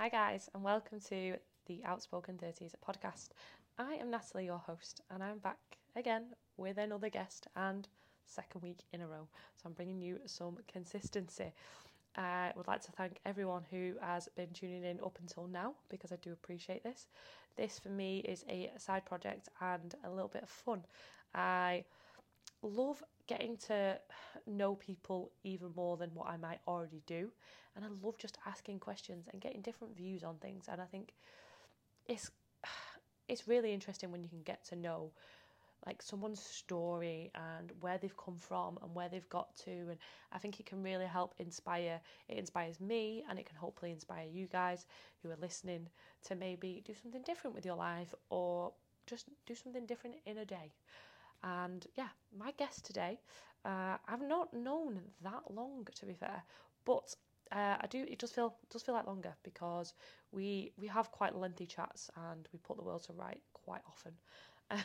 Hi, guys, and welcome to the Outspoken 30s podcast. I am Natalie, your host, and I'm back again with another guest and second week in a row. So I'm bringing you some consistency. I would like to thank everyone who has been tuning in up until now because I do appreciate this. This for me is a side project and a little bit of fun. I love getting to know people even more than what I might already do. And I love just asking questions and getting different views on things. And I think it's it's really interesting when you can get to know like someone's story and where they've come from and where they've got to and I think it can really help inspire it inspires me and it can hopefully inspire you guys who are listening to maybe do something different with your life or just do something different in a day. And yeah, my guest today, uh, I've not known that long to be fair, but uh, I do. It does feel does feel like longer because we we have quite lengthy chats and we put the world to right quite often. Um,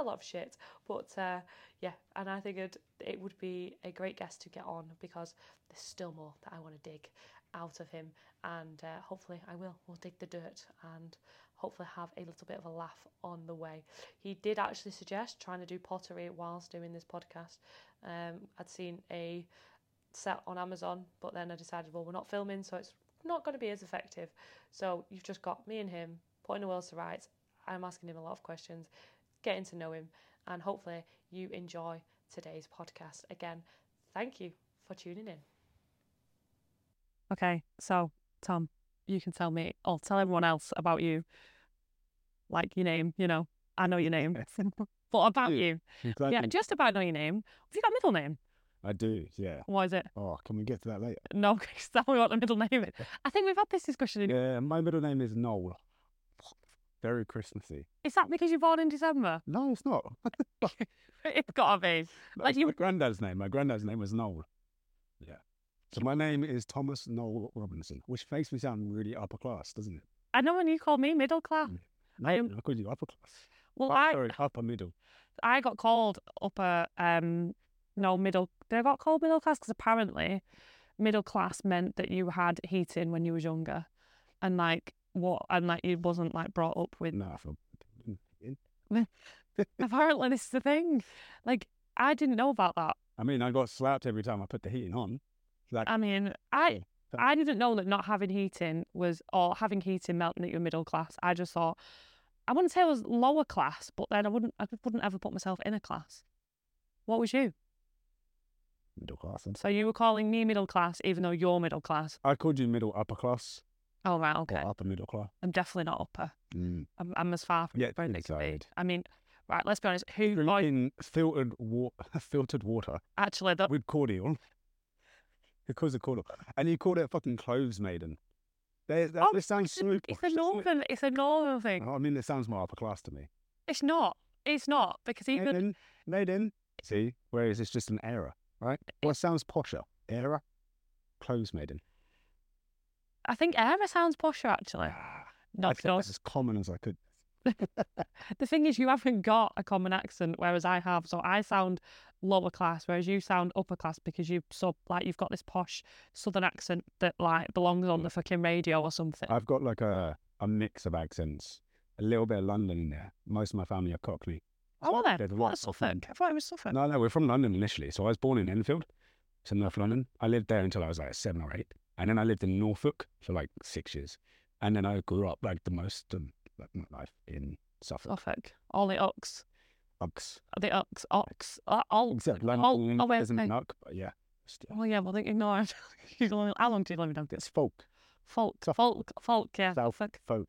a lot of shit, but uh, yeah, and I figured it would be a great guest to get on because there's still more that I want to dig out of him, and uh, hopefully I will. We'll dig the dirt and hopefully have a little bit of a laugh on the way. He did actually suggest trying to do pottery whilst doing this podcast. Um, I'd seen a set on Amazon, but then I decided, well, we're not filming, so it's not going to be as effective. So you've just got me and him putting the world to rights. I'm asking him a lot of questions, getting to know him, and hopefully you enjoy today's podcast. Again, thank you for tuning in. Okay, so Tom, you can tell me, or tell everyone else about you, like your name. You know, I know your name, but about you, Exactly. yeah, just about know your name. Have you got a middle name? I do. Yeah. What is it? Oh, can we get to that later? No, tell me what the middle name is. I think we've had this discussion. In, Yeah, my middle name is Noel. Very Christmassy. Is that because you're born in December? No, it's not. it's gotta be. Like That's you- my granddad's name. My granddad's name was Noel. So my name is Thomas Noel Robinson, which makes me sound really upper class, doesn't it? I know when you call me middle class. I am. I call you upper class. Well, Oh, I sorry, upper middle. I got called upper. Um, no middle. Did I got called middle class? Because apparently, middle class meant that you had heating when you was younger, and like what, and like you wasn't like brought up with. No. Apparently, this is the thing. Like I didn't know about that. I mean, I got slapped every time I put the heating on. Like, I mean, I I didn't know that not having heating was or having heating meant that you're middle class. I just thought I wouldn't say I was lower class, but then I wouldn't I wouldn't ever put myself in a class. What was you? middle class. So you were calling me middle class, even though you're middle class. I called you middle upper class. Oh right, Or okay. upper middle class. I'm definitely not upper. Mm. I'm, I'm as far from Yeah, upper as it can be. inside. I mean, right. Let's be honest. Who? In filtered water, filtered water actually, that, with cordial. Because of cordial, and you called it fucking clothes maiden. They, that, Oh, this sounds it's, it's a northern. It's a northern thing. I mean, it sounds more upper class to me. It's not. It's not because even Maiden, maiden. See, whereas it's just an era, right? Well, it sounds posher. Era, clothes maiden. I think Era sounds posher actually. Ah, No, I it said does. that's as common as I could. The thing is, you haven't got a common accent, whereas I have. So I sound lower class, whereas you sound upper class because you so like you've got this posh southern accent that like belongs on the fucking radio or something. I've got like a a mix of accents, a little bit of London in there. Most of my family are Cockney. oh, well then, There's what Suffolk? I thought it was Suffolk. No, no, we're from London initially. So I was born in Enfield, so North London. I lived there until I was like seven or eight. And then I lived in Norfolk for like six years. And then I grew up like the most of like, my life in Suffolk. Suffolk. All the ox. The ox. Ox. Uh. Except oh, oh, isn't an uck, but yeah. Still. Oh yeah, well, they ignore it. How long do you live in Douglas? It's folk. Folk. Suffolk. Folk. Folk. Yeah. Suffolk. folk.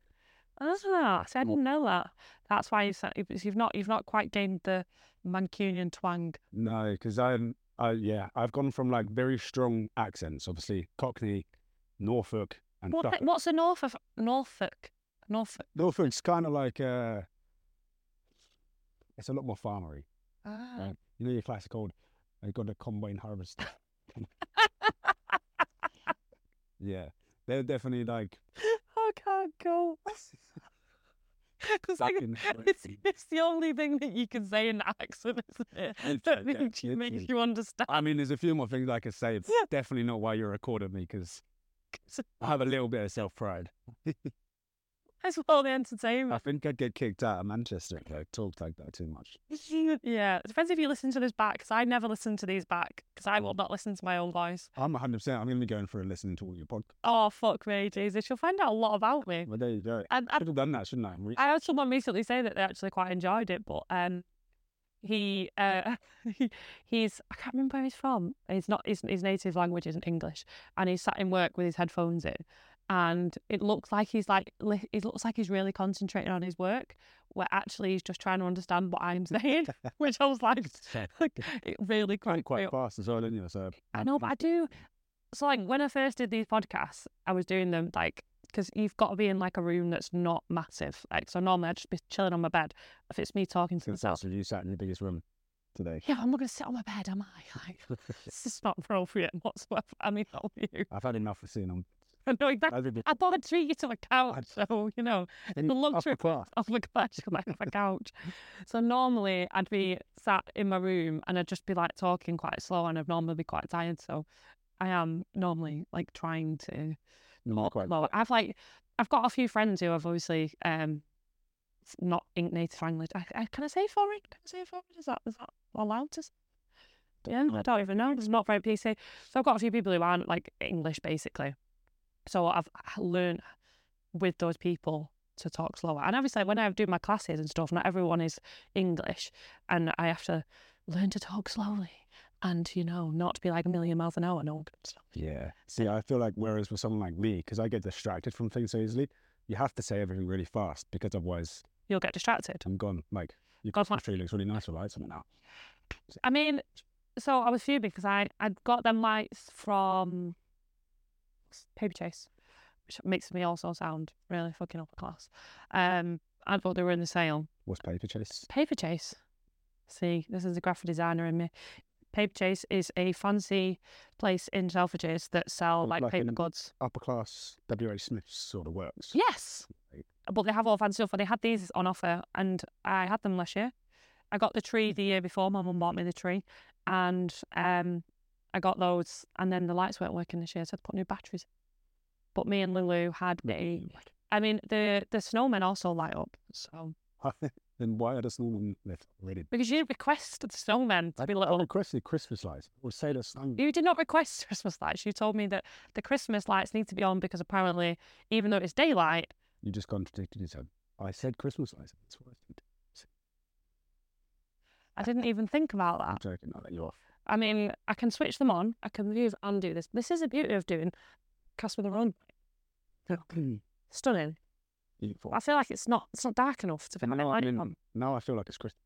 Know. See, I didn't know that. That's why you said you've not you've not quite gained the Mancunian twang. No, because I'm, I, yeah, I've gone from like very strong accents, obviously Cockney, Norfolk, and What, Suffolk. what's a Norfolk? Norfolk. Norfolk. Norfolk's kind of like, uh, it's a lot more farmery. Ah. Right. You know your classic old, I got a combine harvester. yeah, they're definitely like, I can't go. It's, like, it's, it's the only thing that you can say in that accent, isn't it? That okay, makes you, you understand. I mean, there's a few more things I could say. It's Yeah. definitely not why you recorded me because I have a little bit of self pride. That's all the entertainment. I think I'd get kicked out of Manchester if I talked like that too much. yeah, it depends if you listen to this back, because I never listen to these back, because I will not listen to my own voice. I'm 100%. I'm going to be going for a listening to all your podcasts. Oh, fuck me, Jesus. You'll find out a lot about me. Well, there you go. And, I should have done that, shouldn't I? Re- I had someone recently say that they actually quite enjoyed it, but um, he uh, he, he's I can't remember where he's from. He's not his his native language isn't English, and he's sat in work with his headphones in, and it looks like he's like li- it looks like he's really concentrating on his work, where actually he's just trying to understand what I'm saying, which I was like, it really quite, quite fast as well, didn't you? So I know, but I do. So, like, when I first did these podcasts, I was doing them like because you've got to be in like a room that's not massive. Like, so normally I'd just be chilling on my bed. If it's me talking to myself, So you sat in the biggest room today. yeah, I'm not going to sit on my bed, am I? Like, this is not appropriate whatsoever. I mean, you. I've had enough of seeing them. I know exactly. I've been I thought I'd treat you to a couch, so you know, the luxury upper class. of a couch, like a couch. So normally I'd be sat in my room and I'd just be like talking quite slow, and I'd normally be quite tired. So I am normally like trying to Not quite. I've like I've got a few friends who have obviously um not in native language. I, I, can I say foreign? Can I say foreign? Is that is that allowed to? s- Yeah, I don't even know. It's not very PC. So I've got a few people who aren't like English basically. So I've learned with those people to talk slower. And obviously, when I do my classes and stuff, not everyone is English, and I have to learn to talk slowly and you know not be like a million miles an hour and all good stuff. Yeah. See, I feel like whereas with someone like me, because I get distracted from things so easily, you have to say everything really fast because otherwise You'll get distracted. I'm gone. Like, your God, tree looks really nice with lights on it now. I mean, so I was fuming because I I got them lights from Paper Chase, which makes me also sound really fucking upper class. Um, I thought they were in the sale. What's paper chase? Paper Chase. See, this is a graphic designer in me. Paper Chase is a fancy place in Selfridges that sell like, like paper goods. Upper class W.H. Smith sort of works. Yes, Right. but they have all fancy stuff. And they had these on offer, and I had them last year. I got the tree the year before. My mum bought me the tree, and um, I got those. And then the lights weren't working this year, so I had to put new batteries. But me and Lulu had a. I mean, the the snowmen also light up. So then why are the snowmen lit already? because you didn't request the snowmen to I be I little. requested Christmas lights. Or say the snow. You did not request Christmas lights. You told me that the Christmas lights need to be on because apparently, even though it's daylight, You just contradicted yourself. I said Christmas lights. That's what I said. I didn't even think about that. I'm joking. I'll let you off. I mean, I can switch them on. I can move and do this. This is the beauty of doing cast with a run. Stunning. Beautiful. I feel like it's not it's not dark enough to be Now, I mean, now I feel like it's Christmas.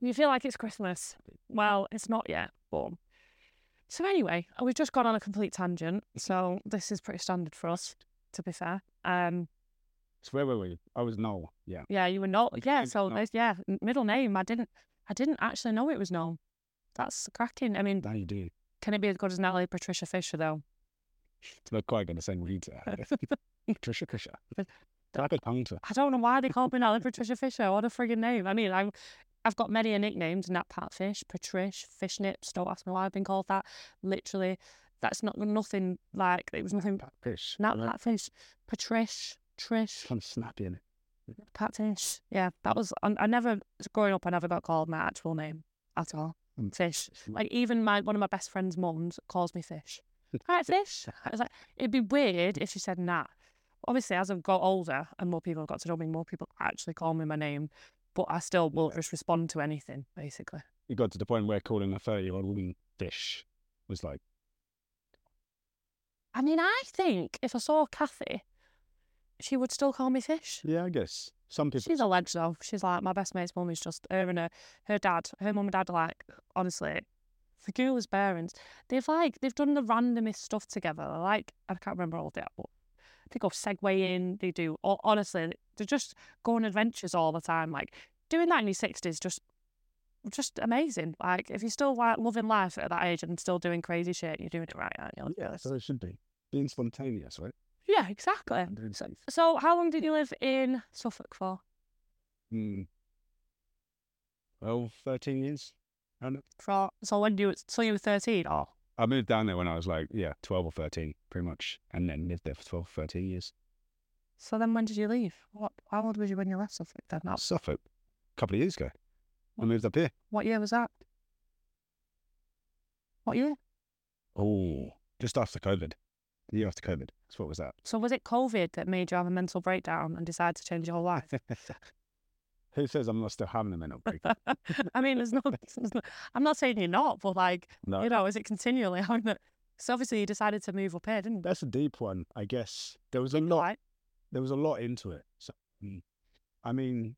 You feel like it's Christmas. Well, it's not yet, but so anyway, we've just gone on a complete tangent. So this is pretty standard for us, to be fair. Um, So where were we? I was Noel. Yeah. yeah, you were not. Yeah, so there's yeah, middle name. I didn't, I didn't actually know it was known. That's cracking. I mean, you do. can it be as good as Natalie Patricia Fisher though? It's not quite going to same read Patricia Fisher. Like a tongue to. I don't know why they call me Natalie Patricia Fisher. What a friggin' name. I mean, I'm, I've got many a nicknames, Nat Patfish, Patrish, Fishnips. Don't ask me why I've been called that. Literally, that's not nothing like, it was nothing. Pat fish. Nat right? Patfish, Patrish, Trish, Kind of snappy in it. Patfish. Yeah, that was, I, I never, growing up, I never got called my actual name at all. Fish. Like, even my one of my best friend's mums calls me Fish. All right, Fish. I was like, it'd be weird if she said Nat. Obviously, as I've got older and more people have got to know me, more people actually call me my name, but I still will just respond to anything, basically. It got to the point where calling a 30 year old woman fish was like, I mean, I think if I saw Kathy, she would still call me Fish. yeah, I guess. Some people. She's a legend. though. She's like, my best mate's mum is just her and her, her dad, her mum and dad are like, honestly, the girl's parents. They've like, they've done the randomest stuff together. They're like, I can't remember all that, but they go segwaying, they do, ho- honestly, they just go on adventures all the time. Like, doing that in your 60s, just just amazing. Like, if you're still like loving life at that age and still doing crazy shit, you're doing it right, aren't you? yeah, so it should be. Being spontaneous, right? Yeah, exactly. And doing safe. So, how long did you live in Suffolk for? Hmm. Well, 13 years. And For so when you so you were thirteen? Oh, I moved down there when I was like, yeah, 12 or 13, pretty much. And then lived there for 12, 13 years. So then when did you leave? What? How old were you when you left Suffolk then? That- Suffolk, a couple of years ago. I moved up here. What year was that? What year? Oh, just after COVID. The year after COVID. So what was that? So was it COVID that made you have a mental breakdown and decide to change your whole life? Who says I'm not still having a mental break? I mean, there's no, there's no. I'm not saying you're not, but like, No. you know, is it continually having it? So obviously you decided to move up here, didn't you? That's a deep one, I guess. There was a lot. Right? There was a lot into it. So, mm, I mean,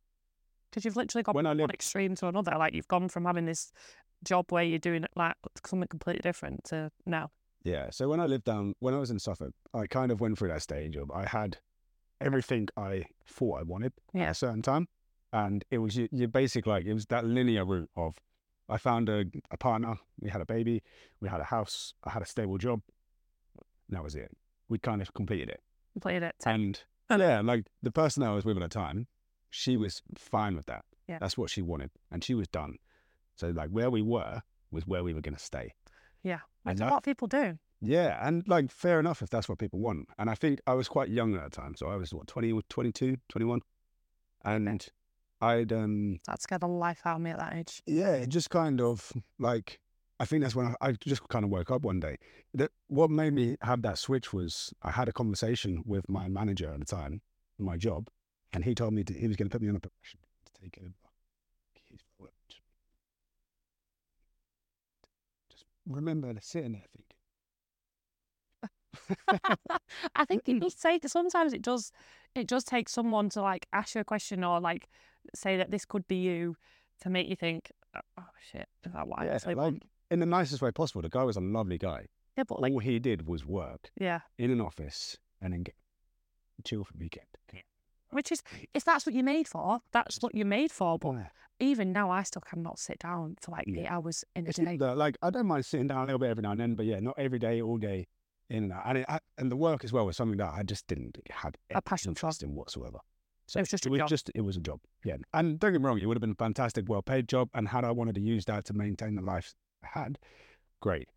Because you've literally gone from one extreme to another. Like you've gone from having this job where you're doing like something completely different to now. Yeah. So when I lived down, when I was in Suffolk, I kind of went through that stage of I had everything I thought I wanted at a certain time, and it was you, you basic like it was that linear route of I found a, a partner, we had a baby, we had a house, I had a stable job. and That was it. We kind of completed it. Completed it. And, And yeah, like the person I was with at the time, she was fine with that. Yeah. That's what she wanted. And she was done. So like where we were was where we were gonna stay. Yeah. A that- of people do. yeah, and like fair enough if that's what people want. And I think I was quite young at the time. So I was what, 20, 22, 21. And I'd um That scared the life out of me at that age. yeah, it just kind of like I think that's when I, I just kind of woke up one day. That what made me have that switch was I had a conversation with my manager at the time, my job, and he told me that he was going to put me on a progression to take over his work. Remember sitting there thinking. I think it does say sometimes it does it does take someone to like ask you a question or like say that this could be you to make you think, oh, oh shit, is that I Yeah, like in the nicest way possible. The guy was a lovely guy. Yeah, but like All he did was work yeah. in an office and then get chill for the weekend. Which is if that's what you're made for, that's what you're made for. But Yeah. even now I still cannot sit down for like eight hours in a It's day. that, like I don't mind sitting down a little bit every now and then, but yeah, not every day, all day, in and out. And it, I, and the work as well was something that I just didn't have A passion for. interest in whatsoever. So it was just it a was job. just it was a job. Yeah, and don't get me wrong, it would have been a fantastic, well paid job. And had I wanted to use that to maintain the life I had, great,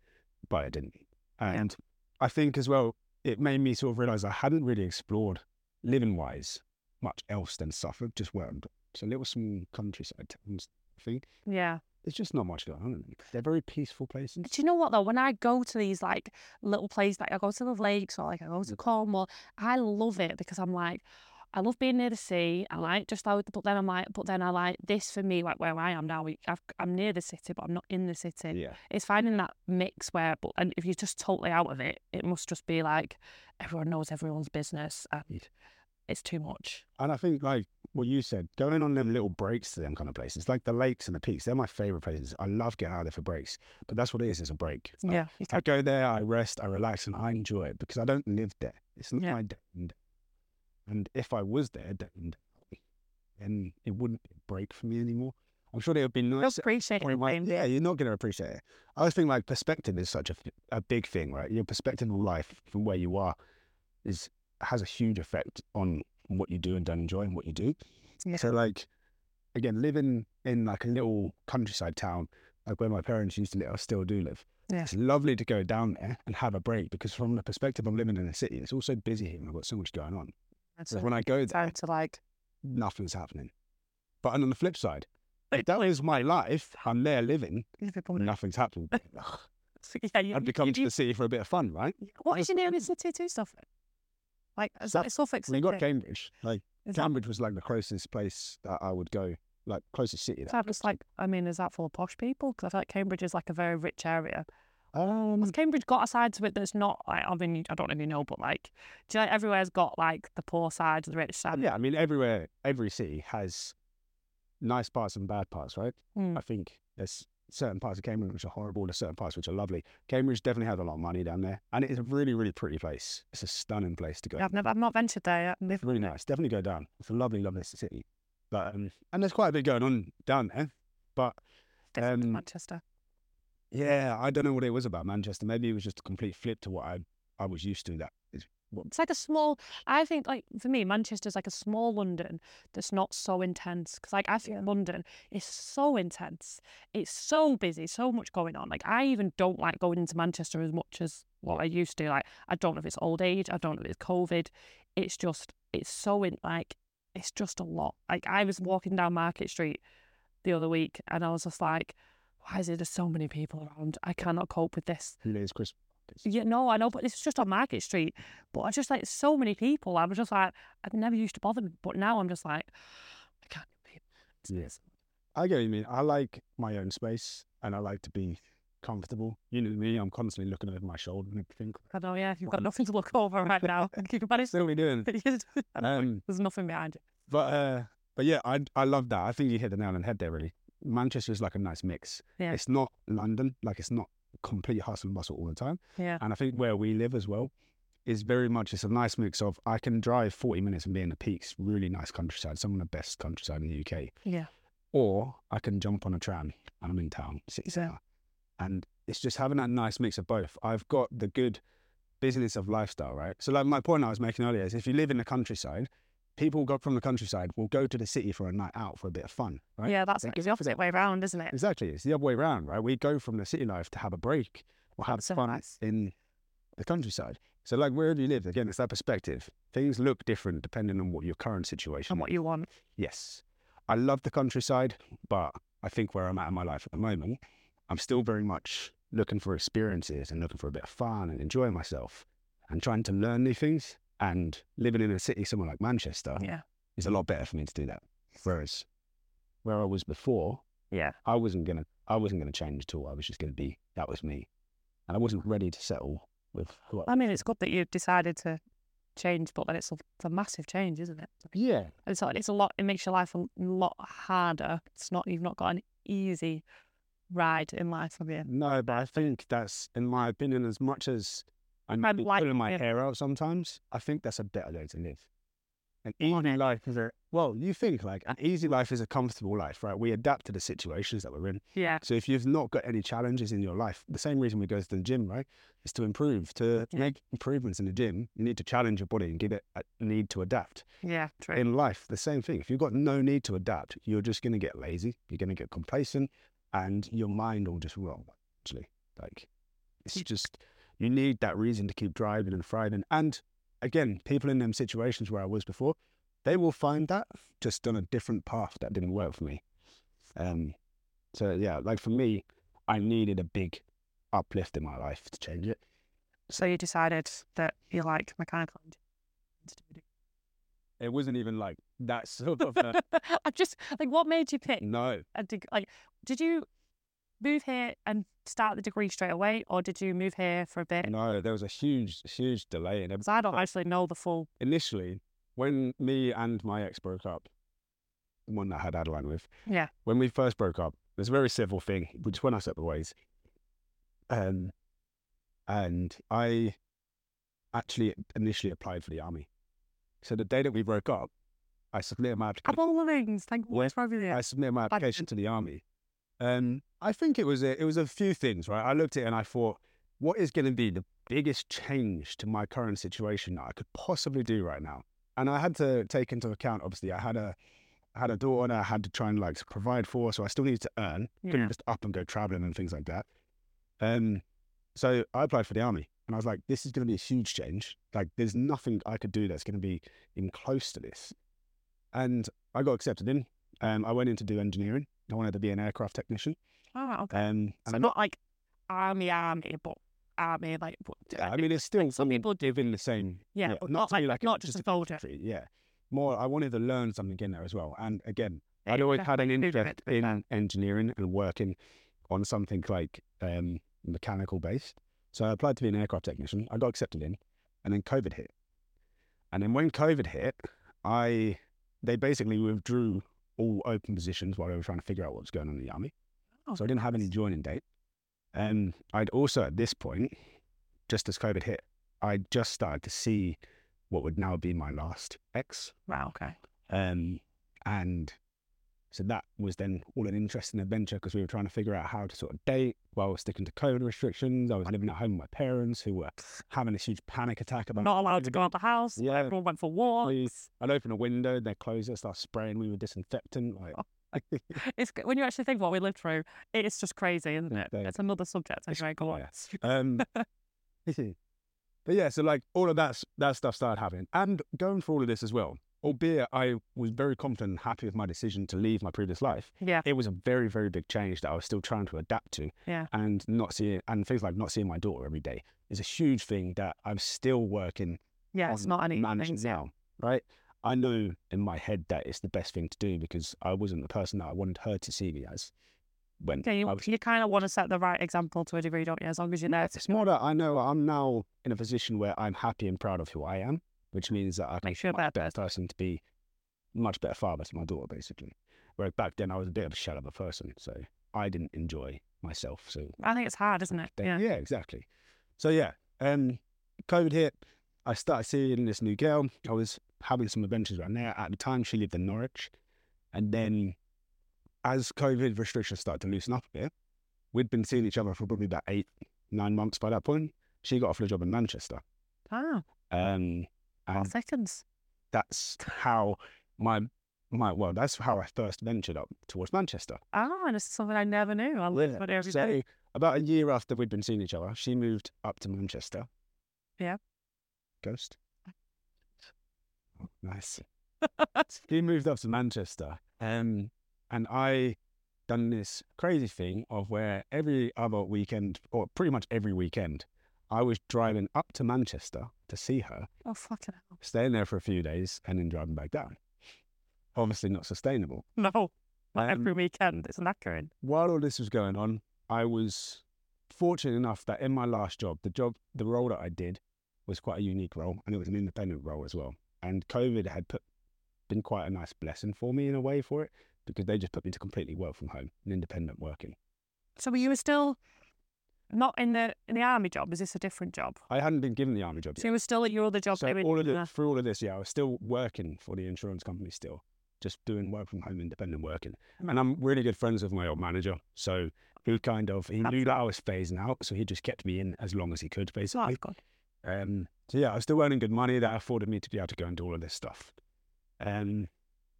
but I didn't. And I think as well, it made me sort of realize I hadn't really explored living wise much else than Suffolk, just where I'm. It's a little small countryside towns. I think Yeah. there's just not much going on. They're very peaceful places. Do you know what though? When I go to these like little places, like I go to the lakes or like I go to Cornwall, I love it because I'm like, I love being near the sea. I like just out, but then I'm like, but then I like this for me, like where I am now. I've, I'm near the city, but I'm not in the city. Yeah, It's finding that mix where, but and if you're just totally out of it, it must just be like everyone knows everyone's business and it's too much. and I think like what you said, going on them little breaks to them kind of places, like the lakes and the peaks, they're my favorite places. I love getting out there for breaks, but that's what it is. It's a break. Like, Yeah, I go there, I rest, I relax, and I enjoy it because I don't live there. It's not Yeah. my day. and- And if I was there, then then it wouldn't be a break for me anymore. I'm sure it would be nice. appreciate it might- yeah, you're not going to appreciate it. I always think like perspective is such a, a big thing, right? Your perspective of life from where you are is has a huge effect on what you do and don't enjoy and what you do. Yeah. So like, again, living in like a little countryside town, like where my parents used to live, I still do live. Yeah. It's lovely to go down there and have a break because from the perspective of living in a city, it's also busy here and I've got so much going on. It's So when I go there, to like, nothing's happening. But on the flip side, if that is my life, I'm there living, nothing's happening. yeah, you, I'd be coming to you- the city for a bit of fun, right? What is your nearest city to Suffolk? Like, is that Suffolk We got Cambridge. Like Is that, Cambridge was like the closest place that I would go, like closest city. That that just like, I mean, is that full of posh people? Because I feel like Cambridge is like a very rich area. um, Has Cambridge got a side to it that's not like, I mean, I don't know you know, but like, do you like everywhere's got like the poor side, the rich side? yeah, I mean everywhere, every city has nice parts and bad parts, right? Mm. I think there's certain parts of Cambridge which are horrible, and certain parts which are lovely. Cambridge definitely has a lot of money down there, and it is a really, really pretty place. It's a stunning place to go. I've never, I've not ventured there yet. It's really nice. Definitely go down. It's a lovely, lovely city. But um, and there's quite a bit going on down there. But um, Manchester. yeah, I don't know what it was about Manchester. Maybe it was just a complete flip to what I I was used to. That is It's like a small. I think like for me, Manchester's like a small London that's not so intense. Because like I think London is so intense. It's so busy, so much going on. Like I even don't like going into Manchester as much as what I used to. Like I don't know if it's old age. I don't know if it's COVID. It's just it's so in like it's just a lot. Like I was mm. walking down Market Street the other week and I was just like, why is there so many people around? I cannot cope with this. It is Christmas. Yeah, no, I know, but it's just on Market Street. But I just like so many people. I was just like, I've never used to bother me, but now I'm just like, I can't. do Yes. I get what you mean. I like my own space and I like to be comfortable. You know me, I'm constantly looking over my shoulder and everything. I know, yeah, you've got nothing to look over right now. You can manage What are we doing? Um, There's nothing behind you. But uh, but yeah, I I love that. I think you hit the nail on the head there. Really, Manchester is like a nice mix. Yeah. It's not London, like it's not complete hustle and bustle all the time. Yeah. And I think where we live as well is very much it's a nice mix of I can drive forty minutes and be in the peaks, really nice countryside, some of the best countryside in the UK, Yeah. or I can jump on a tram and I'm in town, city centre, and it's just having that nice mix of both. I've got the good business of lifestyle, right? So like my point I was making earlier is if you live in the countryside, people go from the countryside will go to the city for a night out for a bit of fun, right? Yeah, that's like the opposite way around, isn't it? Exactly. It's the other way around, right? We go from the city life to have a break or have so fun nice. in the countryside. So like wherever you live, again, it's that perspective. Things look different depending on what your current situation And is. what you want. Yes. I love the countryside, but I think where I'm at in my life at the moment, I'm still very much looking for experiences and looking for a bit of fun and enjoying myself and trying to learn new things. And living in a city somewhere like Manchester Yeah. is a lot better for me to do that. Whereas where I was before, Yeah. I wasn't gonna I wasn't gonna change at all. I was just gonna be that was me. And I wasn't ready to settle with who I I mean, it's good that you've decided to change, but then it's a, it's a massive change, isn't it? Yeah. It's a, it's a lot. It makes your life a lot harder. It's not. You've not got an easy ride in life, have you? No, but I think that's in my opinion, as much as I'm I'd like pulling my hair out sometimes, I think that's a better way to live. An easy life is a well, you think like an easy life is a comfortable life, right? We adapt to the situations that we're in. Yeah. So if you've not got any challenges in your life, the same reason we go to the gym, right, is to improve. To Yeah. make improvements in the gym, you need to challenge your body and give it a need to adapt. Yeah. True. In life, the same thing. If you've got no need to adapt, you're just going to get lazy. You're going to get complacent, and your mind will just roll. Actually, like it's just you need that reason to keep driving and thriving. And again, people in them situations where I was before, they will find that just on a different path that didn't work for me. Um, so yeah, like for me, I needed a big uplift in my life to change it. so you decided that you like mechanical engineering. It wasn't even like that sort of a, I just like what made you pick no. a deg- like did you move here and start the degree straight away or did you move here for a bit? No, there was a huge, huge delay in it. Because I don't actually know the full Initially, when me and my ex broke up, the one that I had Adeline with, Yeah. when we first broke up, it was a very civil thing. We just went our separate ways. Um, and I actually initially applied for the army. So the day that we broke up, I submitted my application. Apple Livings, thank you. I submitted my application to the army. Um, I think it was a, it was a few things, right? I looked at it and I thought, what is going to be the biggest change to my current situation that I could possibly do right now? And I had to take into account, obviously, I had a I had a daughter that I had to try and like provide for, so I still needed to earn. Couldn't just up and go traveling and things like that. Um, so I applied for the army, and I was like, this is going to be a huge change. Like, there's nothing I could do that's going to be even close to this. And I got accepted in. Um, I went in to do engineering. I wanted to be an aircraft technician. Oh, okay. Um, and so I'm not like army, army, but army, like, but, Yeah, I mean, it's still some people do. within the same. Yeah, but not to be like- not just a soldier. Yeah, more. I wanted to learn something in there as well. And again, Yeah, I'd always had an interest in engineering and working on something like um, mechanical based. So I applied to be an aircraft technician. I got accepted in, and then COVID hit. And then when COVID hit, I they basically withdrew all open positions while we were trying to figure out what was going on in the army. Oh, So I didn't have any joining date. And I'd also at this point, just as COVID hit, I just started to see what would now be my last ex. Wow. okay. Um, and So that was then all an interesting adventure because we were trying to figure out how to sort of date while sticking to COVID restrictions. I was living at home with my parents who were having this huge panic attack about Not allowed to go out the house. Yeah. Everyone went for walks. I'd open a window, they'd close it, start spraying me with disinfectant. Like, It's when you actually think what we lived through, it's just crazy, isn't it? It's another subject. Anyway, go on. Um, but yeah, so like all of that that stuff started happening, and going through all of this as well. Albeit I was very confident and happy with my decision to leave my previous life. Yeah, It was a very very big change that I was still trying to adapt to. Yeah. and not seeing and things like not seeing my daughter every day is a huge thing that I'm still working yeah. It's not any managing now. Right, I know in my head that it's the best thing to do because I wasn't the person that I wanted her to see me as. When Okay, you, was you kind of want to set the right example to a degree, don't you? As long as you know, It's more that I know I'm now in a position where I'm happy and proud of who I am, which means that I can Makes you a be a much better person to be much better father to my daughter, basically. Whereas back then I was a bit of a shell of a person, so I didn't enjoy myself. So I think it's hard, isn't it? then- Yeah. yeah, exactly. So yeah, um, COVID hit. I started seeing this new girl. I was having some adventures around there. At the time, she lived in Norwich, and then as COVID restrictions started to loosen up a bit, we'd been seeing each other for probably about eight, nine months by that point. She got offered a job in Manchester, Oh, um, and seconds. that's how my my well, that's how I first ventured up towards Manchester. Oh, and it's something I never knew. I about it every day. So about a year after we'd been seeing each other, she moved up to Manchester. Yeah. Ghost. Oh, nice. she moved up to Manchester, um, and I done this crazy thing of where every other weekend, or pretty much every weekend, I was driving up to Manchester to see her, Oh, fucking hell. staying there for a few days, and then driving back down. Obviously not sustainable. No, not Um, every weekend. It's knackering. while all this was going on, I was fortunate enough that in my last job, the job, the role that I did was quite a unique role and it was an independent role as well. And COVID had put, been quite a nice blessing for me in a way for it because they just put me to completely work from home and independent working. So you were still not in the in the army job? Is this a different job? I hadn't been given the army job So yet. you were still at your other job? So all of it, through all of this, yeah, I was still working for the insurance company still, just doing work from home, independent working. And I'm really good friends with my old manager. So he kind of, he knew that I was phasing out. So he just kept me in as long as he could, So basically. good. Um, so yeah, I was still earning good money that afforded me to be able to go and do all of this stuff. Um,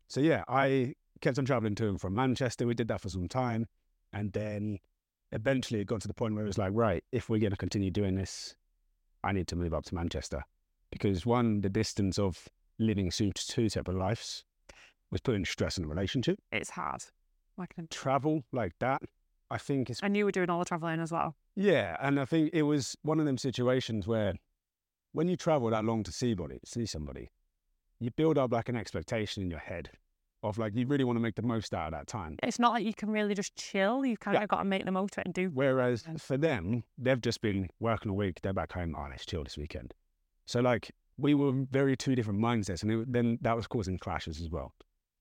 so yeah, I kept on traveling to and from Manchester. We did that for some time, and then eventually it got to the point where it was like, right, if we're going to continue doing this, I need to move up to Manchester because one, the distance of living two, two separate lives was putting stress on the relationship. It's hard. Can- Travel like that, I think is And you were doing all the traveling as well. yeah, and I think it was one of them situations where when you travel that long to see body, see somebody, you build up like an expectation in your head of like you really want to make the most out of that time. It's not like you can really just chill. You kind Yeah. of got to make the most of it and do. Whereas Yeah. for them, they've just been working a week, they're back home, oh, let's chill this weekend. So like we were very two different mindsets, and it, then that was causing clashes as well.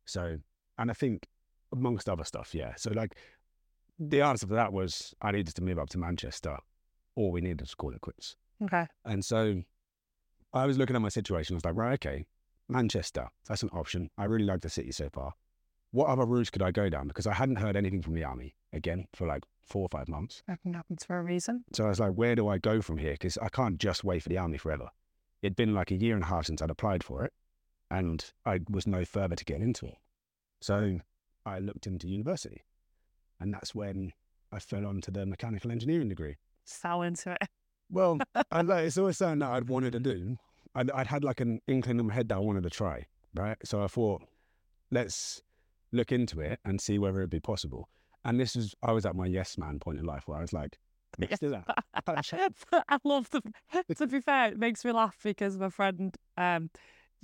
So, and I think amongst other stuff, yeah. So like the answer to that was I needed to move up to Manchester, or we needed to call it quits. Okay. And so I was looking at my situation. I was like, right, okay, Manchester, that's an option. I really like the city so far. What other routes could I go down? Because I hadn't heard anything from the army again for like four or five months. Everything happens for a reason. So I was like, where do I go from here? Because I can't just wait for the army forever. It'd been like a year and a half since I'd applied for it, and I was no further to get into it. So I looked into university, and that's when I fell onto the mechanical engineering degree. So into it. Well, I like it's always something that I'd wanted to do. I'd, I'd had like an inkling in my head that I wanted to try, right? So I thought, let's look into it and see whether it'd be possible. And this was, I was at my yes man point in life where I was like, let's do that. I love them. To be fair, it makes me laugh because my friend, um,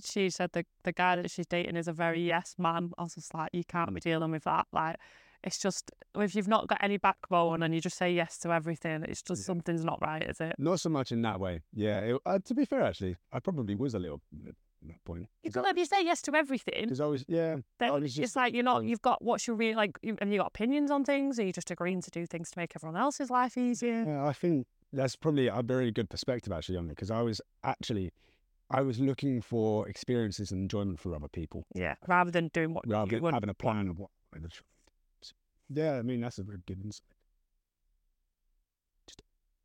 she said the the guy that she's dating is a very yes man. I was just like, you can't be dealing with that. Like, it's just if you've not got any backbone and you just say yes to everything, it's just Yeah. something's not right, is it? Not so much in that way. Yeah. It, uh, to be fair, actually, I probably was a little at that point. You got if you say yes to everything, I was, yeah, then it's just- like you're not. You've got what's your real like, you, and you got opinions on things. Are you just agreeing to do things to make everyone else's life easier? yeah, I think that's probably a very good perspective actually on it. Because I was actually, I was looking for experiences and enjoyment for other people Yeah, rather than doing what rather than having a plan of what by the child. So, yeah, I mean that's a very good insight.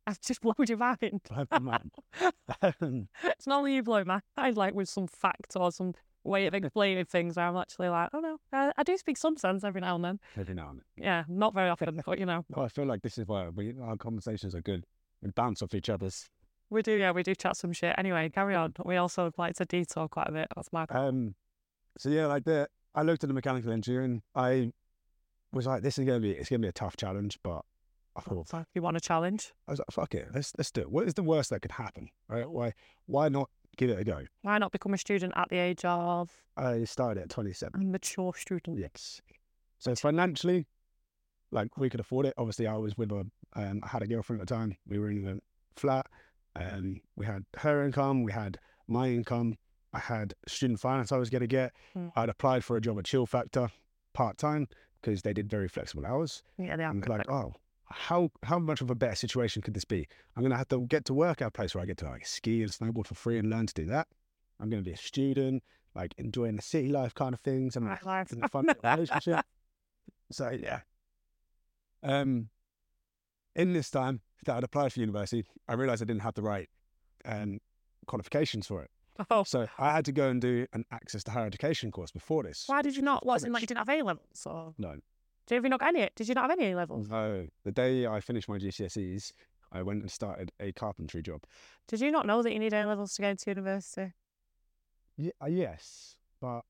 I just blowed your mind. Blow my mind. It's normally you blow my mind like with some fact or some way of explaining things where I'm actually like, oh no, I, I do speak some sense every now and then. Every now and then. Yeah, not very often, but you know, Well, I feel like this is why we, our conversations are good. We bounce off each other's. we do. Yeah, we do chat some shit. Anyway, carry on. We also like to detour quite a bit. That's my. Um, so yeah, like the I looked at the mechanical engineering. I was like, this is gonna be it's gonna be a tough challenge, but I thought So you want a challenge, I was like, fuck it, let's let's do it. What is the worst that could happen? Right? Why why not give it a go? why not become a student at the age of I started at twenty a mature student? Yes. So financially, like we could afford it. Obviously, I was with a um, I had a girlfriend at the time. We were in a flat. Um, we had her income. We had my income. I had student finance I was going to get. Mm. I'd applied for a job at Chill Factore part time because they did very flexible hours. Yeah, they are. I'm like, oh, how how much of a better situation could this be? I'm going to have to get to work at a place where I get to like ski and snowboard for free and learn to do that. I'm going to be a student, like enjoying the city life kind of things and like life. and the fun relationship. So yeah. Um, in this time that I'd applied for university, I realised I didn't have the right um, qualifications for it. Oh, So I had to go and do an access to higher education course before this. why did you not? What's it like? You didn't have A levels, or No, did you not get any? Did you not have any A levels? no. The day I finished my GCSEs, I went and started a carpentry job. Did you not know that you need A levels to go into university? Yeah, uh, yes, but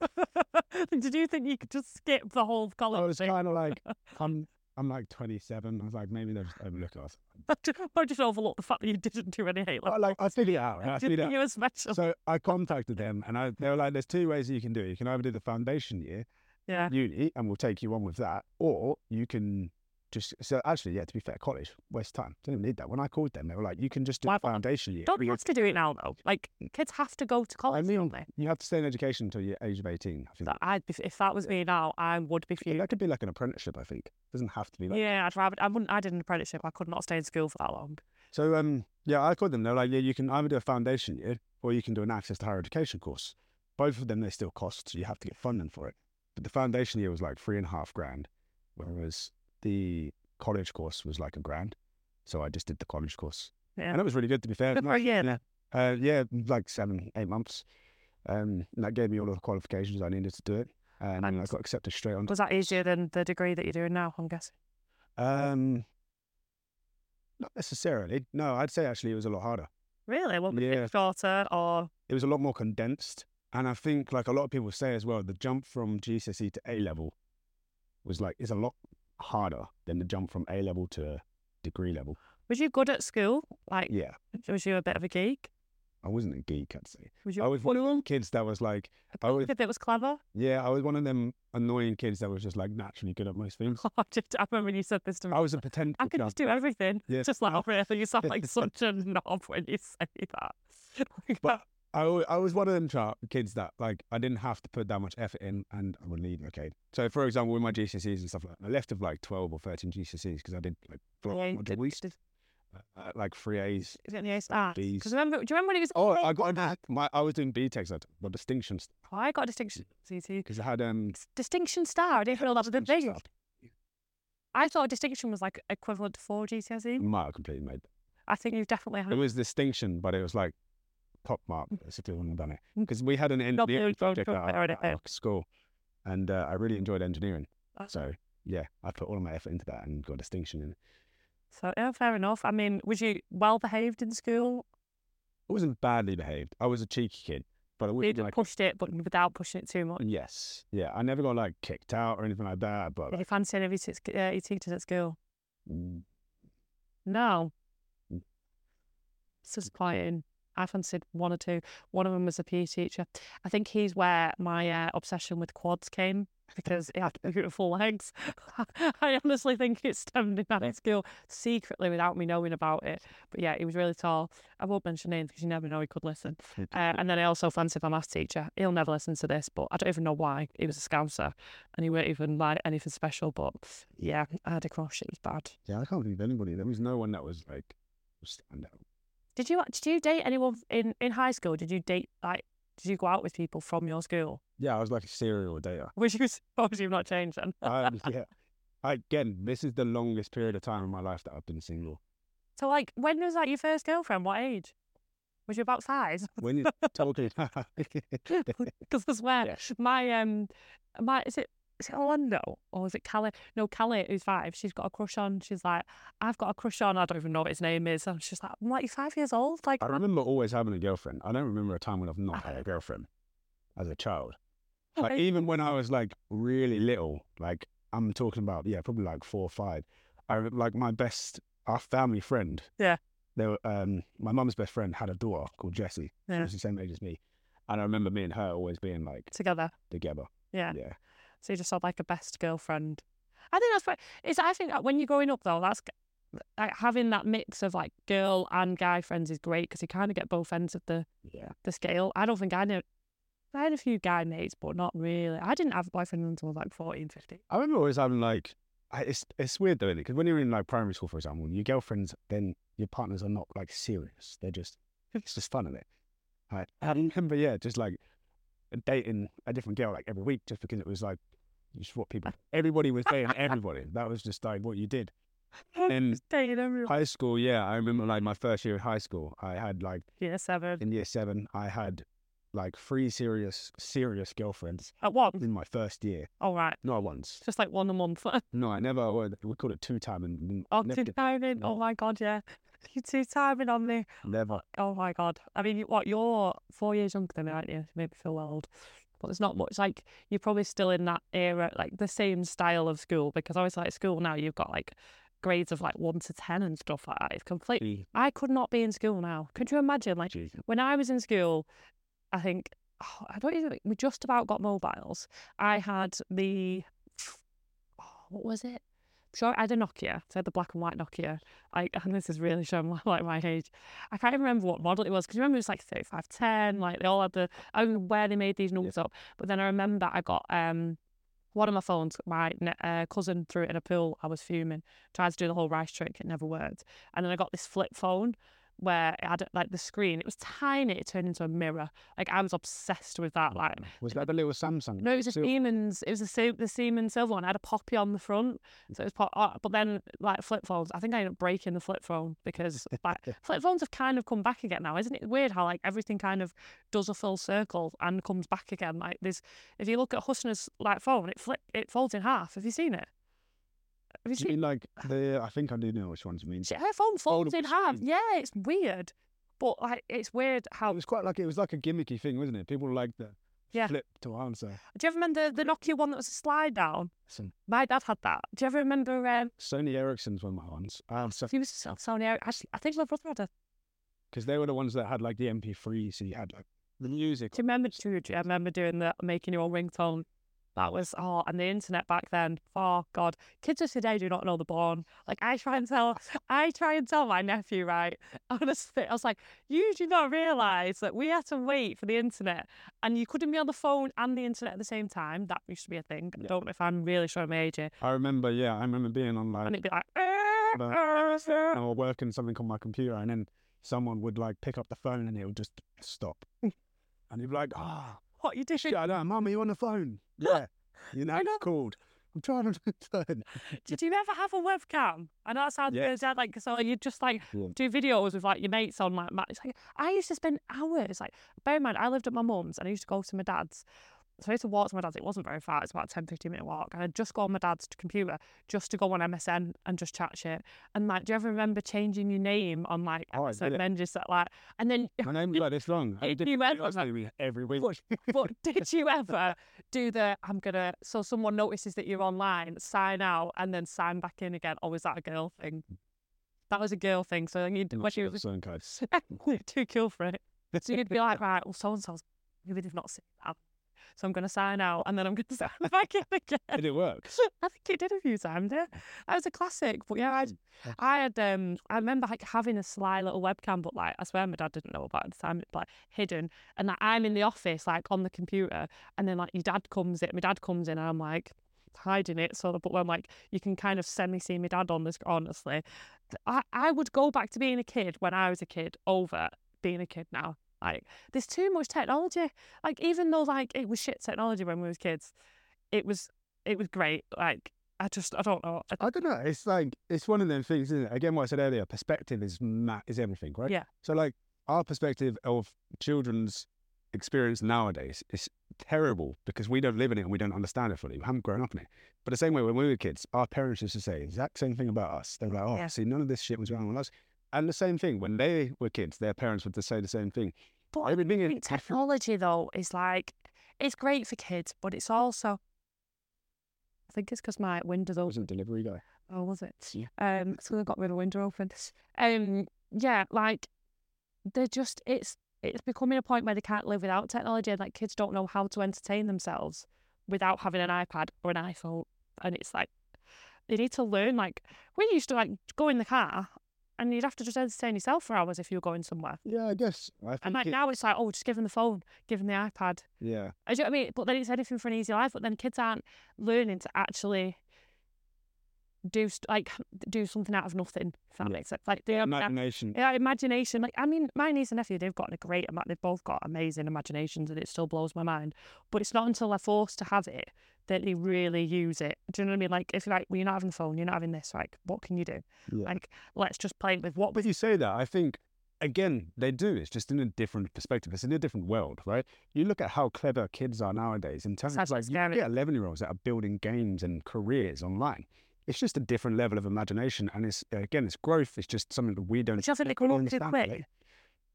Did you think you could just skip the whole college? I was thing? kind of like, I'm, I'm like 27. I was like, maybe they're just overlooking us. I just overlooked the fact that you didn't do any A I levels. like, I figured it out. I figured it out. special. So I contacted them and I, they were like, there's two ways you can do it. You can either do the foundation year, yeah. uni, and we'll take you on with that, or you can just, so actually, yeah, to be fair, college, waste time. Didn't even need that. When I called them, they were like, you can just do Why foundation year. Don't have to do it now though? Like kids have to go to college, I mean, they? You have to stay in education until you're age of 18. I think That I'd be, if that was me now, I would be fuming. that could be like an apprenticeship, I think. it doesn't have to be like Yeah, I'd rather. I wouldn't. I did an apprenticeship. I could not stay in school for that long. So um yeah, I called them. They're like, yeah, you can either do a foundation year or you can do an access to higher education course. Both of them they still cost, so you have to get funding for it. But the foundation year was like three and a half grand, whereas the college course was like a grand. So I just did the college course, Yeah. and it was really good to be fair. Good for a year. Uh, yeah, like seven, eight months. Um, and that gave me all of the qualifications I needed to do it, and then I got accepted straight on. Was that easier than the degree that you're doing now? I'm guessing. Um, not necessarily. No, I'd say actually it was a lot harder. Really? Well, Yeah. shorter or it was a lot more condensed. And I think, like a lot of people say as well, the jump from GCSE to A level was like is a lot harder than the jump from A level to degree level. was you good at school? Like, Yeah, was you a bit of a geek? I wasn't a geek, I'd say. Was you I was one of them kids that was like, I was, bit was clever? yeah, I was one of them annoying kids that was just like naturally good at most things. I just, I remember when you said this to me. I was a potential. I could just do everything. Yeah. Just like, oh, really? You sound like such a knob when you say that. But I, I was one of them kids that like I didn't have to put that much effort in, and I would leave. Okay, so for example, with my GCSEs and stuff like that, I left of like twelve or thirteen GCSEs because I did like block Yeah, module did- weeks, uh, like three A's. Is it any A stars? Bs. Because remember, do you remember when it was? Oh, I got a- my I was doing BTECs, I got distinctions Oh, I got a distinction. CT. because I had um. Distinction star. I didn't know that was a distinction thing. I thought distinction was like equivalent to four GCSE. Might have completely made. E. I think you've definitely It had. was distinction, but it was like top mark basically when I done it Mm. because we had an engineering project at our, at our school, and uh, I really enjoyed engineering. So yeah, I put all of my effort into that and got distinction in it. So yeah, fair enough. I mean, was you well behaved in school? I wasn't badly behaved. I was a cheeky kid, but I wouldn't just like. pushed it, but without pushing it too much. Yes, yeah. I never got like kicked out or anything like that. But Did you fancy any of your, t- uh, your teachers at school? mm, No. Mm. It's disappointing. I fancied one or two. One of them was a PE teacher. I think he's where my uh, obsession with quads came because he had beautiful legs. I honestly think it stemmed in that school secretly without me knowing about it. But yeah, he was really tall. I won't mention names because you never know he could listen. Uh, and then I also fancied my maths teacher. He'll never listen to this, but I don't even know why. He was a scouser and he weren't even like anything special. But yeah, I had a crush. It was bad. yeah, I can't believe anybody. There was no one that was like stand out. Did you did you date anyone in in high school? Did you date like did you go out with people from your school? Yeah, I was like a serial dater. Which you obviously you've not changed then. Um, yeah. Again, this is the longest period of time in my life that I've been single. So like, when was that your first girlfriend? What age? Was you about five? When you told me, Because I swear, Yeah. my um, my is it is it Orlando or is it Callie? No, Callie, who's five. She's got a crush on. She's like, I've got a crush on. I don't even know what his name is. And she's like, I'm like, you're five years old. Like, I remember always having a girlfriend. I don't remember a time when I've not had a girlfriend as a child. Like even when I was like really little, like I'm talking about, yeah, probably like four or five. I like my best, our family friend. Yeah. They were, um, my mum's best friend had a daughter called Jessie. She Yeah. was the same age as me, and I remember me and her always being like together. together. Yeah. Yeah. So you just had like a best girlfriend. I think that's what it's. I think when you're growing up though, that's like having that mix of like girl and guy friends is great because you kind of get both ends of the Yeah. the scale. I don't think I know. I had a few guy mates, but not really. I didn't have a boyfriend until like 14, 15. I remember always having like, I, it's it's weird though, because when you're in like primary school, for example, your girlfriends, then your partners are not like serious. They're just it's just fun, isn't it? I, I remember, yeah, just like dating a different girl like every week, just because it was like just what people, everybody was dating everybody. That was just like what you did. And Just dating everyone. high school, yeah, I remember like my first year of high school, I had like Year seven. in year seven, I had like three serious serious girlfriends At once. in my first year. All right. Not once. Just like one a month. No, I never. We called it two time and oh, never, two did- timing. Oh my God, yeah. You two timing on me. never. Oh, oh my god! I mean, what you're four years younger than me, aren't you? You make me feel old, but there's not much. Like you're probably still in that era, like the same style of school. Because obviously, like school now, you've got like grades of like one to ten and stuff like that. It's complete. Gee, I could not be in school now. Could you imagine? Like gee. when I was in school, I think oh, I don't even. think- We just about got mobiles. I had the oh, what was it? Sure, I had a Nokia. So I had the black and white Nokia. I and this is really showing my, like my age. I can't even remember what model it was because remember it was like thirty five ten. Like they all had the. I don't know where they made these numbers up, but then I remember I got um. One of my phones, my uh, cousin threw it in a pool. I was fuming. Tried to do the whole rice trick. It never worked. And then I got this flip phone where it had like the screen. It was tiny. It turned into a mirror. Like I was obsessed with that. Like was that the little Samsung? no, it was a Sil- Siemens. It was a the Siemens silver one. It had a poppy on the front, so it was pop. oh, uh, but then like flip phones, I think I ended up breaking the flip phone because like flip phones have kind of come back again now, isn't it? Weird how like everything kind of does a full circle and comes back again. Like there's, if you look at Husner's like phone, it flip it folds in half. Have you seen it? Have you Do you seen? mean like the? I think I do know which ones you mean. Her phone folds in half. Yeah, it's weird, but like it's weird how. It was quite like it was like a gimmicky thing, wasn't it? People like the Yeah. flip to answer. Do you ever remember the Nokia one that was a slide down? Some My dad had that. Do you ever remember? Um, Sony Ericsson's one of my ones. Um, so He was so- Sony. Eric- Actually, I think my brother had a. because they were the ones that had like the MP3, so you had like the music. Do you remember? Do you remember doing the making your own ringtone? That was oh, and the internet back then. Oh God, kids of today do not know the born. Like I try and tell, I try and tell my nephew, right? Honestly, I was like, you do not realise that we had to wait for the internet, and you couldn't be on the phone and the internet at the same time. That used to be a thing. I don't know if I'm really showing my age here. I remember, yeah, I remember being on like And it'd be like, ah, ah, ah, or working something on my computer, and then someone would like pick up the phone and it would just stop, mm. and you'd be like, ah. What you doing? Shut up, mum, are you on the phone? Yeah. You know, know. it's called. I'm trying to turn. Did you ever have a webcam? I know that sounds Yeah. yeah, Like, so you just like Yeah. do videos with like your mates on like, like I used to spend hours. Like, bear in mind, I lived at my mum's and I used to go to my dad's. So I used to walk to my dad's. It wasn't very far. It's about a 10, 15 minute walk. And I'd just go on my dad's computer just to go on MSN and just chat shit. And like, do you ever remember changing your name on like Oh, I MSN did it. and just like, and then, My name was like this long. I did you ever- every week. but did you ever do the I'm gonna so someone notices that you're online, sign out, and then sign back in again? Or was that a girl thing? That was a girl thing. So then you'd Not when you of was too cool for it. So you'd be like, right, well, so and so's maybe they've not seen that. So I'm gonna sign out and then I'm gonna sign back in again. Did it work? I think it did a few times, yeah. That was a classic. But yeah, I, I had um I remember like having a sly little webcam, but like I swear my dad didn't know about it at the time, like hidden. And like I'm in the office, like on the computer, and then like your dad comes in, my dad comes in and I'm like hiding it so but when like you can kind of semi see my dad on this honestly. I, I would go back to being a kid when I was a kid over being a kid now. Like, there's too much technology. Like, even though like it was shit technology when we was kids, it was it was great. Like, I just I don't know. I, I don't know. It's like it's one of them things, isn't it? Again, what I said earlier, perspective is ma- is everything, right? Yeah. So like our perspective of children's experience nowadays is terrible because we don't live in it and we don't understand it fully. We haven't grown up in it. But the same way when we were kids, our parents used to say the exact same thing about us. They were like, "Oh, Yeah. see, none of this shit was wrong with us." And the same thing when they were kids, their parents would say the same thing. But I Everything is think technology though is like it's great for kids, but it's also. I think it's because my window open. wasn't delivery guy. Oh, was it? Yeah. Um, so I got of the window open. Um, yeah, like they're just it's it's becoming a point where they can't live without technology. and, Like kids don't know how to entertain themselves without having an iPad or an iPhone, and it's like they need to learn. Like we used to like go in the car, and you'd have to just entertain yourself for hours if you were going somewhere. Yeah, I guess. I think And like it- now it's like, oh, just give them the phone, give them the iPad. yeah. I, do you know what I mean? But then it's anything for an easy life. But then kids aren't learning to actually do st- like do something out of nothing. If that Yeah. makes sense. Like have that- uh, Imagination. yeah, imagination. Like I mean, my niece and nephew, they've got a great. They've both got amazing imaginations, and it still blows my mind. But it's not until they're forced to have it that they really use it. Do you know what I mean? Like if you're like, well, you're not having the phone, you're not having this. Like, what can you do? Yeah. Like, let's just play with what. But you say that, I think, again, they do. It's just in a different perspective. It's in a different world, right? You look at how clever kids are nowadays in terms of like, you scary. get 11 year olds that are building games and careers online. It's just a different level of imagination. And it's, again, it's growth. It's just something that we don't Which I think they grow up too quick.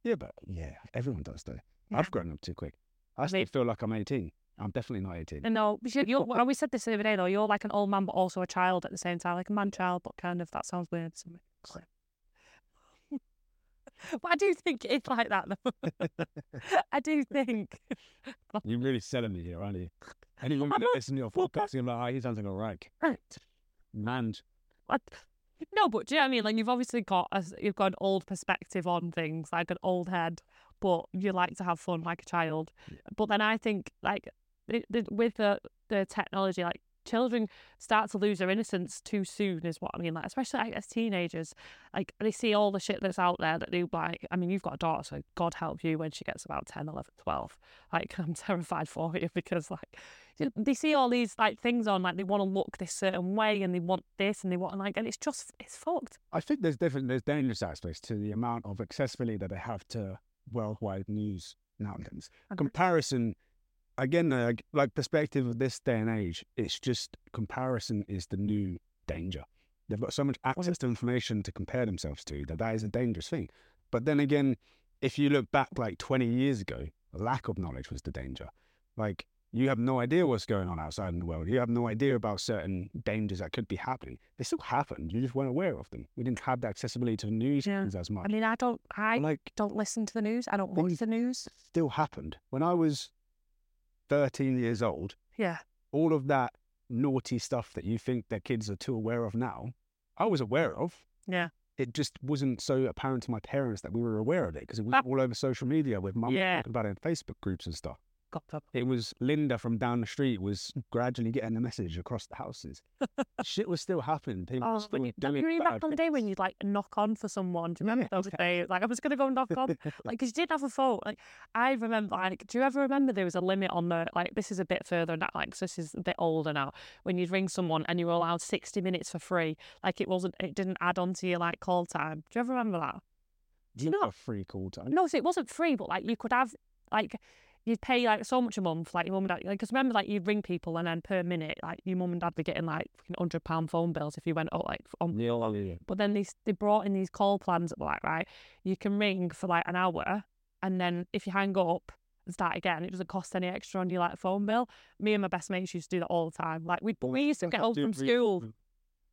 Yeah, but yeah, everyone does though. Yeah. I've grown up too quick. I still feel like I'm 18. I'm definitely not 18. And no, because you're, well, we said this the other day though. You're like an old man, but also a child at the same time, like a man child, but kind of that sounds weird. To me. but I do think it's like that though. I do think. You're really selling me here, aren't you? Anyone that to your podcast, you're like, oh, he sounds like a rag. Man, What? No, but do you know what I mean? Like you've obviously got a, you've got an old perspective on things, like an old head, but you like to have fun like a child. But then I think like with the the technology, like children start to lose their innocence too soon, is what I mean. Like especially like, as teenagers, like they see all the shit that's out there that they like. I mean, you've got a daughter, so God help you when she gets about 10, 11, 12. Like I'm terrified for you because like you- they see all these like things on like they want to look this certain way and they want this and they want like and it's just it's fucked I think there's different, there's dangerous aspects to the amount of accessibility that they have to worldwide news nowadays. Comparison, again, uh, like perspective of this day and age, it's just comparison is the new danger. They've got so much access to information to compare themselves to that that is a dangerous thing. But then again, if you look back like 20 years ago, lack of knowledge was the danger. Like you have no idea what's going on outside in the world. You have no idea about certain dangers that could be happening. They still happen. You just weren't aware of them. We didn't have the accessibility to the news Yeah. as much. i mean i don't i like don't listen to the news i don't watch the news still happened. When I was 13 years old, yeah all of that naughty stuff that you think that kids are too aware of now, I was aware of. yeah It just wasn't so apparent to my parents that we were aware of it because it was Ah. all over social media with mum Yeah. talking about it in Facebook groups and stuff. It was Linda from down the street was gradually getting the message across the houses. Shit was still happening. People Oh, still you, doing you remember back on the day when you'd like knock on for someone? Do you remember Yeah. those days? Like I was gonna go knock on, like because you didn't have a phone. Like I remember, like, do you ever remember there was a limit on the like? This is a bit further now, like 'cause this is a bit older now. When you'd ring someone and you were allowed sixty minutes for free, like it wasn't, it didn't add on to your like call time. Do you ever remember that? Do you Not know? a free call time. No, so it wasn't free, but like you could have like you'd pay like so much a month, like your mum and dad. Like, because remember, like you'd ring people and then per minute, like your mum and dad be getting like hundred pound phone bills if you went out like on. Yeah, yeah. But then they they brought in these call plans that were like right, you can ring for like an hour, and then if you hang up and start again, it doesn't cost any extra on your like phone bill. Me and my best mates used to do that all the time. Like we we used to get home from school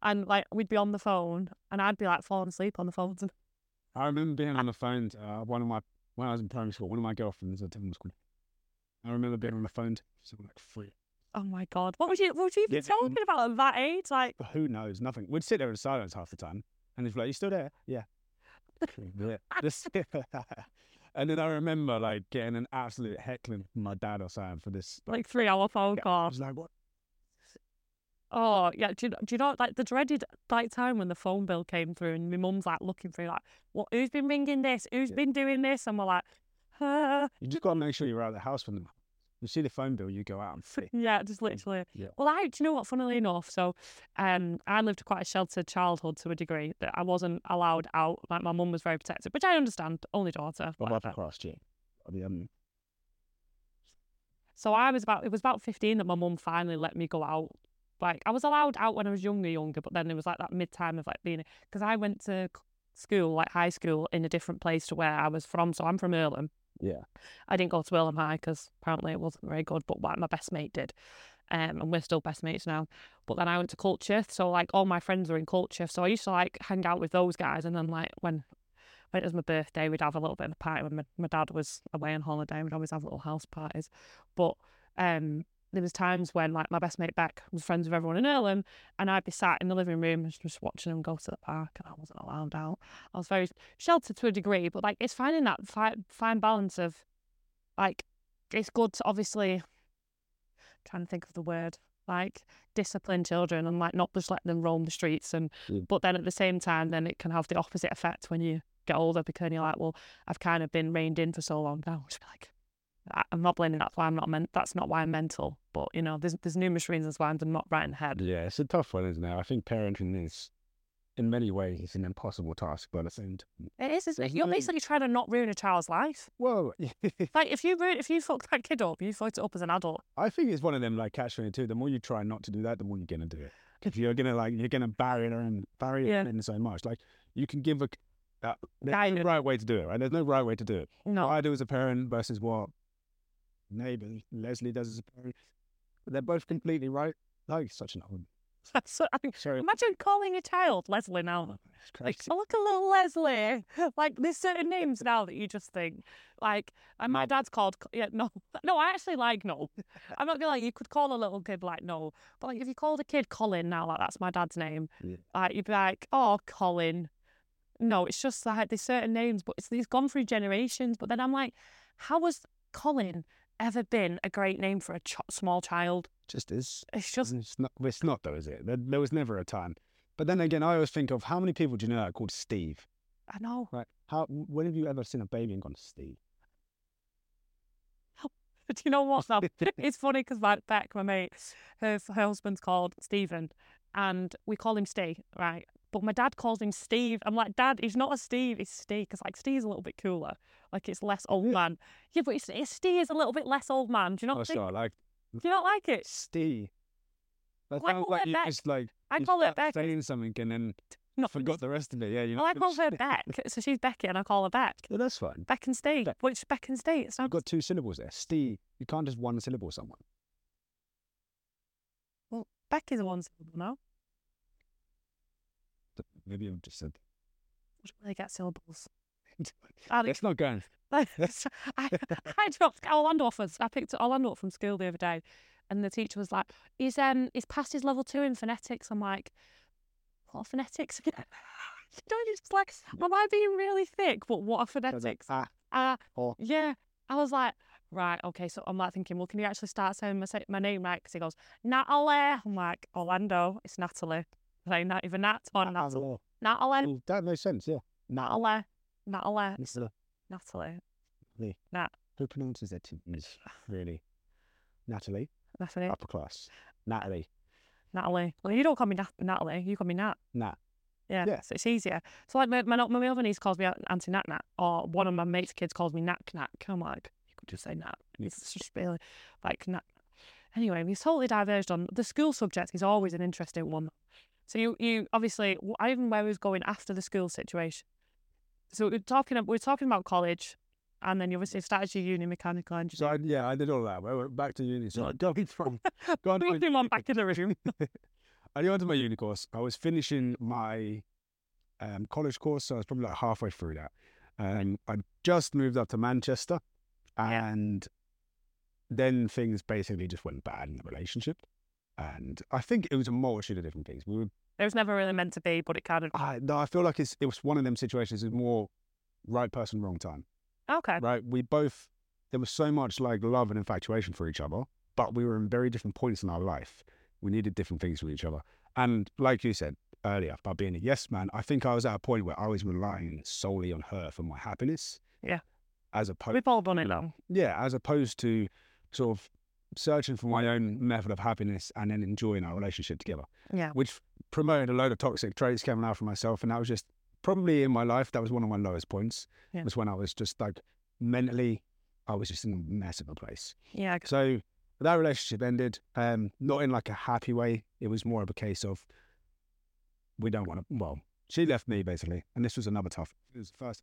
and like we'd be on the phone and I'd be like falling asleep on the phone. I remember being on the phone to uh, one of my when I was in primary school. One of my girlfriends at Devon School. I remember being on the phone to someone like free. oh my god, what was you what was you even Yeah, talking about at that age? Like. Who knows? Nothing. We'd sit there in silence half the time, and he's like, "You still there? Yeah." yeah. And then I remember like getting an absolute heckling from my dad or something for this. like three hour phone I call. was like, "What?" Oh yeah, do you, know- do you know like the dreaded like time when the phone bill came through and my mum's like looking through like what who's been ringing this, who's Yeah. been doing this, and we're like, Ah. You just got to make sure you're out of the house when the, you see the phone bill, you go out and see. yeah, just literally. Yeah. Well, I, do you know what? Funnily enough, so um, I lived quite a sheltered childhood to a degree that I wasn't allowed out. Like my mum was very protective, which I understand. Only daughter. Well, whatever. crossed you. Um, So I was about it was about fifteen that my mum finally let me go out. Like I was allowed out when I was younger, younger, but then it was like that mid time of like being because I went to school, like high school, in a different place to where I was from. So I'm from Irlam. Yeah. I didn't go to Irlam High because apparently it wasn't very good, but my best mate did. Um, and we're still best mates now. But then I went to culture, so like all my friends were in culture, so I used to like hang out with those guys. And then like when when it was my birthday, we'd have a little bit of a party. When my, my dad was away on holiday, we'd always have little house parties. But um, there was times when like my best mate Beck was friends with everyone in Irlam, and I'd be sat in the living room just- just watching them go to the park, and I wasn't allowed out. I was very sheltered to a degree, but like it's finding that fi- fine balance of like it's good to obviously trying to think of the word like discipline children and like not just let them roam the streets and but then at the same time then it can have the opposite effect when you get older because you're like well I've kind of been reined in for so long now just be like I'm not blaming that's why I'm not meant that's not why I'm mental but you know there's there's numerous reasons why I'm not right in the head Yeah, it's a tough one, isn't it? I think parenting is, in many ways, it's an impossible task, but at the same time, it is isn't it you're basically trying to not ruin a child's life well, like if you ruin if you fuck that kid up you fucked it up as an adult I think it's one of them like catch twenty two. The more you try not to do that, the more you're gonna do it. Because you're gonna like you're gonna barrier and barrier Yeah. it in so much. Like you can give a uh, there's no right way to do it. Right? There's no right way to do it. no What I do as a parent versus what neighbor Leslie does as a parent. They're both completely right. Like such an old. so, I think Sorry, Imagine calling a child Leslie now. Oh, it's Like, oh, look at little Leslie. Like, there's certain names now that you just think, like, and my dad's called, yeah, no, no, I actually like no. I'm not gonna like, you could call a little kid like no, but like, if you called a kid Colin now, like, that's my dad's name, Yeah. like, you'd be like, oh, Colin. No, it's just like there's certain names, but it's, it's gone through generations. But then I'm like, how was Colin ever been a great name for a ch- small child? just is. It's just, It's not. It's not though, is it? There, there was never a time. But then again, I always think of how many people do you know that are called Steve? I know. Right? How? When have you ever seen a baby and gone Steve? Do you know what? Now, it's funny because my Beck, my mate, her, her husband's called Stephen, and we call him Steve, right? But my dad calls him Steve. I'm like, Dad, he's not a Steve, he's Steve, because like Steve's a little bit cooler, like it's less old man. Yeah, but it's, it's Steve is a little bit less old man. Do you Oh, not think? sorry, like Do you not like it? Steve. That Well, I sounds call like it you Beck. just like I you call it start Beck. saying something and then No, forgot the rest of it. Yeah, you know. Well, I call her Beck, so she's Becky, and I call her Beck. Yeah, that's fine. Beck and Steve. Beck. Which Beck and Steve? It's You've not. got two syllables there. Steve. You can't just one syllable someone. Well, Beck is a one syllable now. Maybe I've just said. I really get syllables. I don't- Let's. I, I dropped Orlando off. I picked Orlando up from school the other day, and the teacher was like, "He's um, he's passed his level two in phonetics." I'm like, "What are phonetics?" you know, it's just like, am I being really thick? But what are phonetics? Ah, Uh, or yeah. I was like, right, okay. So I'm like thinking, well, can you actually start saying my, my name right? Because he goes, Natalie. I'm like, Orlando. It's Natalie. Like, not even that or Natalie. Natalie. that makes sense. Yeah. Natalie. Natalie. The- Natalie. Nat. Who pronounces it? Really Natalie, Natalie. upper class. Natalie. Natalie. Well, you don't call me Nat- Natalie. You call me Nat. Nat. Yeah, Yeah. So it's easier. So like my my, my other niece calls me Auntie Nat Nat, or one of my mates' kids calls me Knack Knack. I'm like, you could just say Nat. It's just really like Nat. Anyway, we totally diverged on the school subject. Is always an interesting one. So you you obviously I even where we was going after the school situation. So we're talking we're talking about college, and then you obviously started your uni mechanical So engineering. I, yeah, I did all that. Well, we're back to uni. So going from going to my Bring on back in the room. I went to my uni course. I was finishing my um, college course, so I was probably like halfway through that. Um, I just moved up to Manchester, Yeah. and then things basically just went bad in the relationship. And I think it was a multitude of different things. We were, It was never really meant to be, but it kind of I, no, I feel like it's, it was one of them situations. It's more right person, wrong time. okay. Right? We both there was so much like love and infatuation for each other, but we were in very different points in our life. We needed different things from each other. And like you said earlier about being a yes man, I think I was at a point where I was relying solely on her for my happiness. Yeah. as opposed We've all done it though. yeah, as opposed to sort of searching for my own method of happiness and then enjoying our relationship together, Yeah. which promoted a load of toxic traits coming out for myself. And that was just probably in my life, that was one of my lowest points. Yeah. Was when I was just like mentally, I was just in a mess of a place. Yeah. So that relationship ended, um, not in like a happy way. It was more of a case of we don't want to. Well, she left me basically, and this was another tough. It was the first.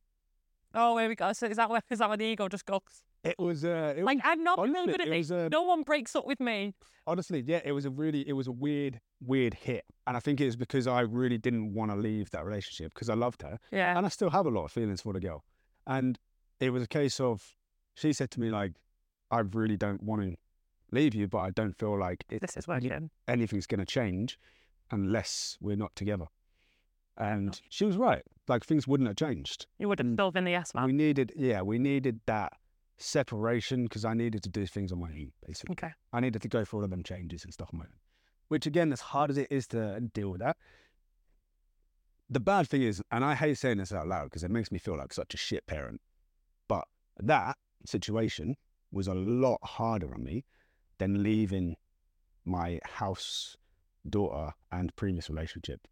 Oh, here we go. So is that where is that where the ego just goes? It was. Uh, it Like I'm not honestly, good at this. was, uh, No one breaks up with me. honestly, yeah, it was a really, it was a weird, weird hit, and I think it was because I really didn't want to leave that relationship because I loved her, Yeah. and I still have a lot of feelings for the girl, and it was a case of she said to me like, I really don't want to leave you, but I don't feel like it, This is working. anything's going to change unless we're not together. And she was right. Like things wouldn't have changed. You would have mm. still been the man. We needed, yeah, we needed that separation because I needed to do things on my own, basically. Okay. I needed to go through all of them changes and stuff on my own. Which again, as hard as it is to deal with that, the bad thing is, and I hate saying this out loud because it makes me feel like such a shit parent, but that situation was a lot harder on me than leaving my house daughter and previous relationship.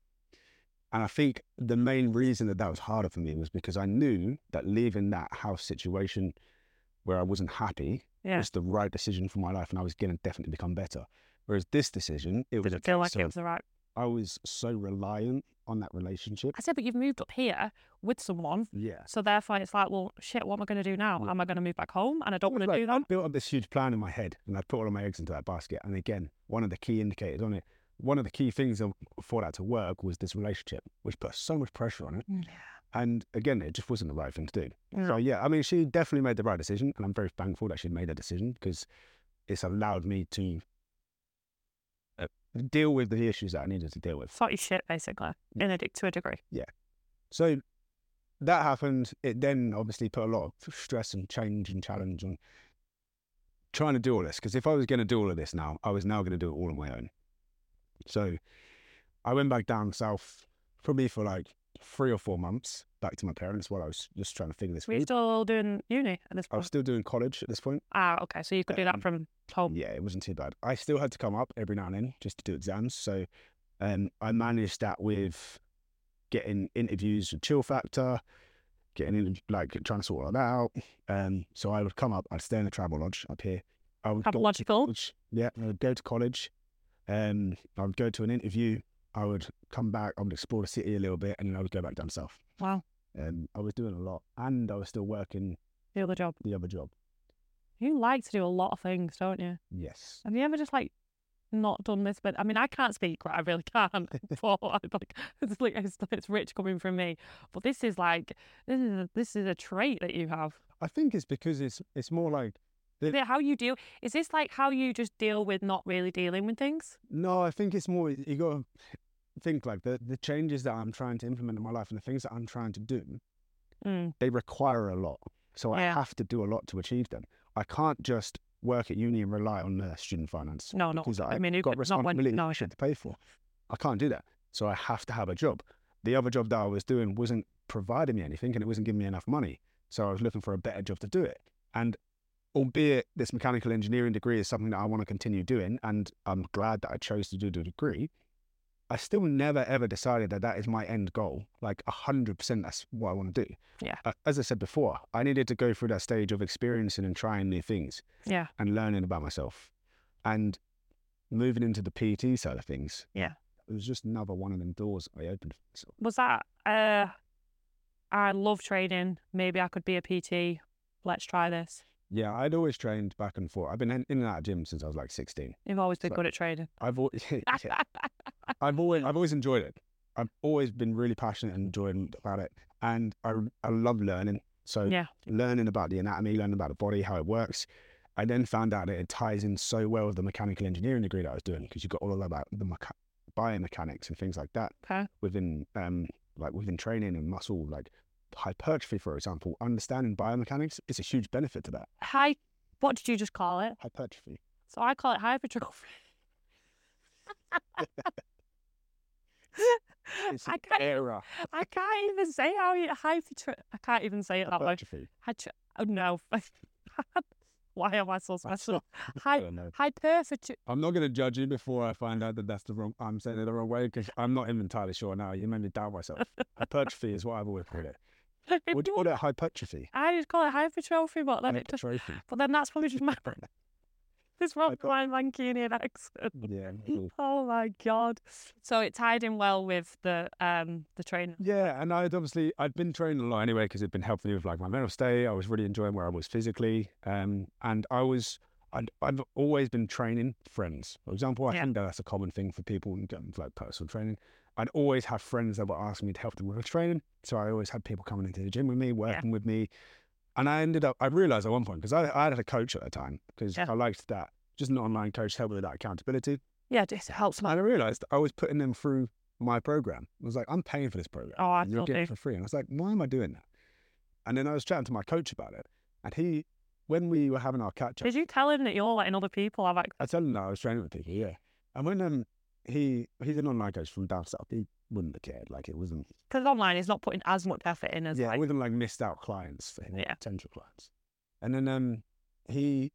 And I think the main reason that that was harder for me was because I knew that leaving that house situation where I wasn't happy Yeah. was the right decision for my life and I was going to definitely become better. Whereas this decision, it was Did it feel like case it was the right? I was so reliant on that relationship. I said, but you've moved up here with someone, Yeah. so therefore it's like, well, shit. What am I going to do now? Am I going to move back home? And I don't want to Like, do that. I built up this huge plan in my head and I put all of my eggs into that basket. And again, one of the key indicators on it, one of the key things of- for that to work was this relationship, which put so much pressure on it. Yeah. And again, it just wasn't the right thing to do. No. So yeah, I mean, she definitely made the right decision, and I'm very thankful that she made that decision because it's allowed me to uh, deal with the issues that I needed to deal with. Sort your shit, basically, in a, to a degree. Yeah. So that happened. It then obviously put a lot of stress and change and challenge on trying to do all this. Because if I was going to do all of this now, I was now going to do it all on my own. So I went back down south, probably for like three or four months, back to my parents while I was just trying to figure this Were you still doing uni at this I was still doing college at this point. Ah, okay. So you could do that Um, from home. Yeah, it wasn't too bad. I still had to come up every now and then just to do exams. So um, I managed that with getting interviews with Chill Factore, getting in, like trying to sort all that out. Um, so I would come up, I'd stay in the travel lodge up here. I would go to Travel-logical? college. Yeah, I would go to college. Um, I would go to an interview. I would come back. I would explore the city a little bit, and then I would go back down south. Wow. Um, I was doing a lot, and I was still working The other job. the other job. You like to do a lot of things, don't you? Yes. Have you ever just like not done this? But I mean, I can't speak, right? I really can't. but like, it's like it's, it's rich coming from me. But this is like this is a, this is a trait that you have. I think it's because it's it's more like Is it how you deal? Is this like how you just deal with not really dealing with things? No, I think it's more you got to think like the the changes that I'm trying to implement in my life and the things that I'm trying to do, Mm. they require a lot. So I have to do a lot to achieve them. I can't just work at uni and rely on uh, student finance No, no. because I I've mean, you got could- not when responsibility no, to pay for. I can't do that. So I have to have a job. The other job that I was doing wasn't providing me anything and it wasn't giving me enough money. So I was looking for a better job to do it. And albeit this mechanical engineering degree is something that I want to continue doing, and I'm glad that I chose to do the degree, I still never ever decided that that is my end goal. Like 100% that's what I want to do. Yeah. Uh, as I said before, I needed to go through that stage of experiencing and trying new things Yeah. and learning about myself. And moving into the PT side of things. Yeah. It was just another one of them doors I opened. Was that? Uh, I love training. Maybe I could be a PT. Let's try this. Yeah, I'd always trained back and forth. I've been in in and out of gym since I was like 16. You've always been So- good at training. I've always, I've always, I've always enjoyed it. I've always been really passionate and enjoyed about it, and I, I love learning. So Yeah. learning about the anatomy, learning about the body, how it works. I then found out that it ties in so well with the mechanical engineering degree that I was doing because you've got all about the mecha- biomechanics and things like that Okay. within, um, like within training and muscle, like hypertrophy, for example. Understanding biomechanics is a huge benefit to that. Hi. What did you just call it? Hypertrophy. So I call it hypertrophy. It's I an can't. era. I can't even say how you hypertrophy. I can't even say it that way. Hypertrophy. Oh no. Why am I so special? I Hy- don't know. hypertrophy. I'm not going to judge you before I find out that that's the wrong. I'm saying it the wrong way because I'm not even entirely sure now. You made me doubt myself. hypertrophy is what I've always called it. Would you call it hypertrophy? I just call it hypertrophy, but then it just, but then that's probably just my this wrong thought- my Mancunian accent. Yeah. Oh my god! So it tied in well with the um the training. Yeah, and I'd obviously I'd been training a lot anyway because it'd been helping me with like my mental state. I was really enjoying where I was physically, um, and I was I'd, I've always been training friends. For example, I Yeah. think that's a common thing for people in like personal training. I'd always have friends that were asking me to help them with training, so I always had people coming into the gym with me, working with me, and I ended up I realized at one point because I, I had a coach at the time because Yeah. I liked that just an online coach to help with that accountability. Yeah, it helps. a And I realized I was putting them through my program. I was like, I'm paying for this program. Oh, I and you're getting it for free. And I was like, why am I doing that? And then I was chatting to my coach about it. And he, when we were having our catch up, Did you tell him that you're letting other people have access? I told him that I was training with people, yeah. And when um he he's an online coach from down south, he wouldn't have cared. Like it wasn't Because online is not putting as much effort in as yeah, it like wasn't like missed out clients for him, Yeah. potential clients. And then um he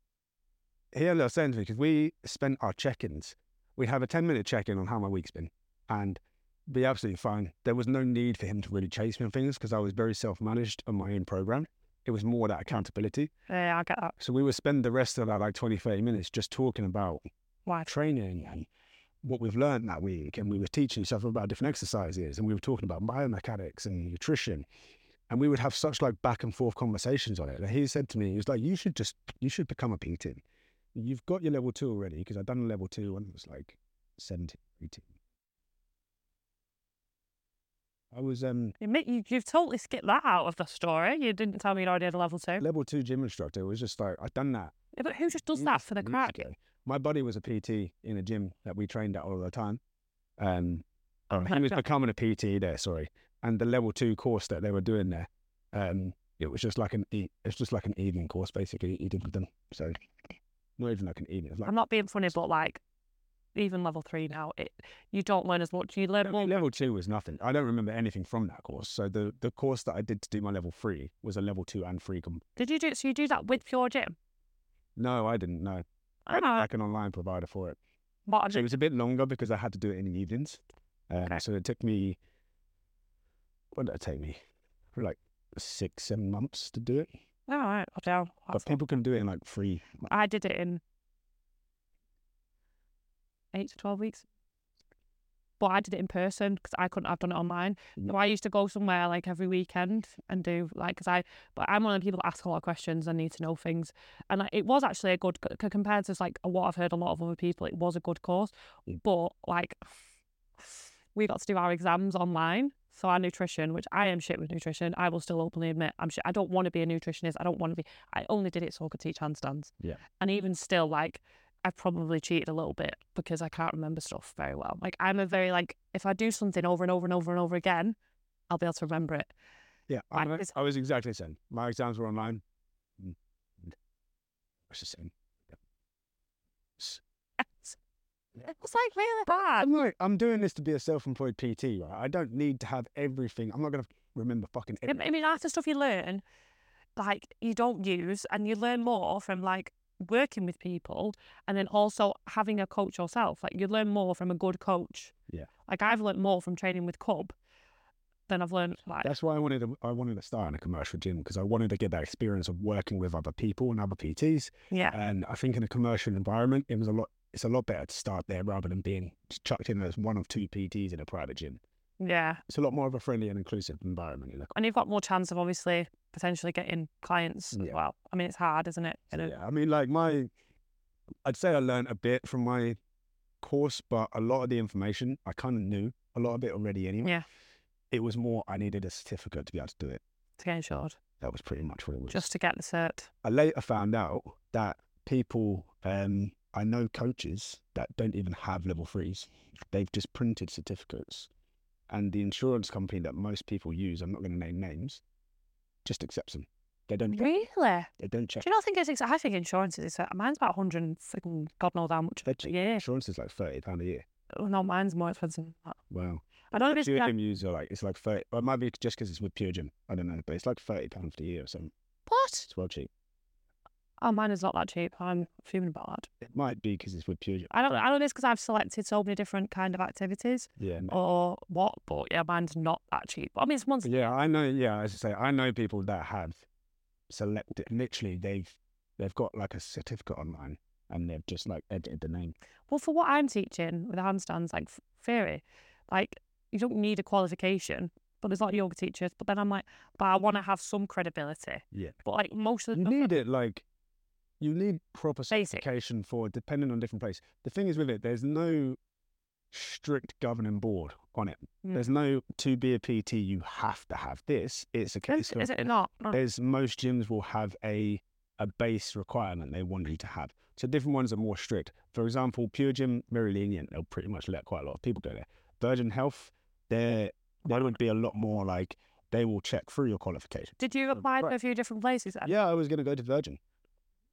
he ended up saying to me because we spent our check-ins. We have a ten minute check-in on how my week's been, and be absolutely fine. There was no need for him to really chase me on things because I was very self-managed on my own program. It was more that accountability. yeah, I get that. So we would spend the rest of that like 20, 30 minutes just talking about Why? training and what we've learned that week. And we were teaching each other about different exercises and we were talking about biomechanics and nutrition. And we would have such like back and forth conversations on it. And he said to me, he was like, you should just, you should become a PT. You've got your level two already because I'd done a level two when I was like 17, 18. I was um You, you've totally skipped that out of the story. You didn't tell me you already had a level two. level two gym instructor. It was just like, I'd done that Yeah, but who just does that for the crack? My buddy was a PT in a gym that we trained at all the time. Um, Oh, he was becoming a PT there, sorry. And the level two course that they were doing there, um, it was just like an e- it's just like an evening course basically. He did with them, so not even like an evening. Like I'm not being funny, but like even level three now, it you don't learn as much. You learn more. level two was nothing. I don't remember anything from that course. So the the course that I did to do my level three was a level two and three. Com- Did you do so? You do that with your Gym? no, I didn't know. I had Ah, like an online provider for it. what? So it was a bit longer because I had to do it in the evenings. Um, Okay. So it took me, what did it take me? For like six, seven months to do it. All right, I don't. But people can do it in like three. months. I did it in eight to twelve weeks. But I did it in person because I couldn't have done it online. So I used to go somewhere like every weekend and do like because I, but I'm one of the people that ask a lot of questions and need to know things. And like, it was actually a good c- compared to like what I've heard a lot of other people. It was a good course, Mm. but like we got to do our exams online. So our nutrition, which I am shit with nutrition, I will still openly admit I'm shit. I don't want to be a nutritionist. I don't want to be. I only did it so I could teach handstands. Yeah. And even still, like I probably cheated a little bit because I can't remember stuff very well. Like I'm a very like if I do something over and over and over and over again, I'll be able to remember it. Yeah, I, Like I was exactly the same. My exams were online. Mm, It's the same. It's like really bad. I'm like, I'm doing this to be a self-employed PT, right? I don't need to have everything. I'm not going to remember fucking I mean, half the stuff you learn, like you don't use, and you learn more from like working with people, and then also having a coach yourself. Like you learn more from a good coach. Yeah. Like I've learned more from training with Cub than I've learned like That's why I wanted to, I wanted to start in a commercial gym because I wanted to get that experience of working with other people and other PTs. yeah. And I think in a commercial environment, it was a lot. It's a lot better to start there rather than being chucked in as one of two PTs in a private gym. Yeah. It's a lot more of a friendly and inclusive environment. You know? And you've got more chance of obviously potentially getting clients as well. I mean, it's hard, isn't it? So, yeah, I mean, like my, I'd say I learned a bit from my course, but a lot of the information I kind of knew a lot of it already anyway. Yeah. It was more I needed a certificate to be able to do it. to get insured, That was pretty much what it was. just to get the cert. I later found out that people, um, I know coaches that don't even have level threes. They've just printed certificates, and the insurance company that most people use, I'm not going to name names, just accepts them. They don't. Really? They don't check. Do you not think it's? ex- I think insurance is. ex- Mine's about hundred and freaking God knows how much. A cheap. year. Insurance is like thirty pound a year. Oh, no, mine's more expensive. Than that. Wow. I don't know if it's. Pure yeah, Gym use are like it's like thirty. Or it might be just because it's with Pure Gym. I don't know, but it's like thirty for the year or something. What? It's well cheap. Oh, mine is not that cheap. I'm fuming about that. It might be because it's with Pure I don't. I don't know. It's because I've selected so many different kind of activities Yeah. or what. But yeah, mine's not that cheap. I mean, it's months. Yeah, I know. Yeah, as I say, I know people that have selected. Literally, they've they've got like a certificate online, and they've just like edited the name. Well, for what I'm teaching with handstands, like theory, like you don't need a qualification. But there's of yoga teachers. But then I'm like, but I want to have some credibility. Yeah. But like most of You the need it like you need proper Basic. certification for depending on different places. The thing is with it, there's no strict governing board on it. Mm. There's no to be a PT you have to have this. It's a is, case of is it not? No. there's most gyms will have a a base requirement they want you to have. So different ones are more strict. For example, Pure Gym very lenient. They'll pretty much let quite a lot of people go there. Virgin Health, they're they would be a lot more like they will check through your qualification. Did you apply to right. a few different places then? Yeah, I was going to go to Virgin.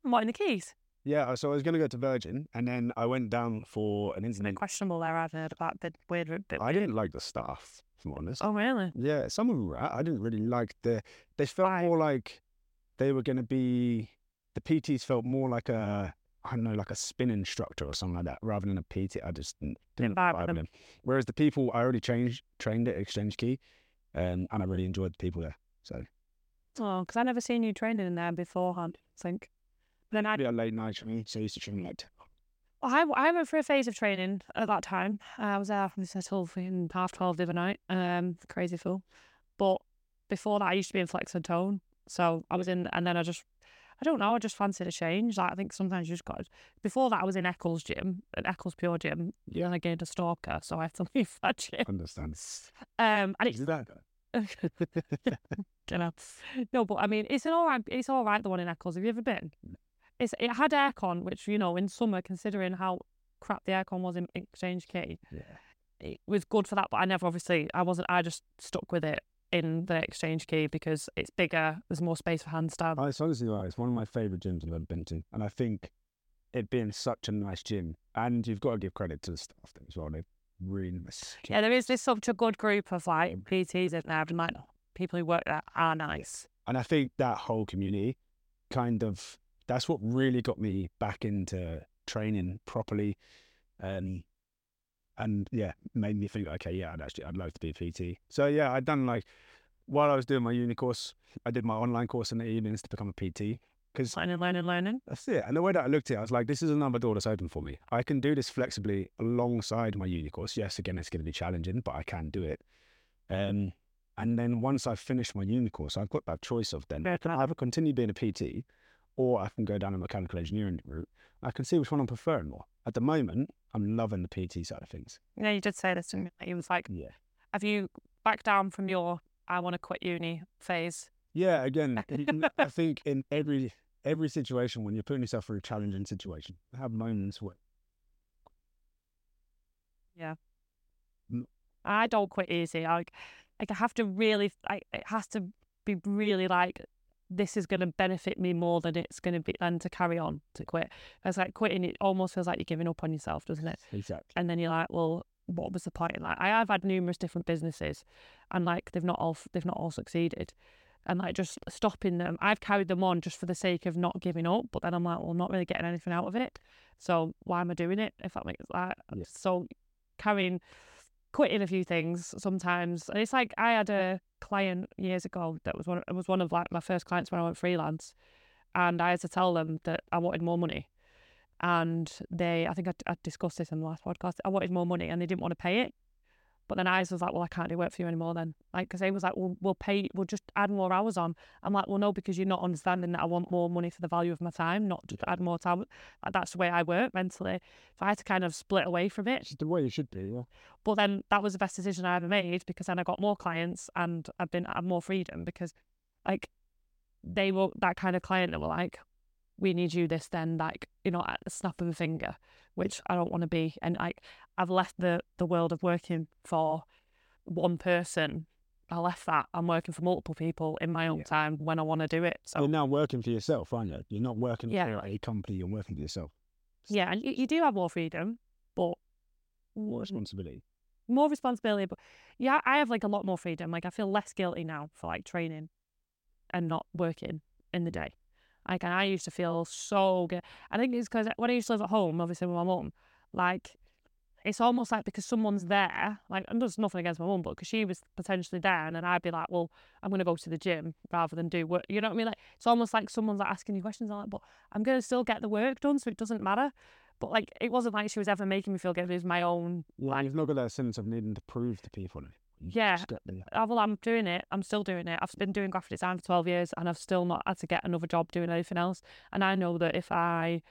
What in the Quays? Yeah, so I was going to go to Virgin, and then I went down for an incident. Questionable there. I've heard about bit weird. Bit I didn't like the staff, if I'm honest. Oh really? Yeah, some of them were. I didn't really like the. They felt Why? more like they were going to be. The PTs felt more like a. I don't know, like a spin instructor or something like that, rather than a PT. I just didn't, didn't vibe with them. them. Whereas the people I already changed, trained at Exchange Quay, um, and I really enjoyed the people there. So Oh, because I never seen you training in there beforehand. I think. Then I, I'd be a late night for me, so I used to train well, I, I went through a phase of training at that time. I was there from till fucking half twelve the other night. Um, crazy fool. But before that, I used to be in Flex and Tone. So I was in, and then I just, I don't know, I just fancied a change. Like I think sometimes you just got. Before that, I was in Eccles gym, an Eccles Pure gym. Yeah. And I gained a stalker, so I had to leave that gym. Understand? Um, and it's that? you know. No, but I mean, it's an all right. It's all right. The one in Eccles. Have you ever been? It's it had aircon, which you know, in summer, considering how crap the aircon was in Exchange Quay, Yeah. it was good for that. But I never, obviously, I wasn't. I just stuck with it in the Exchange Quay because it's bigger. There's more space for handstand. Oh, it's honestly right. It's one of my favourite gyms I've ever been to. And I think it being such a nice gym, and you've got to give credit to the staff there as well. They're really nice. yeah, there is this such a good group of like mm. PTs in there, and like people who work there are nice. And I think that whole community kind of, that's what really got me back into training properly. Um, and yeah, made me think, okay, yeah, I'd actually, I'd love to be a PT. So yeah, I'd done like, while I was doing my uni course, I did my online course in the evenings to become a PT. Because Learning, learning, learning. That's it. And the way that I looked at it, I was like, this is another door that's open for me. I can do this flexibly alongside my uni course. Yes, again, it's going to be challenging, but I can do it. Um, and then once I've finished my uni course, I've got that choice of then can I either continue being a PT or I can go down a mechanical engineering route. I can see which one I'm preferring more. At the moment, I'm loving the PT side of things. Yeah, you did say this to me. He was like, Yeah. "Have you backed down from your I want to quit uni phase?" Yeah, again, I think in every every situation when you're putting yourself through a challenging situation, have moments where Yeah. Mm. I don't quit easy. Like, like I have to really, like, it has to be really like this is going to benefit me more than it's going to be, and to carry on to quit. It's like quitting. It almost feels like you're giving up on yourself, doesn't it? exactly. And then you're like, well, what was the point? Like, I have had numerous different businesses, and like they've not all they've not all succeeded. And like just stopping them, I've carried them on just for the sake of not giving up. But then I'm like, well, I'm not really getting anything out of it. So why am I doing it? If that makes like Yeah. so carrying quitting a few things sometimes. And it's like I had a client years ago that was one it was one of like my first clients when I went freelance. And I had to tell them that I wanted more money. And they I think I, I discussed this in the last podcast. I wanted more money and they didn't want to pay it. But then I was like, well, I can't do work for you anymore then. Like, because they was like, well, we'll pay, we'll just add more hours on. I'm like, well, no, because you're not understanding that I want more money for the value of my time, not to add more time. Like, that's the way I work mentally. So I had to kind of split away from it. It's the way it should be, yeah. But then that was the best decision I ever made because then I got more clients and I've been I had more freedom because like they were that kind of client that were like, we need you this then like you know at the snap of a finger, which I don't want to be. And like I've left the the world of working for one person. I left that. I'm working for multiple people in my own Yeah. time when I want to do it. So You're now working for yourself, aren't you? You're not working Yeah. for a company, you're working for yourself. yeah, and you, you do have more freedom, but More responsibility. more responsibility. But yeah, I have like a lot more freedom. Like I feel less guilty now for like training and not working in the day. Like, and I used to feel so good. I think it's because when I used to live at home, obviously with my mum, like it's almost like because someone's there, like, and there's nothing against my mum, but because she was potentially there, and then I'd be like, well, I'm going to go to the gym rather than do work. You know what I mean? Like, it's almost like someone's like asking you questions. I'm like, but I'm going to still get the work done, so it doesn't matter. But like, it wasn't like she was ever making me feel good. It was my own. Like, you've not got that sense of needing to prove to people. Yeah. just get the- Oh, well, I'm doing it. I'm still doing it. I've been doing graphic design for 12 years and I've still not had to get another job doing anything else. And I know that if I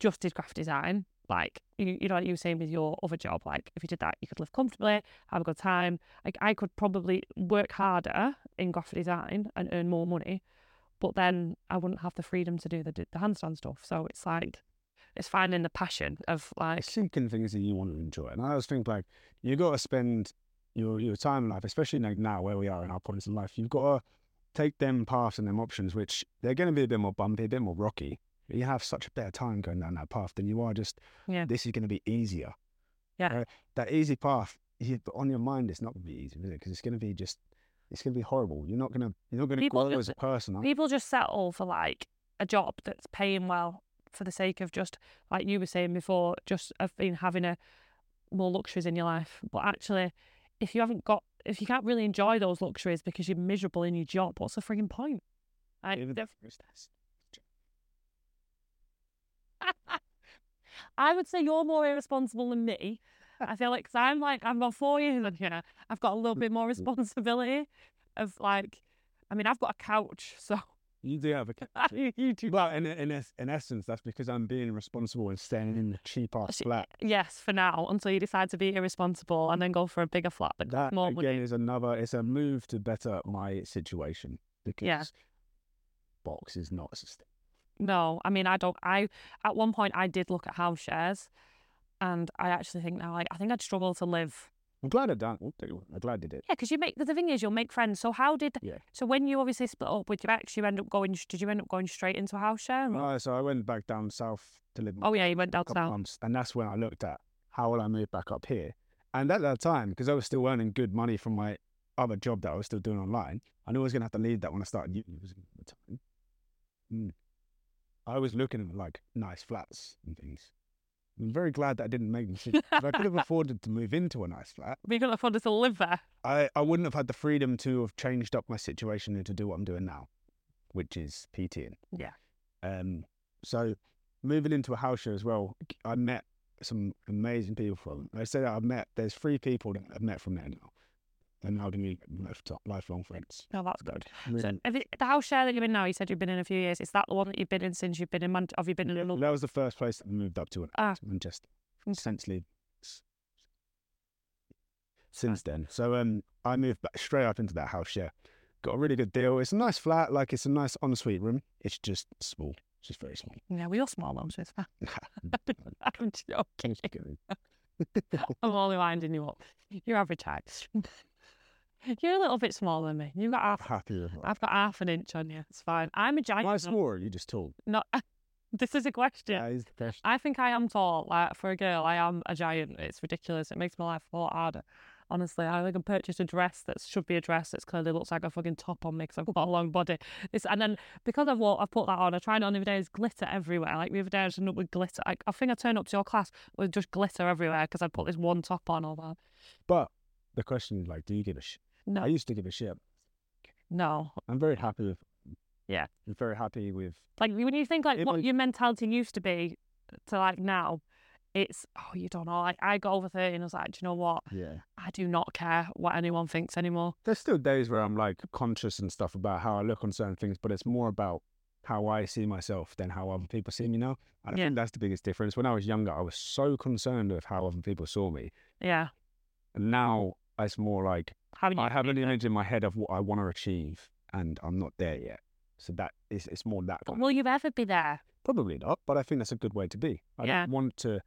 just did graphic design, like, you, you know, what you were saying with your other job, like, if you did that, you could live comfortably, have a good time. Like, I could probably work harder in graphic design and earn more money, but then I wouldn't have the freedom to do the, the handstand stuff. So it's like, it's finding the passion of like, seeking things that you want to enjoy. And I always think like you got to spend your your time in life, especially like now where we are in our points in life. You've got to take them paths and them options, which they're going to be a bit more bumpy, a bit more rocky. You have such a better time going down that path than you are just. Yeah. This is going to be easier. Yeah. Right? That easy path, you, but on your mind, it's not going to be easy, is it? Because it's going to be just. It's going to be horrible. You're not going to. You're not going to grow just- as a person. people just settle for like a job that's paying well for the sake of just like you were saying before just of being having a more luxuries in your life but actually if you haven't got if you can't really enjoy those luxuries because you're miserable in your job what's the frigging point? I, I would say you're more irresponsible than me. I feel like I'm like I'm about four years here I've got a little bit more responsibility of like I mean I've got a couch so You do have a. you, you do Well, in in es- in essence, that's because I'm being responsible and staying in the cheap ass flat. Yes, for now, until you decide to be irresponsible and then go for a bigger flat But That more again money. is another. It's a move to better my situation because Yeah. box is not sustainable. No, I mean, I don't. I at one point I did look at house shares, and I actually think now, like, I think I'd struggle to live. I'm glad I done. I'll tell you what, I'm glad I did. Yeah, because you make the thing is you'll make friends. So how did? Yeah. So when you obviously split up with your ex, you end up going. Did you end up going straight into a house share? or- Uh, so I went back down south to live. oh yeah, you went down south. months, and that's when I looked at how will I move back up here. And at that time, because I was still earning good money from my other job that I was still doing online, I knew I was going to have to leave that when I started uni at the time. Mm. I was looking at like nice flats and things. I'm very glad that I didn't make the decision. I could have afforded to move into a nice flat. We couldn't afford to live there. I, I wouldn't have had the freedom to have changed up my situation and to do what I'm doing now, which is PTing. Yeah. Um, so moving into a house share as well, I met some amazing people from. I say that I've met. There's three people that I've met from there now, and now to be life- lifelong friends. No, that's good. So Really- if it, the house share that you're in now, you said you've been in a few years. Is that the one that you've been in since you've been in? Man- have you been in another? that was the first place that I moved up to in Ah. Manchester. Okay. Essentially, since then. So um, I moved back straight up into that house share. Got a really good deal. It's a nice flat, like it's a nice ensuite room. It's just small. It's just very small. Yeah, we are small so it's fine. I'm joking. I'm only winding you up. You're average height. You're a little bit smaller than me. You've got half. Happy. I've got half an inch on you. It's fine. I'm a giant. Am I though. small you just told. No, this is a question. The question. I think I am tall. Like for a girl, I am a giant. It's ridiculous. It makes my life a lot harder. Honestly, I can purchase a dress that should be a dress that's clearly looks like a fucking top on me because I've got a long body. It's, and then because I've wore, I've put that on, I tried it on the other day, there's glitter everywhere. Like the other day, I ended up with glitter. I, I think I turned up to your class with just glitter everywhere because I put this one top on or that. But the question like, do you give a shit? No, I used to give a shit. no. I'm very happy with. Yeah. I'm very happy with. Like when you think like It what your mentality used to be to like now, it's oh you don't know. Like I got over thirty and I was like, do you know what? Yeah. I do not care what anyone thinks anymore. There's still days where I'm like conscious and stuff about how I look on certain things, but it's more about how I see myself than how other people see me now. And I Yeah. think that's the biggest difference. When I was younger, I was so concerned with how other people saw me. Yeah. And now it's more like Having I you have an image in my head of what I want to achieve, and I'm not there yet. So that is it's more that But will you ever be there? Probably not, but I think that's a good way to be. I Yeah. don't want to.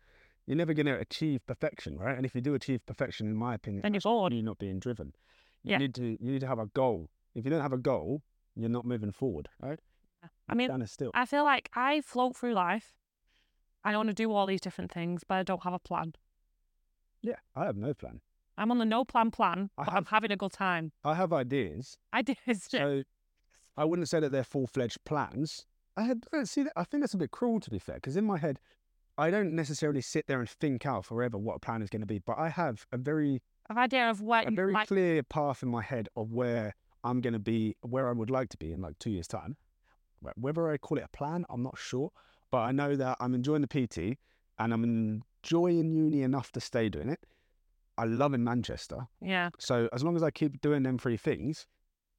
You're never going to achieve perfection, right? And if you do achieve perfection, in my opinion, Then you're bored. You're not being driven. You Yeah. need to. You need to have a goal. If you don't have a goal, you're not moving forward, right? I mean, still. I feel like I float through life. I want to do all these different things, but I don't have a plan. Yeah, I have no plan. I'm on the no plan plan, I but I'm having a good time. I have ideas. Ideas. So I wouldn't say that they're full fledged plans. I had I see that. I think that's a bit cruel to be fair, because in my head, I don't necessarily sit there and think out forever what a plan is going to be, but I have a very An idea of what a very like. clear path in my head of where I'm going to be, where I would like to be in like two years' time. Whether I call it a plan, I'm not sure, but I know that I'm enjoying the PT and I'm enjoying uni enough to stay doing it. I love in Manchester, Yeah. so as long as I keep doing them three things,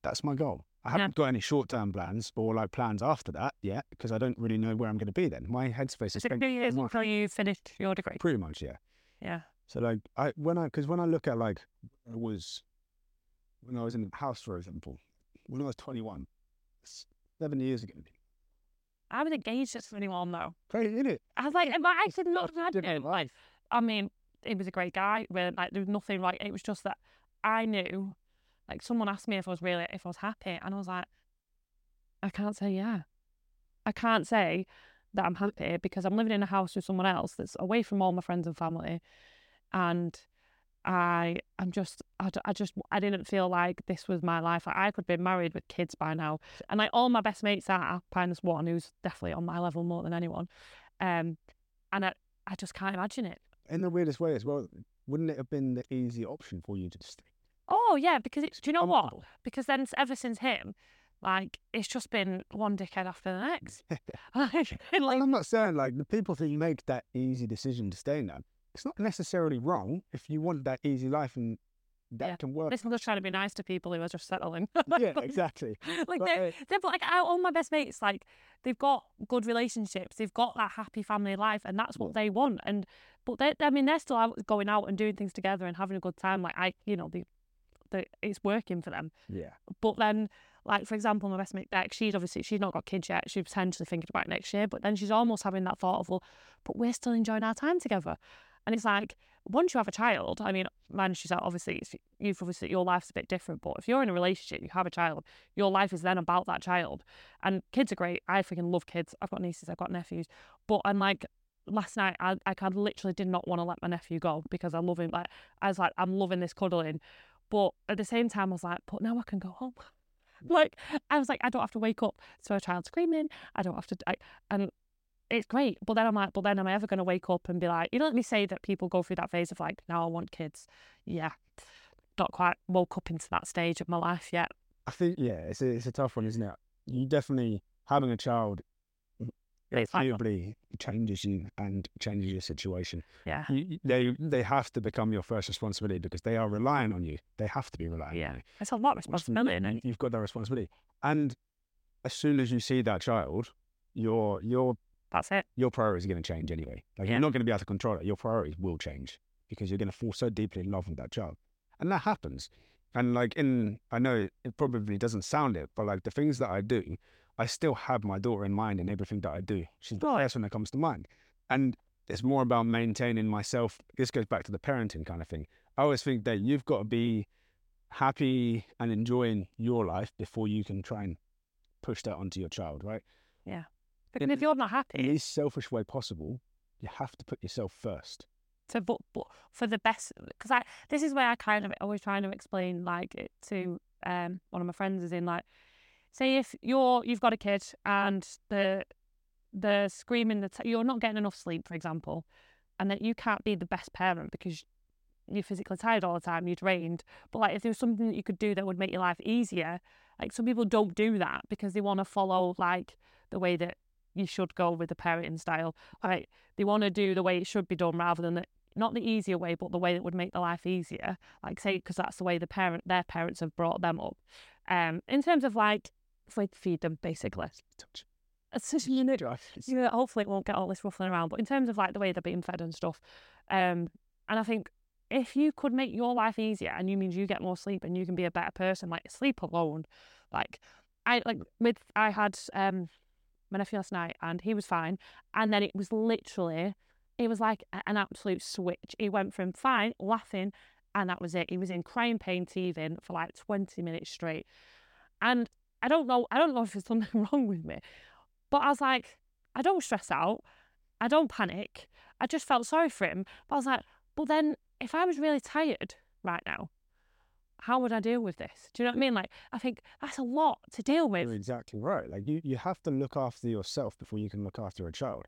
that's my goal. I haven't got any short-term plans or like plans after that yet because I don't really know where I'm going to be then. My headspace is it spent two years more- until you finished your degree? pretty much, yeah. Yeah. So like I when I because when I look at like I was when I was in the house for example when I was 21, seven years ago I was engaged at 21 though. crazy isn't it I was like, but I did not had him. Like, I mean, he was a great guy. Really, like, there was nothing like It was just that I knew, like, someone asked me if I was really, if I was happy, and I was like, I can't say yeah. I can't say that I'm happy because I'm living in a house with someone else that's away from all my friends and family, and I, I'm just, I, I just, I didn't feel like this was my life. Like, I could be married with kids by now, and like all my best mates are, minus one who's definitely on my level more than anyone. Um, and I, I just can't imagine it. In the weirdest way as well wouldn't it have been the easy option for you to stay Oh yeah, because it's do you know what? Because then ever since him, like it's just been one dickhead after the next. like, well I'm not saying like the people who make that easy decision to stay now it's not necessarily wrong if you want that easy life and that Yeah. can work This I'm just trying to be nice to people who are just settling. yeah exactly like But, they're, uh, they're like all my best mates, like they've got good relationships, they've got that happy family life, and that's what they want. And but they, I mean, they're still out going out and doing things together and having a good time. Like I, you know, they, they, it's working for them. yeah But then, like for example, my best mate Beck, she's obviously she's not got kids yet. She's potentially thinking about next year. But then she's almost having that thought of, well, but we're still enjoying our time together. And it's like once you have a child, I mean, mine she's. Obviously, you've obviously your life's a bit different. But if you're in a relationship, you have a child, your life is then about that child. And kids are great. I freaking love kids. I've got nieces, I've got nephews. But I'm like. Last night, I, I kind of literally did not want to let my nephew go because I love him. Like I was like, I'm loving this cuddling, but at the same time, I was like, but now I can go home. Like I was like, I don't have to wake up to a child screaming. I don't have to, I, and it's great. But then I'm like, but then am I ever going to wake up and be like, you know, let me say that people go through that phase of like, now I want kids. Yeah, not quite woke up into that stage of my life yet. I think yeah it's a, it's a tough one isn't it you definitely having a child mm, arguably changes you and changes your situation. yeah, You, you- they they have to become your first responsibility because they are relying on you. They have to be relying Yeah. on you. it's a lot of responsibility. You, you've got that responsibility, and as soon as you see that child, your your That's it. your priorities are going to change anyway. Like Yeah. you're not going to be able to control it. Your priorities will change because you're going to fall so deeply in love with that child, and that happens. And like in, I know it probably doesn't sound it, but like the things that I do, I still have my daughter in mind in everything that I do. She's the first one that comes to mind, and it's more about maintaining myself. This goes back to the parenting kind of thing. I always think that you've got to be happy and enjoying your life before you can try and push that onto your child, right? Because In- if you're not in happy, the least selfish way possible, you have to put yourself first. to but, but for the best because I this is where I kind of always trying to explain like it to um one of my friends is in like say if you're you've got a kid and the the screaming that you're not getting enough sleep for example and that you can't be the best parent because you're physically tired all the time you're drained but like if there was something that you could do that would make your life easier like some people don't do that because they want to follow like the way that you should go with the parenting style like they want to do the way it should be done rather than the, not the easier way, but the way that would make the life easier. Like say, because that's the way the parent, their parents have brought them up. Um, in terms of like, feed, feed them basically. Touch. It's just, you know, yeah, hopefully it won't get all this ruffling around. But in terms of like the way they're being fed and stuff, um, and I think if you could make your life easier and you means you get more sleep and you can be a better person, like sleep alone, like I like with I had um my last night and he was fine, and then it was literally it was like an absolute switch. He went from fine, laughing, and that was it. He was in crying pain, teething for like twenty minutes straight, and I don't know. I don't know if there's something wrong with me, but I was like, I don't stress out. I don't panic. I just felt sorry for him. But I was like, but then if I was really tired right now, how would I deal with this? Do you know what I mean? Like, I think that's a lot to deal with. You're exactly right. Like you, you have to look after yourself before you can look after a child.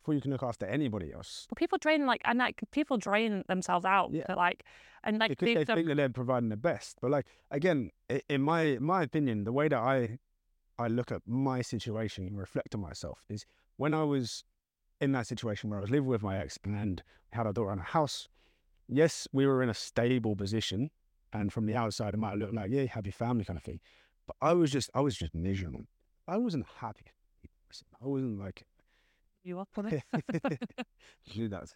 Before you can look after anybody else. But people drain like and like people drain themselves out. Yeah. Like and like because the- they think that they're providing the best. But like again, in my my opinion, the way that I I look at my situation and reflect on myself is when I was in that situation where I was living with my ex and had a daughter and a house. Yes, we were in a stable position, and from the outside, it might look like yeah, happy family kind of thing. But I was just I was just miserable. I wasn't happy. I wasn't like you up on it. do that.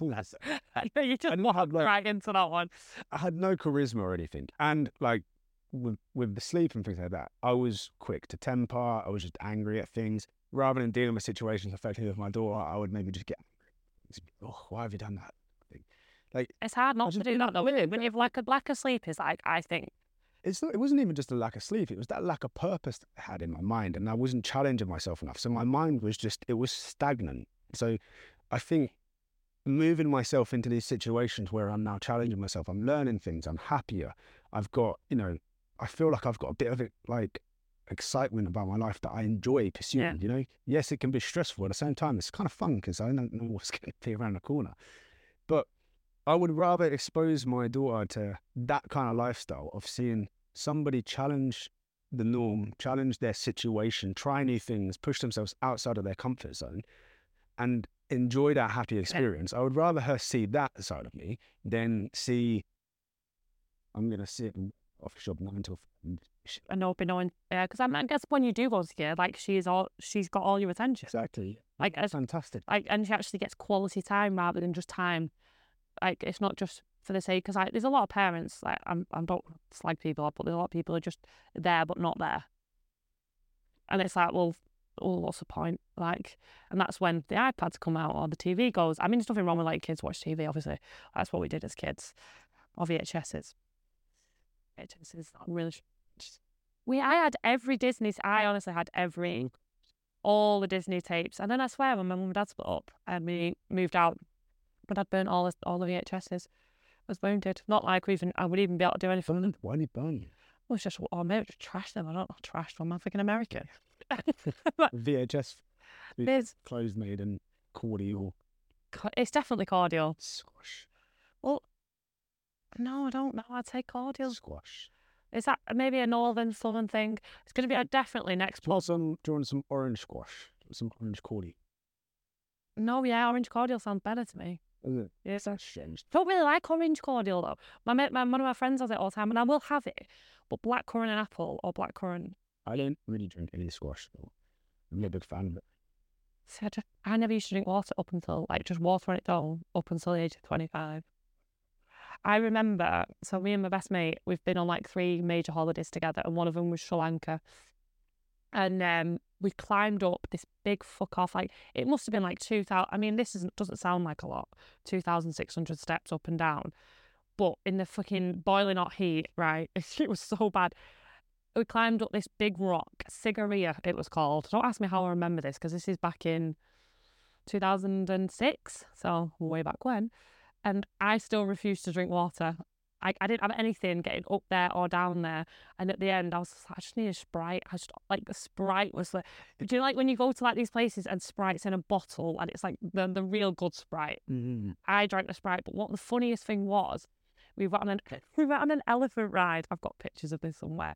Know you just I had like right into that one. I had no charisma or anything. And like with with the sleep and things like that, I was quick to temper. I was just angry at things. Rather than dealing with situations effectively with my daughter, I would maybe just get angry. Oh, why have you done that? Like It's hard not to do that though. When, when you've like a lack of sleep is like I think it's not, it wasn't even just a lack of sleep. It was that lack of purpose that I had in my mind, and I wasn't challenging myself enough. So my mind was just it was stagnant. So I think moving myself into these situations where I'm now challenging myself, I'm learning things, I'm happier. I've got you know, I feel like I've got a bit of it like excitement about my life that I enjoy pursuing. You know, yes, it can be stressful at the same time. It's kind of fun because I don't know what's going to be around the corner, but I would rather expose my daughter to that kind of lifestyle of seeing somebody challenge the norm, challenge their situation, try new things, push themselves outside of their comfort zone, and enjoy that happy experience. I would rather her see that side of me than see I'm gonna sit in office shop nine till and not be knowing yeah because I, mean, I guess when you do go together like she's all she's got all your attention Exactly. Like, That's fantastic. like and she actually gets quality time rather than just time like it's not just for the sake because there's a lot of parents like I'm I don't slag people off, but there's a lot of people who are just there but not there. And it's like well oh what's the point? Like and that's when the iPads come out or the TV goes. I mean there's nothing wrong with like kids watch TV obviously. That's what we did as kids. Or VHSs VHSs not really we I had every Disney I honestly had every all the Disney tapes. And then I swear, when my mum and dad split up and we moved out, but I'd burnt all the, all the VHSs. I was wounded. Not like we even I would even be able to do anything. Burn, why did you burn you? Well, it's just, or maybe just trash them. I don't know, trash them. I'm freaking American. VHS There's, clothes made and cordial it's definitely cordial. squash. Well, no, I don't know. I'd say cordial. Squash. Is that maybe a northern, southern thing? It's going to be uh, definitely next. Do you some? Do you want some orange squash? Some orange cordial. No, yeah, orange cordial sounds better to me. Mm. Is it? Yes, That's changed. don't really like orange cordial though. My, mate, my one of my friends has it all the time, and I will have it. But blackcurrant and apple or blackcurrant, I don't really drink any squash. Though. I'm not a big fan of it. see, I, just, I never used to drink water up until like just water on its own up until the age of twenty five. I remember, so me and my best mate, we've been on like three major holidays together, and one of them was Sri Lanka. And um, we climbed up this big fuck off, like it must have been like two thousand. I mean, this isn't doesn't sound like a lot, two thousand six hundred steps up and down, but in the fucking boiling hot heat, right? It was so bad. We climbed up this big rock, Sigiriya, it was called. Don't ask me how I remember this because this is back in 2006, so way back when. And I still refused to drink water. I, I didn't have anything getting up there or down there. And at the end, I was just like, I just need a Sprite. I just, like, the Sprite was like, do you like when you go to like these places and Sprite's in a bottle and it's like the, the real good Sprite? Mm-hmm. I drank the Sprite, but what the funniest thing was, we went on an we went on an elephant ride. I've got pictures of this somewhere.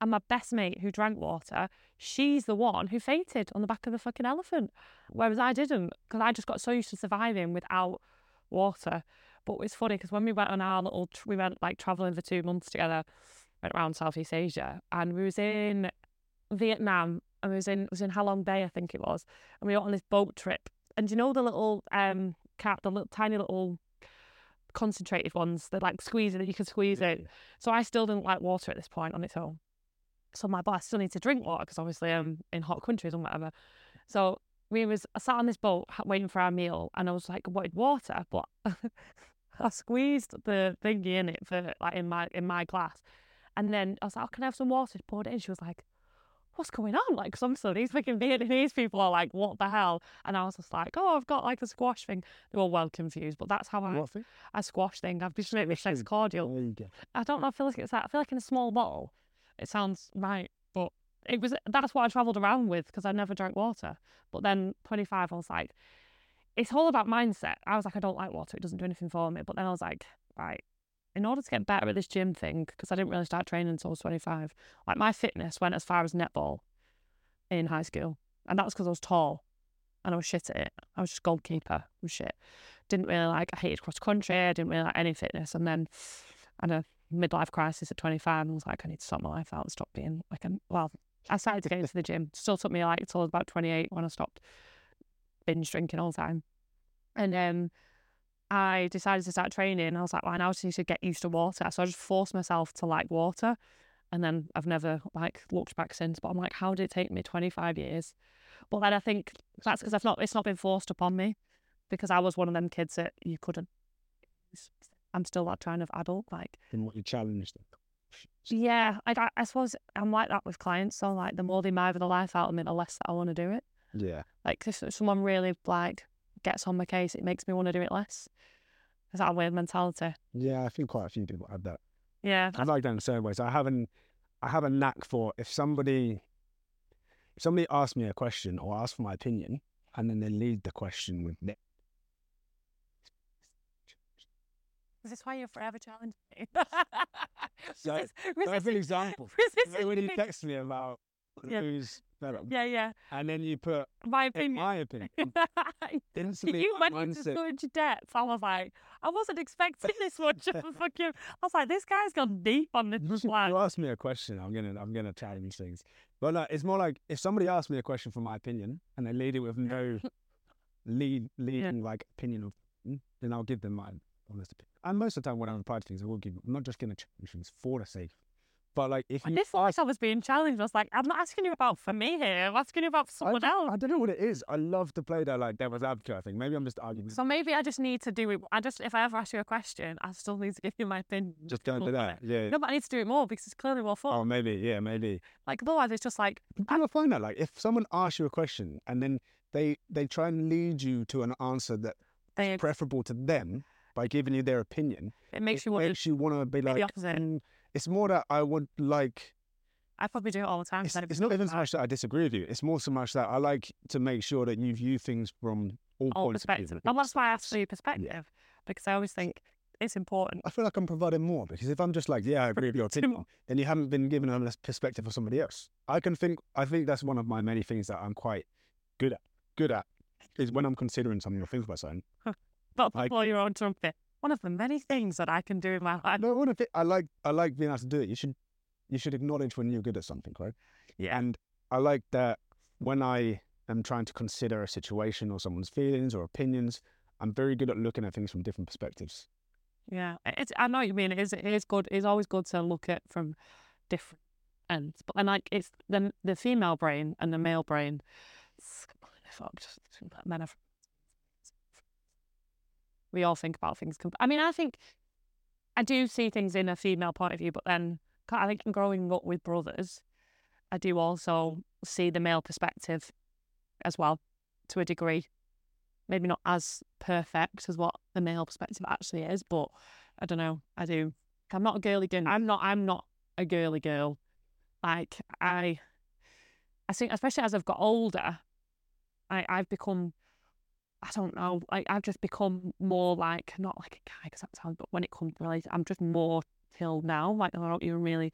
And my best mate who drank water, she's the one who fainted on the back of the fucking elephant, whereas I didn't because I just got so used to surviving without water. But it's funny because when we went on our little, tr- we went like traveling for two months together, went around Southeast Asia, and we was in Vietnam, and we was in was in Halong Bay, I think it was, and we went on this boat trip. And you know the little um cat, the little tiny little concentrated ones that like squeeze it, that you can squeeze it. So I still didn't like water at this point on its own. So my boss still need to drink water because obviously I'm in hot countries and whatever. So we was I sat on this boat waiting for our meal, and I was like, I wanted water, but I squeezed the thingy in it for like in my in my glass, and then I was like, oh, can I have some water? She poured it in. She was like, what's going on? Like, some of these fucking Vietnamese people are like, what the hell? And I was just like, oh, I've got like a squash thing. They were well confused, but that's how I, What thing? a squash thing. I've just made me sex cordial. There you go. I don't know. I feel like it's that. I feel like in a small bottle, it sounds right, but it was that's what I travelled around with because I never drank water. But then 25, I was like, it's all about mindset. I was like, I don't like water. It doesn't do anything for me. But then I was like, right, in order to get better at this gym thing, because I didn't really start training until I was 25, like my fitness went as far as netball in high school. And that was because I was tall and I was shit at it. I was just goalkeeper. I was shit. Didn't really like, I hated cross country. I didn't really like any fitness. And then I had a midlife crisis at 25 and was like, I need to sort my life out and stop being like a, well, I started to get into the gym. Still took me like till I about 28 when I stopped binge drinking all the time. And um, I decided to start training. I was like, well, I now just need to get used to water. So I just forced myself to like water. And then I've never like looked back since. But I'm like, how did it take me 25 years? But then I think that's because I've not, it's not been forced upon me because I was one of them kids that you couldn't. I'm still that kind of adult. Like, Then what you challenged them. yeah, like I, I suppose I'm like that with clients. So like, the more they mither the life out of me, the less that I want to do it. Yeah. Like if someone really like gets on my case, it makes me want to do it less. Is that a weird mentality? Yeah, I think quite a few people have that. Yeah, I like that in certain ways. I haven't I have a knack for if somebody if somebody asks me a question or asks for my opinion and then they lead the question with ne- is this why you're forever challenging me? So, Resist- so I have an example. resist- when you text me about Yeah. who's better, yeah, yeah. and then you put My opinion. my opinion. Instantly, you went into such depth. I was like, I wasn't expecting this much of a fucking. I was like, this guy's gone deep on this one. You ask me a question, I'm gonna I'm gonna challenge things. But like, it's more like if somebody asks me a question for my opinion and they lead it with no lead leading like opinion of, mm, then I'll give them my honest opinion. And most of the time when I'm replying to things, I will give. I'm not just gonna challenge things for the sake. But like if you this voice I was being challenged. I was like, I'm not asking you about for me here. I'm asking you about I someone don't, else. I don't know what it is. I love to play that like devil's advocate. I think maybe I'm just arguing. So maybe I just need to do it. I just, if I ever ask you a question, I still need to give you my opinion. just go into on that. Yeah. No, but I need to do it more because it's clearly more fun. Oh, maybe. Yeah, maybe. Like otherwise, it's just like Do you ever find that like if someone asks you a question and then they they try and lead you to an answer that they, preferable to them by giving you their opinion, it makes it you want makes you want to be like the opposite. "Mm, It's more that I would like. I probably do it all the time. It's, it's not even so much that I disagree with you. It's more so much that I like to make sure that you view things from all, all points of view. And that's why I asked for your perspective because I always think it's important. I feel like I'm providing more because if I'm just like, yeah, I agree with your opinion, then you haven't been given a perspective of somebody else. I can think. I think that's one of my many things that I'm quite good at. Good at is when I'm considering something or think about something. But blow your own trumpet. One of the many things that I can do in my life. No, I want to. I like. I like being able to do it. You should. You should acknowledge when you're good at something, right? Yeah. And I like that when I am trying to consider a situation or someone's feelings or opinions, I'm very good at looking at things from different perspectives. Yeah, it's. I know what you mean. It is. It is good. It's always good to look at from different ends. But then, like, it's the the female brain and the male brain. It's completely fucked. Men are. We all think about things. com- I mean, I think I do see things in a female point of view, but then I think growing up with brothers, I do also see the male perspective as well, to a degree. Maybe not as perfect as what the male perspective actually is, but I don't know. I do. I'm not a girly girl. I'm not. I'm not a girly girl. Like I, I think especially as I've got older, I I've become. I don't know. Like I've just become more like not like a guy because that sounds. But when it comes to relationship, I'm just more till now. Like I don't even really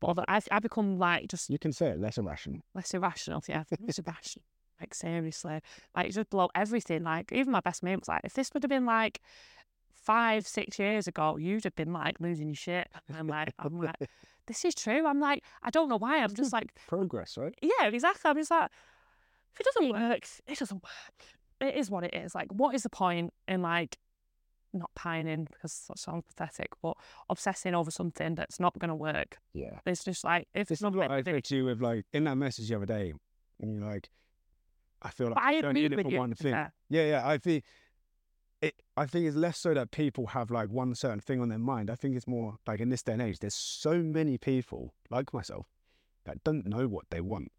bother. I I become like just You can say it less irrational. less irrational. Yeah, less irrational. Like seriously, like just blow everything. Like even my best mate was like, if this would have been like five, six years ago, you'd have been like losing your shit. And I'm like, I'm like, this is true. I'm like, I don't know why. I'm just like, Progress, right? yeah, exactly. I'm just like, if it doesn't work, it doesn't work. It is what it is. Like, what is the point in like not pining because that sounds pathetic, but obsessing over something that's not going to work? Yeah. It's just like if This it's is not what I to be- said to you with like in that message the other day. And you're like, I feel like I you don't need it for you. one thing. yeah. Yeah, yeah. I think it. I think it's less so that people have like one certain thing on their mind. I think it's more like in this day and age, there's so many people like myself that don't know what they want.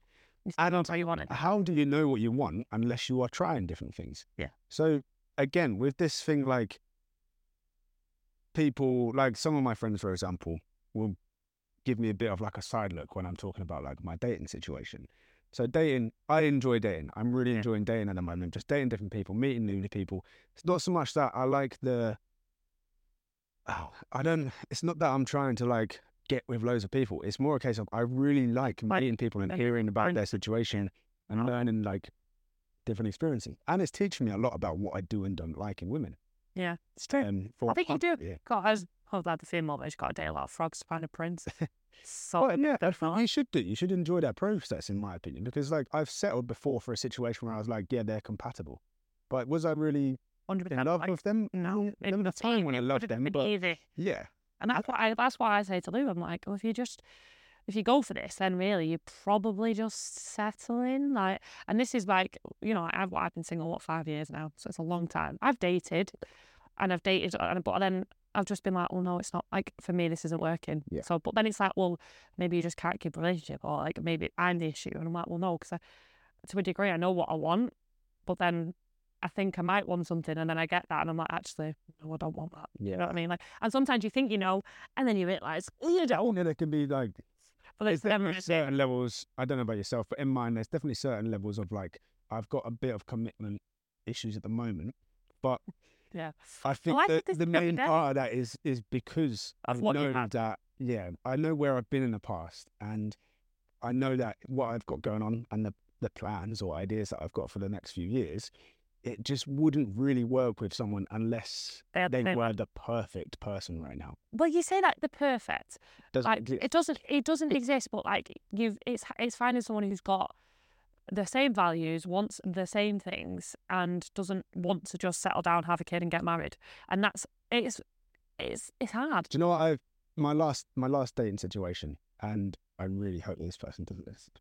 I don't tell you want it. how do you know what you want unless you are trying different things? Yeah. So again, with this thing, like people, like some of my friends, for example, will give me a bit of like a side look when I'm talking about like my dating situation. So dating, I enjoy dating. I'm really Yeah. enjoying dating at the moment. Just dating different people, meeting new people. It's not so much that I like the. Oh, I don't. It's not that I'm trying to like get with loads of people. It's more a case of I really like meeting people and hearing about their situation and learning like different experiences. And it's teaching me a lot about what I do and don't like in women. Yeah, it's true. Um, for I think you do. Yeah. God, I was, was glad more, but he's got a day a lot of frogs to find a prince. So Well, yeah, definitely. you should do. You should enjoy that process, in my opinion, because like I've settled before for a situation where I was like, yeah, they're compatible. But was I really hundred in percent. love Like, with them? no, was a time when I loved them, but easy. yeah, And that's what I that's why I say to Lou, I'm like, well, if you just if you go for this, then really you're probably just settling. Like, and this is like, you know, I've I've been single what five years now, so it's a long time. I've dated, and I've dated, and but then I've just been like, well, no, it's not like for me. This isn't working. Yeah. So, but then it's like, well, maybe you just can't keep a relationship, or like maybe I'm the issue, and I'm like, well, no, because to a degree I know what I want, but then. I think I might want something, and then I get that, and I'm like, actually, no, I don't want that. You know what I mean? Like, and sometimes you think you know, and then you realise you don't. Yeah, there can be like But there's it's never definitely is certain levels. I don't know about yourself, but in mine, there's definitely certain levels of like I've got a bit of commitment issues at the moment, but Yeah. I think think the the main day. part of that is is because Of I what you know that yeah, I know where I've been in the past, and I know that what I've got going on and the the plans or ideas that I've got for the next few years, it just wouldn't really work with someone unless They had the they were the perfect person right now. Well, you say that the perfect, Doesn't like exist. it doesn't, it doesn't exist. But like you've, it's it's finding someone who's got the same values, wants the same things, and doesn't want to just settle down, have a kid, and get married. And that's it's it's it's hard. Do you know what I my last my last dating situation, and I really hope this person doesn't listen.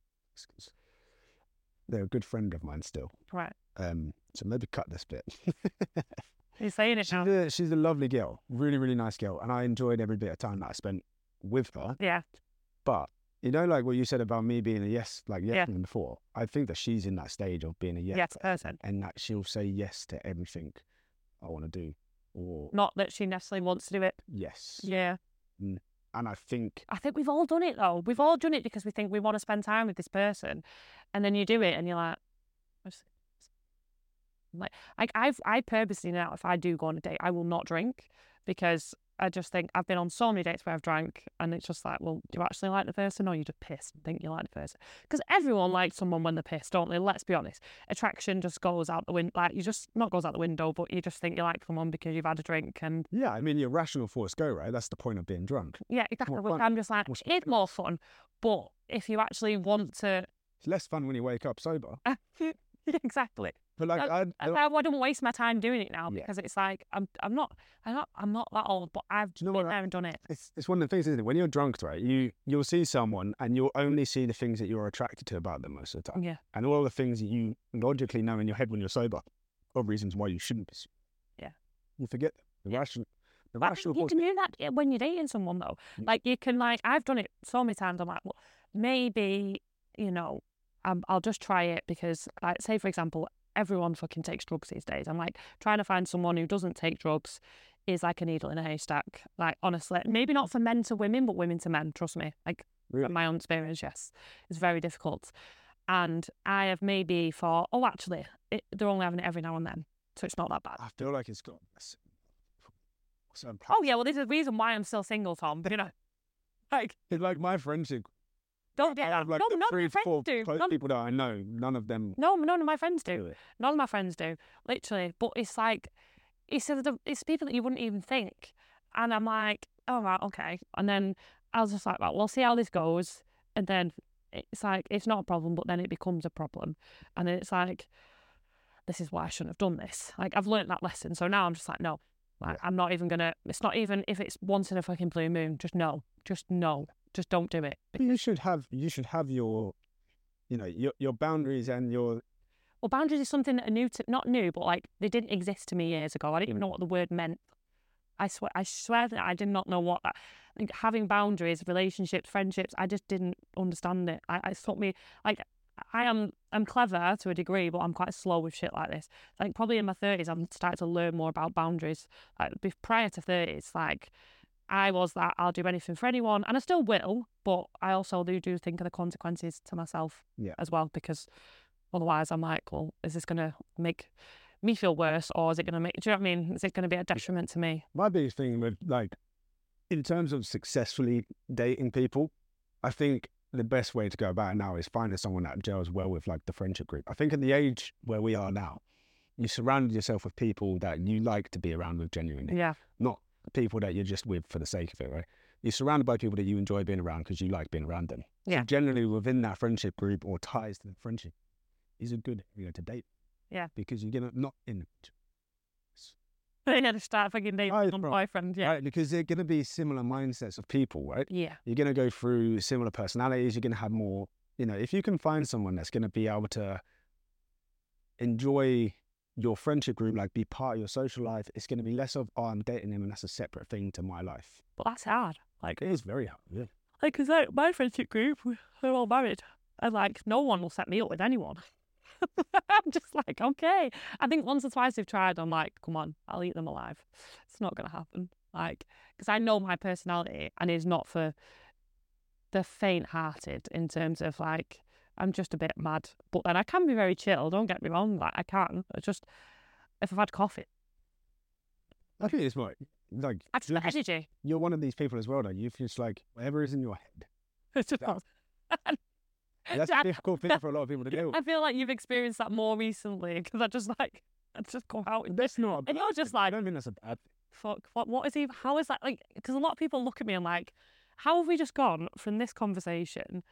They're a good friend of mine still. Right? Um, so maybe cut this bit. You're saying it she's, a, she's a lovely girl, really really nice girl, and I enjoyed every bit of time that I spent with her. Yeah. But you know, like what you said about me being a yes, like yes Yeah. man before. I think that she's in that stage of being a yes, Yes, person. and that she'll say yes to everything I want to do, or Not that she necessarily wants to do it. yes. Yeah. And I think I think we've all done it though. We've all done it because we think we want to spend time with this person, and then you do it, and you're like? Like, like I've I purposely now, if I do go on a date, I will not drink because I just think I've been on so many dates where I've drank, and it's just like, well, do you actually like the person, or you just pissed and think you like the person? Because everyone mm. likes someone when they're pissed, don't they? Let's be honest. Attraction just goes out the window. Like you just not goes out the window, but you just think you like someone because you've had a drink and yeah, I mean, your rational thoughts go right. That's the point of being drunk. yeah, exactly. I'm just like, it's more fun. But if you actually want to, It's less fun when you wake up sober. exactly. But like, I, I, I wouldn't waste my time doing it now Yeah. because it's like I'm, I'm not, I'm not, I'm not that old, but I've you know been what there and done it. it's it's one of the things, isn't it? When you're drunk, right, you you'll see someone and you'll only see the things that you're attracted to about them most of the time, Yeah, and all the things that you logically know in your head when you're sober, are reasons why you shouldn't pursue. Yeah. you forget them. the rational. The But rational you can do that when you're dating someone though. Mm. Like you can like I've done it so many times. I'm like, well, maybe you know, um, I'll just try it because, like, say for example, everyone fucking takes drugs these days. I'm like trying to find someone who doesn't take drugs is like a needle in a haystack. Like honestly, maybe not for men to women, but women to men. Trust me. Like Really? from my own experience, yes, it's very difficult. And I have maybe thought, oh, actually, it, they're only having it every now and then, so it's not that bad. I feel like it's got. a s- Some Oh yeah, well, there's a reason why I'm still single, Tom. You know, like It's like my friendship. Don't get have like no, the none of three, my friends four do. None, people that I know. None of them no, none of my friends do. do. None of my friends do, literally. But it's like, it's it's people that you wouldn't even think, and I'm like, oh right, okay. And then I was just like, well, we'll see how this goes, and then it's like it's not a problem, but then it becomes a problem, and then it's like, this is why I shouldn't have done this. Like I've learned that lesson, so now I'm just like, no, like I'm not even gonna. It's not even if it's once in a fucking blue moon. Just no, just no, just don't do it. But you should have. You should have your. You know your your boundaries and your Well, boundaries is something that are new to not new, but like they didn't exist to me years ago. I didn't even know what the word meant. I swear, I swear that I did not know what that. Like, having boundaries, relationships, friendships, I just didn't understand it. I, it took me like I am I'm clever to a degree, but I'm quite slow with shit like this. Like probably in my thirties, I'm starting to learn more about boundaries. Like prior to thirties, like I was that I'll do anything for anyone, and I still will, but I also do do think of the consequences to myself Yeah. as well because otherwise I'm like, well, is this gonna make me feel worse, or is it gonna make? Do you know what I mean? Is it gonna be a detriment to me? My biggest thing with like, in terms of successfully dating people, I think the best way to go about it now is finding someone that gels well with like the friendship group. I think in the age where we are now, you surround yourself with people that you like to be around with genuinely, Yeah, not people that you're just with for the sake of it, right? You're surrounded by people that you enjoy being around because you like being around them. So Yeah. generally within that friendship group or ties to the friendship is a good you know to date. Yeah. Because you're gonna not in yeah, to start fucking dating Right, boyfriend. Yeah, right because they're gonna be similar mindsets of people, right? yeah, You're gonna go through similar personalities. You're gonna have more. You know, if you can find someone that's gonna be able to enjoy your friendship group, like be part of your social life, it's gonna be less of oh, I'm dating him and that's a separate thing to my life. but that's hard. Like, It is very hard. Yeah. like, cause like my friendship group, we- we're all married, and like no one will set me up with anyone. I'm just like, okay. I think once or twice they've tried, I'm like, come on, I'll eat them alive. It's not gonna happen. Like, because I know my personality, and it's not for the faint-hearted in terms of like. I'm just a bit mad, but then I can be very chill. Don't get me wrong, like I can. I just if I've had coffee, I think it's right. Like I've just you're, energy. you're one of these people as well, though. You've just like whatever is in your head. It's just That's- That's a difficult thing for a lot of people to do. I feel like you've experienced that more recently because I just like I just come out with That's not. a And you're just thing. I don't mean that's a bad thing. fuck. What what is even? How is that like? Because a lot of people look at me and like, how have we just gone from this conversation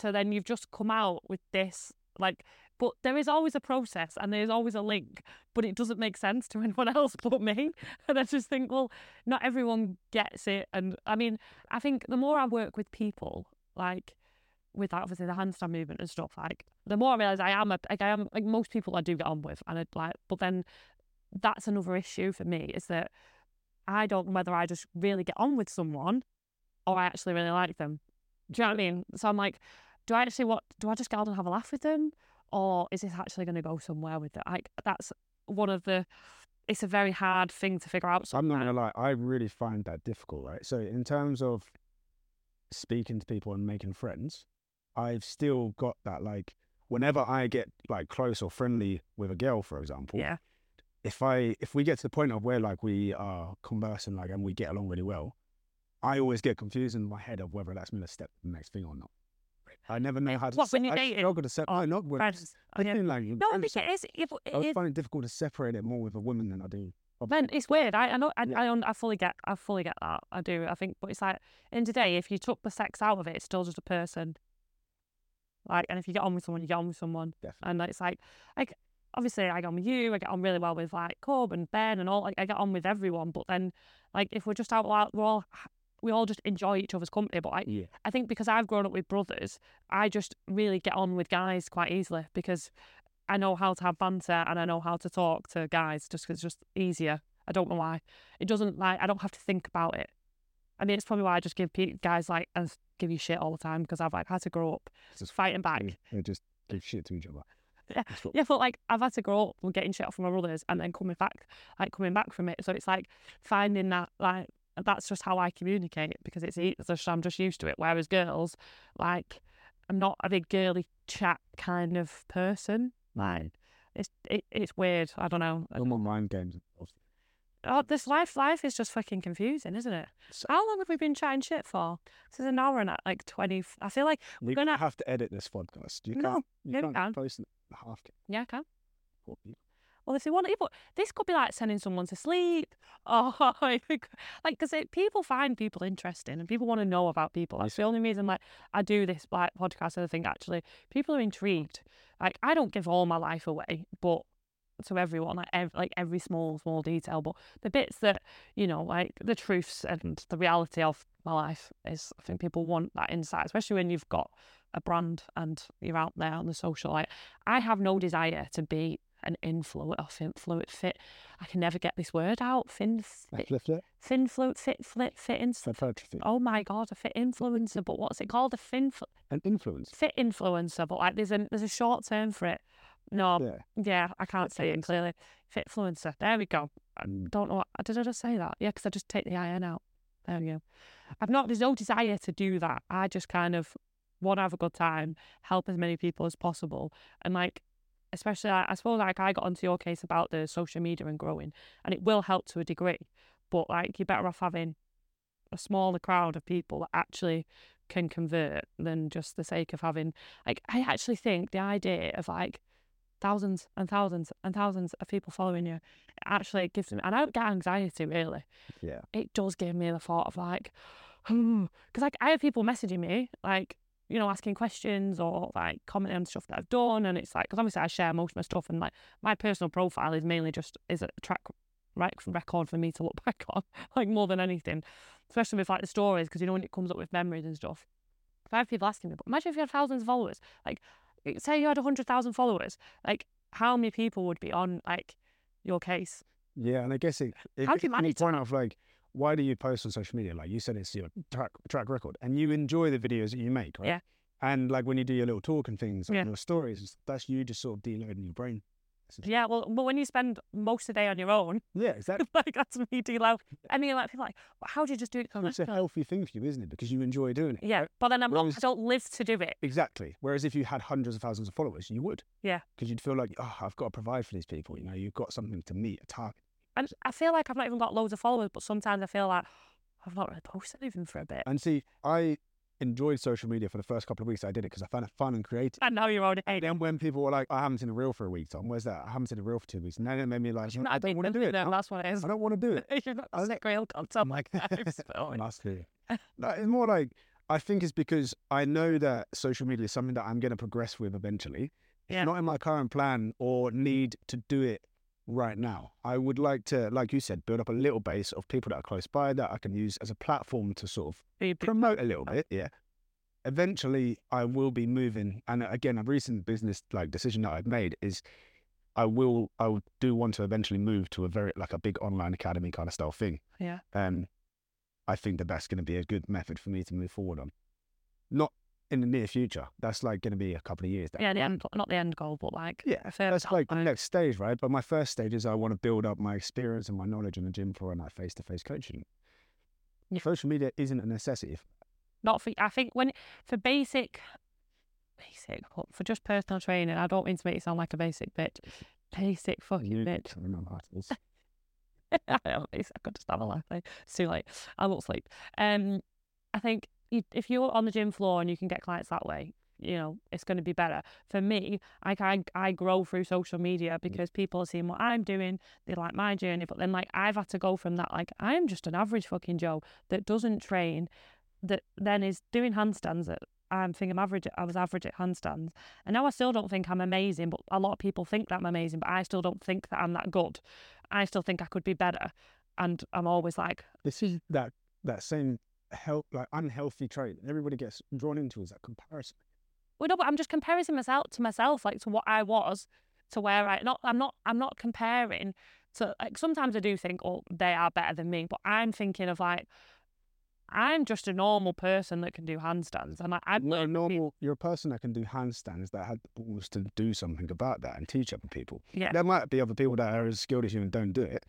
to then you've just come out with this like? But there is always a process and there's always a link, but it doesn't make sense to anyone else but me. And I just think, well, not everyone gets it. And I mean, I think the more I work with people, like with obviously the handstand movement and stuff, like the more I realize I am a, like I am like most people I do get on with, and I like, but then that's another issue for me is that I don't know whether I just really get on with someone or I actually really like them. Do you know what I mean? So I'm like, do I actually what? Do I just go on and have a laugh with them, or is this actually going to go somewhere with it? Like that's one of the. It's a very hard thing to figure out. I'm not gonna lie. I really find that difficult, right? So in terms of speaking to people and making friends, I've still got that like whenever I get like close or friendly with a girl, for example, Yeah, if I if we get to the point of where like we are conversing like and we get along really well, I always get confused in my head of whether that's me to step to the next thing or not. I never know how to. What, when you're I dating? struggle to separate. Oh, not when. friends. I yeah. think like No, I friends, think it is. It, I find it difficult to separate it more with a woman than I do. Then it's weird. I, I know. I, Yeah. I, I fully get. I fully get that. I do. I think, but it's like in today, if you took the sex out of it, it's still just a person. Like, and if you get on with someone, you get on with someone. Definitely. And it's like, like obviously, I get on with you. I get on really well with like Cobb and Ben and all. Like, I get on with everyone. But then, like, if we're just out loud, we're all we all just enjoy each other's company. But I, Yeah. I think because I've grown up with brothers, I just really get on with guys quite easily because I know how to have banter and I know how to talk to guys just 'cause it's just easier. I don't know why. It doesn't like I don't have to think about it. I mean, it's probably why I just give guys like and give you shit all the time because I've like had to grow up Just fighting back. They, just give shit to each other. Yeah. What- Yeah, but like I've had to grow up with getting shit off from my brothers and then coming back, like coming back from it. So it's like finding that like that's just how I communicate because it's, e- it's just I'm just used to it. Whereas girls, like I'm not a big girly chat kind of person. Like mm. it's it, it's weird. I don't know. No more mind games. Oh, this life life is just fucking confusing, isn't it? So- How long have we been chatting shit for? This is an hour and like twenty. I feel like we're gonna- have to edit this podcast. You No, can't. You can't can. post half. yeah, I can. Poor people. Well, if they want to, but this could be like sending someone to sleep. Oh, like, because people find people interesting and people want to know about people. That's the only reason, like, I do this like podcast. And I think actually people are intrigued. Like, I don't give all my life away, but to everyone, like, ev- like every small, small detail. But the bits that you know, like the truths and the reality of my life is, I think people want that insight, especially when you've got a brand and you're out there on the social. Like, I have no desire to be an influencer, oh, influence, fit. I can never get this word out. Fin, fit, Lift it. finflu, fit, fit, fit, Hypertrophy. Oh my god, a fit influencer, but what's it called? A fin, An influence. fit influencer, but like there's a there's a short term for it. No, Yeah. yeah, I can't say it clearly. Fitfluencer. There we go. I Mm. don't know. What, did I just say that? Yeah, because I just take the IN out. There we go. I've not. There's no desire to do that. I just kind of want to have a good time, help as many people as possible, and like, especially I, I suppose like I got onto your case about the social media and growing, and it will help to a degree, but like you're better off having a smaller crowd of people that actually can convert than just the sake of having like I actually think the idea of like thousands and thousands and thousands of people following you actually gives me and I don't get anxiety really. Yeah. It does give me the thought of like because like I have people messaging me like you know asking questions or like commenting on stuff that I've done and it's like because obviously I share most of my stuff and like my personal profile is mainly just is a track rec- record for me to look back on like more than anything especially with like the stories because you know when it comes up with memories and stuff if I have people asking me but imagine if you had thousands of followers like eh, say you had 100,000 followers like how many people would be on like your case Yeah, and I guess it. it How do you manage point of like, why do you post on social media? Like you said, it's your track track record, and you enjoy the videos that you make, right? Yeah. And like when you do your little talk and things, Yeah. and your stories, that's you just sort of deloading your brain. yeah well but when you spend most of the day on your own Yeah, exactly. like that's me deload I mean like people are like how do you just do it it's a healthy thing for you, isn't it? Because you enjoy doing it. yeah but then I'm not, I don't live to do it Exactly. Whereas if you had hundreds of thousands of followers, you would. Yeah. Because you'd feel like, oh, I've got to provide for these people. You know, you've got something to meet, a target. And I feel like I've not even got loads of followers but sometimes I feel like I've not really posted anything for a bit And see, I enjoyed social media for the first couple of weeks I did it because I found it fun and creative. and now you're on it then when people were like, I haven't seen a reel for a week, Tom, where's that? I haven't seen a reel for two weeks. And then it made me like, I don't want to do it. now. that's what it is I don't want to do it. you're not sick real content I'm like, It's filming. must do. No, it's more like, I think it's because I know that social media is something that I'm going to progress with eventually. It's Yeah. not in my current plan or need to do it right now. I would like to, like you said, build up a little base of people that are close by that I can use as a platform to sort of promote a little bit. Yeah. Eventually, I will be moving, and again, a recent business like decision that I've made is, I will, I will do want to eventually move to a very like a big online academy kind of style thing. Yeah. Um, I think that that's going to be a good method for me to move forward on. Not in the near future. That's like going to be a couple of years. down yeah the end not the end goal but like Yeah, That's like the next stage, right? But my first stage is I want to build up my experience and my knowledge in the gym floor and that face to face coaching. Yeah. Social media isn't a necessity. not for I think when for basic basic but for just personal training I don't mean to make it sound like a basic bitch basic fucking You bitch I remember how it is. I am a basic I could just have a laugh like, it's too late I won't sleep um I think you, if you're on the gym floor and you can get clients that way you know it's going to be better. For me I, I I grow through social media mm. because people are seeing what I'm doing they like my journey but then like I've had to go from that like I'm just an average fucking Joe that doesn't train that then is doing handstands at I'm think I'm average I was average at handstands. And now I still don't think I'm amazing but a lot of people think that I'm amazing but I still don't think that I'm that good. I still think I could be better and I'm always like This is that that same health like unhealthy trait that everybody gets drawn into is that comparison. well no but I'm just comparing myself to myself like to what I was to where I not I'm not I'm not comparing to like sometimes I do think oh they are better than me but I'm thinking of like I'm just a normal person that can do handstands and I, I No, normal. You're a person that can do handstands that had the balls to do something about that and teach other people. yeah There might be other people that are as skilled as you and don't do it.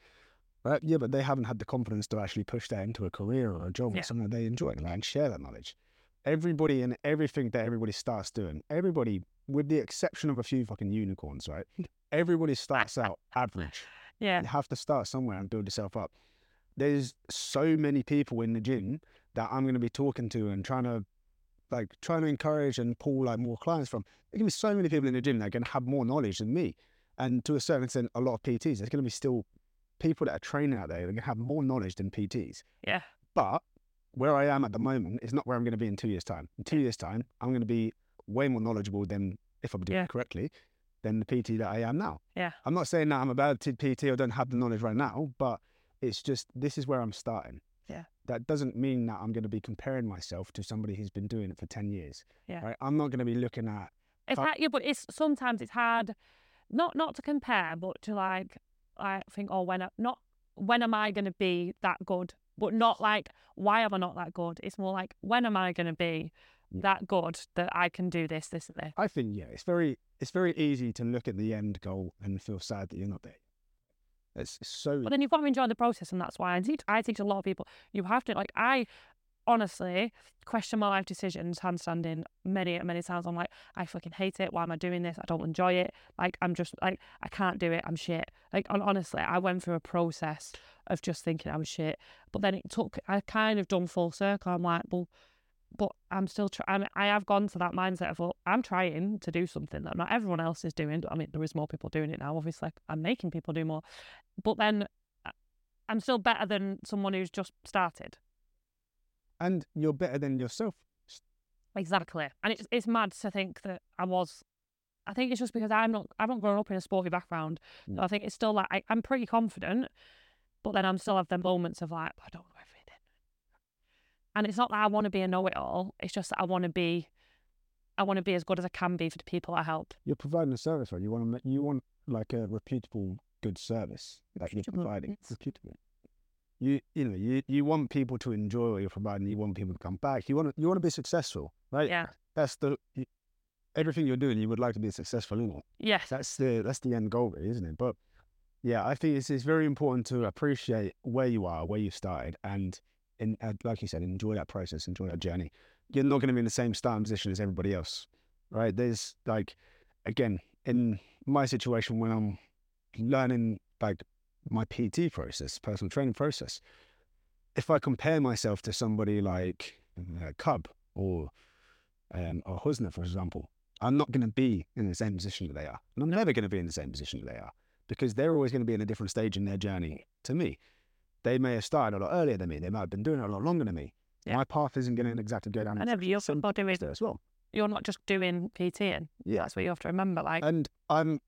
Right? Yeah, but they haven't had the confidence to actually push that into a career or a job Yeah. or something that they enjoy like, and share that knowledge. Everybody and everything that everybody starts doing, everybody, with the exception of a few fucking unicorns, right? Everybody starts out average. yeah You have to start somewhere and build yourself up. There's so many people in the gym that I'm going to be talking to and trying to, like, trying to encourage and pull like more clients from. There's going to be so many people in the gym that are going to have more knowledge than me, and to a certain extent, a lot of PTs. There's going to be still people that are training out there are going to have more knowledge than PTs. yeah But where I am at the moment is not where I'm going to be in two years' time. In two years' time, I'm going to be way more knowledgeable than, if I'm doing Yeah. it correctly, than the PT that I am now. Yeah. I'm not saying that I'm a bad PT or don't have the knowledge right now, but it's just this is where I'm starting. Yeah. That doesn't mean that I'm going to be comparing myself to somebody who's been doing it for 10 years. Yeah. Right. I'm not going to be looking at It's hard, yeah, but it's sometimes it's hard not not to compare, but to like I think, oh, when I, not when am I going to be that good, but not like why am I not that good? It's more like when am I going to be Yeah. that good that I can do this, this, and this. I think yeah, it's very it's very easy to look at the end goal and feel sad that you're not there. It's it's so But then you've got to enjoy the process, and that's why I teach. I teach a lot of people. You have to like I honestly question my life decisions, handstanding many and many times. I'm like, I fucking hate it. Why am I doing this? I don't enjoy it. Like I'm just like I can't do it. I'm shit. Like hon- honestly, I went through a process of just thinking I'm shit. But then it took. I kind of done full circle. I'm like, well. But I'm still trying. I have gone to that mindset of, well, I'm trying to do something that not everyone else is doing. I mean, there is more people doing it now. Obviously, I'm making people do more. But then uh, I'm still better than someone who's just started. And you're better than yourself. Exactly. And it's it's mad to think that I was. I think it's just because I'm not. I've not grown up in a sporty background. So Mm. I think it's still like I, I'm pretty confident, but then I'm still have them moments of like I don't know everything. And it's not that I want to be a know-it-all. It's just that I want to be. I want to be as good as I can be for the people I help. You're providing a service, right? You want to you want like a reputable good service that you're providing. Reputable. You you know you you want people to enjoy what you're providing. You want people to come back. You want to you want to be successful, right? Yeah. That's the you, everything you're doing. You would like to be successful in it. Yes. That's the that's the end goal, really, isn't it? But yeah, I think it's it's very important to appreciate where you are, where you started, and in uh, like you said, enjoy that process, enjoy that journey. You're not going to be in the same starting position as everybody else, right? There's like, again, in my situation when I'm learning like my PT process, personal training process, if I compare myself to somebody like uh, Cub or um, or Husna, for example, I'm not going to be in the same position that they are. And I'm never going to be in the same position that they are because they're always going to be in a different stage in their journey to me. They may have started a lot earlier than me. They might have been doing it a lot longer than me. Yeah. My path isn't going to exactly go down I never. You're not doing. as well. You're not just doing PTing. Yeah. That's what you have to remember. Like, And I'm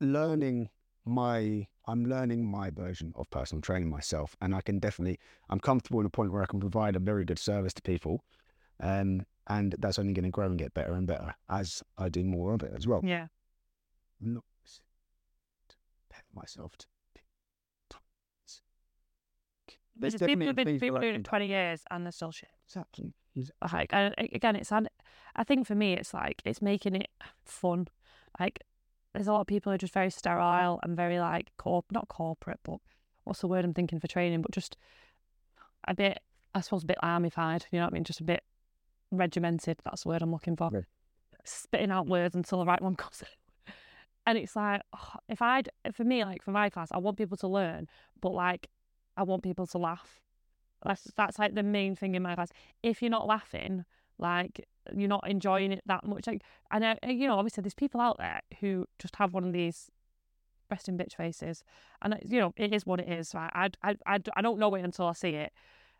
learning my I'm learning my version of personal training myself, and I can definitely I'm comfortable in a point where I can provide a very good service to people, um, and that's only going to grow and get better and better as I do more of it as well. yeah. I'm not compare myself to There's people who've been people doing it 20 years and they're still shit. Exactly. Like, and again, it's, an- I think for me, it's like, it's making it fun. Like, there's a lot of people who are just very sterile and very like, corp, not corporate, but what's the word I'm thinking for training, but just a bit, I suppose, a bit armified, you know what I mean? Just a bit regimented. That's the word I'm looking for. Right. Spitting out words until the right one comes in. And it's like, oh, if I'd, for me, like for my class, I want people to learn, but like, I want people to laugh. That's that's like the main thing in my class. If you're not laughing, like you're not enjoying it that much. Like, and I, you know, obviously there's people out there who just have one of these resting bitch faces, and you know it is what it is. Right? I, I, I, I don't know it until I see it,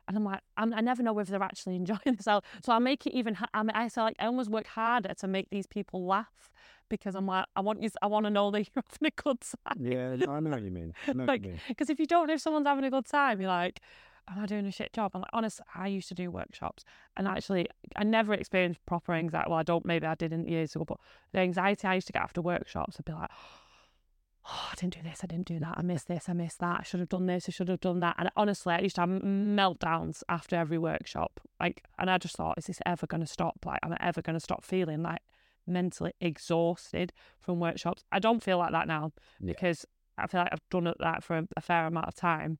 and I'm like, I'm, I never know whether they're actually enjoying themselves. So I make it even. I, mean, I say like I almost work harder to make these people laugh because I'm like, I want you, I want to know that you're having a good time. Yeah, I know what you mean. Know Like, you mean. Because if you don't know if someone's having a good time, you're like, am I doing a shit job? I'm like, honestly, I used to do workshops and actually I never experienced proper anxiety. Well, I don't, maybe I didn't years ago, but the anxiety I used to get after workshops, I'd be like, oh, I didn't do this, I didn't do that, I missed this, I missed that, I should have done this, I should have done that. And honestly, I used to have meltdowns after every workshop. Like, and I just thought, is this ever going to stop? Like, am I ever going to stop feeling like mentally exhausted from workshops? I don't feel like that now Yeah. because I feel like I've done that for a, a fair amount of time.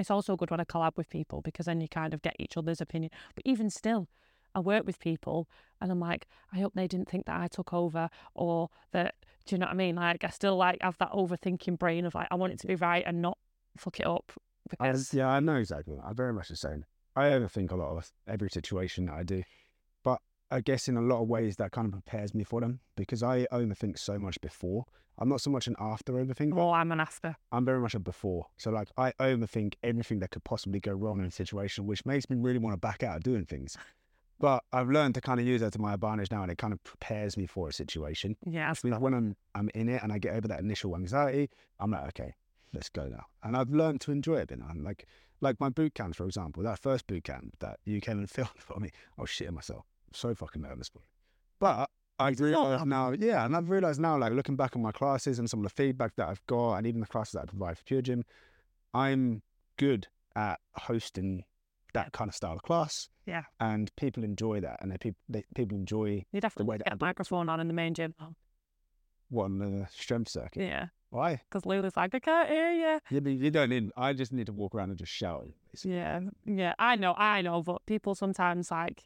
It's also good when I collab with people because then you kind of get each other's opinion. But even still, I work with people and I'm like, I hope they didn't think that I took over or that, do you know what I mean? Like, I still like have that overthinking brain of like, I want it to be right and not fuck it up. I, yeah, I know exactly. I'm very much the same. I overthink a lot of every situation that I do, I guess in a lot of ways that kind of prepares me for them because I overthink so much before. I'm not so much an after overthinker. well, I'm an after. I'm very much a before. So like I overthink everything that could possibly go wrong in a situation, which makes me really want to back out of doing things. But I've learned to kind of use that to my advantage now, and it kind of prepares me for a situation. Yeah. Means when I'm I'm in it and I get over that initial anxiety, I'm like, okay, let's go now. And I've learned to enjoy it. I'm like, like my boot camp, for example, that first boot camp that you came and filmed for me, I was shitting myself. So fucking nervous. But I realize now, yeah, and I've realized now, like looking back on my classes and some of the feedback that I've got, and even the classes that I provide for Pure Gym, I'm good at hosting that kind of style of class. Yeah. and people enjoy that, and they people they, people enjoy You definitely way that get I a do microphone on in the main gym. Oh. what on the strength circuit. Yeah, Why? because Lulu's like, I can't hear you. Yeah, but you don't need. I just need to walk around and just shout. basically. Yeah, yeah, I know, I know, but people sometimes like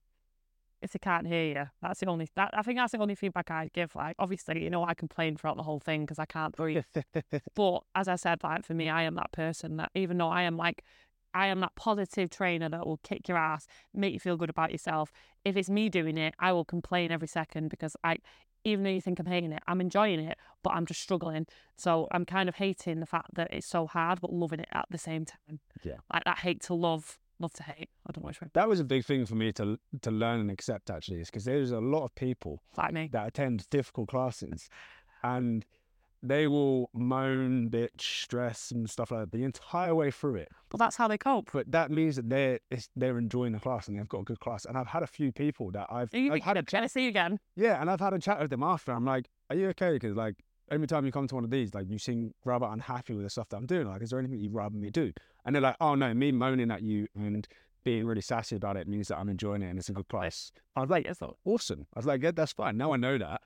if they can't hear you, that's the only that I think that's the only feedback I give. Like, obviously, you know, I complain throughout the whole thing because I can't breathe. but as I said, like for me, I am that person that even though I am like. I am that positive trainer that will kick your ass, make you feel good about yourself. If it's me doing it, I will complain every second because I, even though you think I'm hating it, I'm enjoying it, but I'm just struggling. So I'm kind of hating the fact that it's so hard, but loving it at the same time. Yeah. Like that hate to love, love to hate. I don't which that was a big thing for me to to learn and accept. Actually, is because there's a lot of people like me. that attend difficult classes and they will moan, bitch, stress, and stuff like that the entire way through it. But that's how they cope. But that means that they're it's, they're enjoying the class and they've got a good class. And I've had a few people that I've, I've had a Can I see you again? yeah, and I've had a chat with them after. I'm like, are you okay? Because like every time you come to one of these, like you seem rather unhappy with the stuff that I'm doing. Like, is there anything you'd rather me do? And they're like, oh no, me moaning at you and being really sassy about it means that I'm enjoying it and it's a good class. I was like, all- awesome. I was like, yeah, that's fine. Now I know that.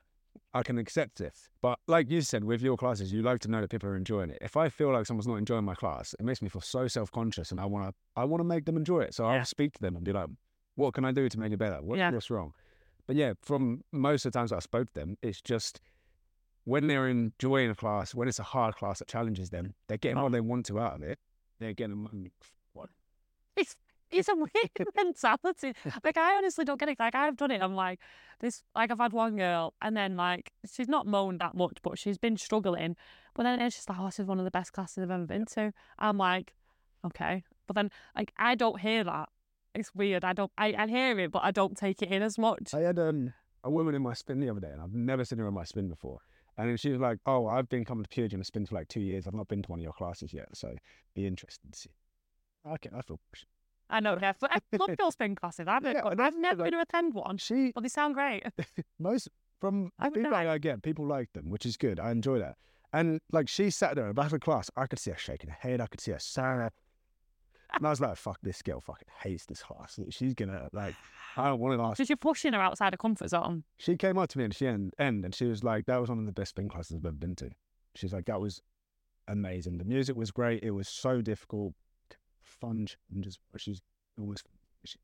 I can accept it. But like you said, with your classes, you like to know that people are enjoying it. If I feel like someone's not enjoying my class, it makes me feel so self conscious and I wanna I wanna make them enjoy it. So Yeah. I'll speak to them and be like, what can I do to make it better? What, Yeah. What's wrong? But yeah, from most of the times I spoke to them, it's just when they're enjoying a class, when it's a hard class that challenges them, they're getting what they want to out of it. They're getting money. What? It's it's a weird mentality. Like I honestly don't get it. Like I've done it. I'm like this. Like I've had one girl, and then like she's not moaned that much, but she's been struggling. But then it's just like, oh, this is one of the best classes I've ever been to. I'm like, okay. But then like I don't hear that. It's weird. I don't. I, I hear it, but I don't take it in as much. I had um, a woman in my spin the other day, and I've never seen her in my spin before. And then she was like, "Oh, I've been coming to Pure Gym and spin for like two years. I've not been to one of your classes yet, so be interested to see." Okay, I feel I know. Yeah, I love your spin classes. I've, Yeah, I've never like- been to attend one, she but they sound great. most from I feedback. I get, people like them, which is good. I enjoy that. And like she sat there in the back of class, I could see her shaking her head. I could see her sad. And I was like, "Fuck, this girl fucking hates this class. She's gonna like, I don't want to ask." Because you're pushing her outside her comfort zone. She came up to me and she end, end and she was like, "That was one of the best spin classes I've ever been to." She's like, "That was amazing. The music was great. It was so difficult, fun, and just she's always." She,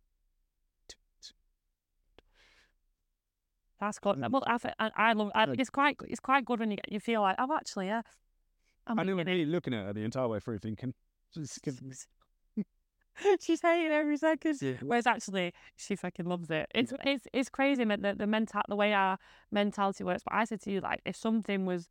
That's good. Mm. Well, I, I, I love. I, it's quite. It's quite good when you get. You feel like, oh, actually, yeah. I'm I knew me looking at her the entire way through, thinking, "Just give me." She's hating every second. Yeah. Whereas actually, she fucking loves it. It's it's it's crazy man, the the mental the way our mentality works. But I said to you, like, if something was,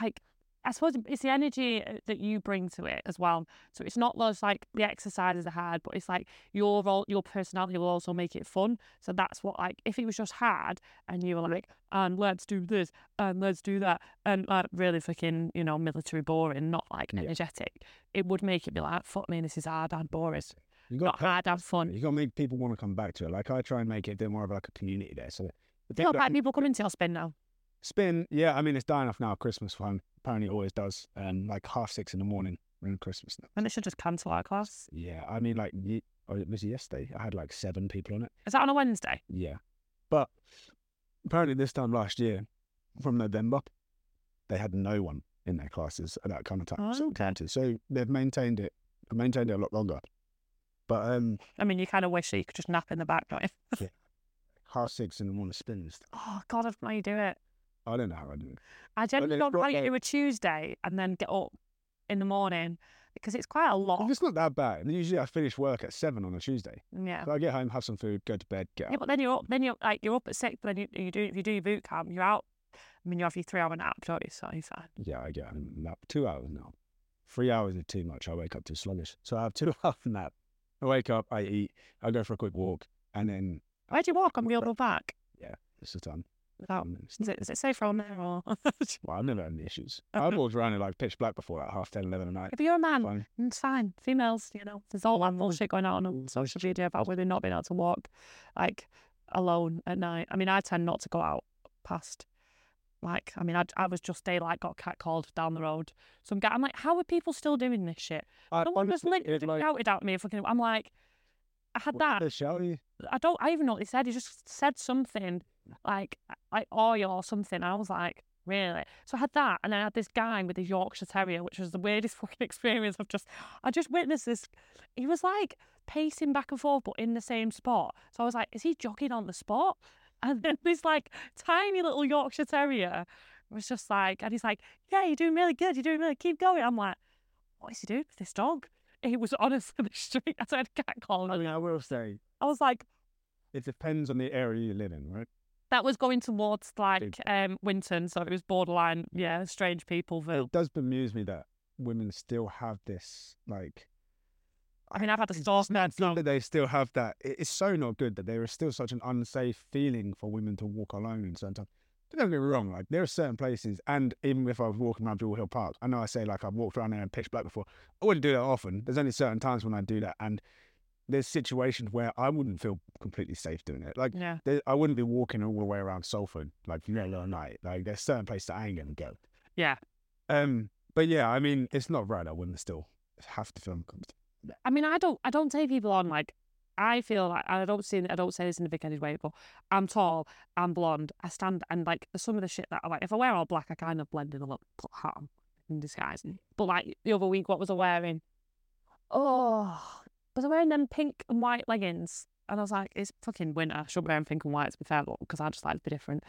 like, I suppose it's the energy uh, that you bring to it as well. So it's not just like the exercises are hard, but it's like your role, your personality will also make it fun. So that's what like if it was just hard and you were like, and let's do this and let's do that and like really fucking you know military boring, not like Yeah. energetic, it would make it be like fuck me, this is hard and boring, You not got hard and fun. you got to make people want to come back to it. Like I try and make it a bit more of like a community there. So the It's people not that bad people come into your spin now. Spin, yeah. I mean, it's dying off now. Christmas fun apparently it always does. Um, like half six in the morning around Christmas now. And they should just cancel our class. Yeah, I mean, like, ye- oh, it was yesterday. I had like seven people on it. Is that on a Wednesday? Yeah. But apparently, this time last year, from November, they had no one in their classes at that kind of time. Oh, so, okay. so they've maintained it, maintained it a lot longer. But um, I mean, you kind of wish that you could just nap in the back, don't you? half six in the morning spins. Oh God, I don't know how you do it. I don't know how I do it. I generally don't you proper- do a Tuesday and then get up in the morning because it's quite a lot. It's not that bad, and usually I finish work at seven on a Tuesday. Yeah. So I get home, have some food, go to bed, get Yeah, up. but then you're up. Then you're like you're up at six. But then you, you do if you do your boot camp, you're out. I mean, you have your three hour nap, don't you? So you're fine. Yeah, I get a nap. Two hours now. Three hours is too much. I wake up too sluggish. So I have two hours nap. I wake up, I eat, I go for a quick walk, and then Where do you walk on the other back? Yeah, it's a time. Without, mm. And is it, is it safe on there or? Well, I've never had any issues. Oh. I've walked around in like pitch black before, like half 10, 11 at night. if you're a man, Fine. it's fine. Females, you know, there's all that bullshit going on on social media about women not being able to walk like alone at night. I mean, I tend not to go out past. Like, I mean, I, I was just daylight got catcalled down the road. Some guy, I'm like, how are people still doing this shit? I, Someone just literally it, like, shouted at me. Fucking, I'm like, I had that. they shout you? I don't. I even know what he said. He just said something like like oh, oil or something. I was like, really? So I had that, and then I had this guy with his Yorkshire Terrier, which was the weirdest fucking experience. I've just I just witnessed this. He was like pacing back and forth, but in the same spot. So I was like, is he jogging on the spot? And then this like tiny little Yorkshire Terrier was just like, and he's like, yeah, you're doing really good. You're doing really. Keep going. I'm like, what is he doing with this dog? He was honestly the street. I said, cat call. I mean, I will say I was like, it depends on the area you live in, right? That was going towards like um Winton, so it was borderline, yeah, strange peopleville. It does bemuse me that women still have this like. I mean, I've had a It's store not that they still have that. It's so not good that there is still such an unsafe feeling for women to walk alone in certain times. Don't get me wrong, like there are certain places, and even if I was walking around Buile Hill Park, I know I say like I've walked around there in pitch black before. I wouldn't do that often. There's only certain times when I do that, and there's situations where I wouldn't feel completely safe doing it. Like Yeah, there, I wouldn't be walking all the way around Salford like middle of the night. Like there's certain places that I ain't gonna go. yeah. Um, but yeah, I mean, it's not right. I wouldn't still have to feel uncomfortable. I mean, I don't, I don't take people on like. I feel like I don't see, I don't say this in a big-headed way, but I'm tall, I'm blonde, I stand, and like some of the shit that I like. If I wear all black, I kind of blend in a little, hat on in disguise. But like the other week, what was I wearing? Oh, was I wearing them pink and white leggings? And I was like, it's fucking winter. I shouldn't be wearing pink and white to be fair, because I just like to be different.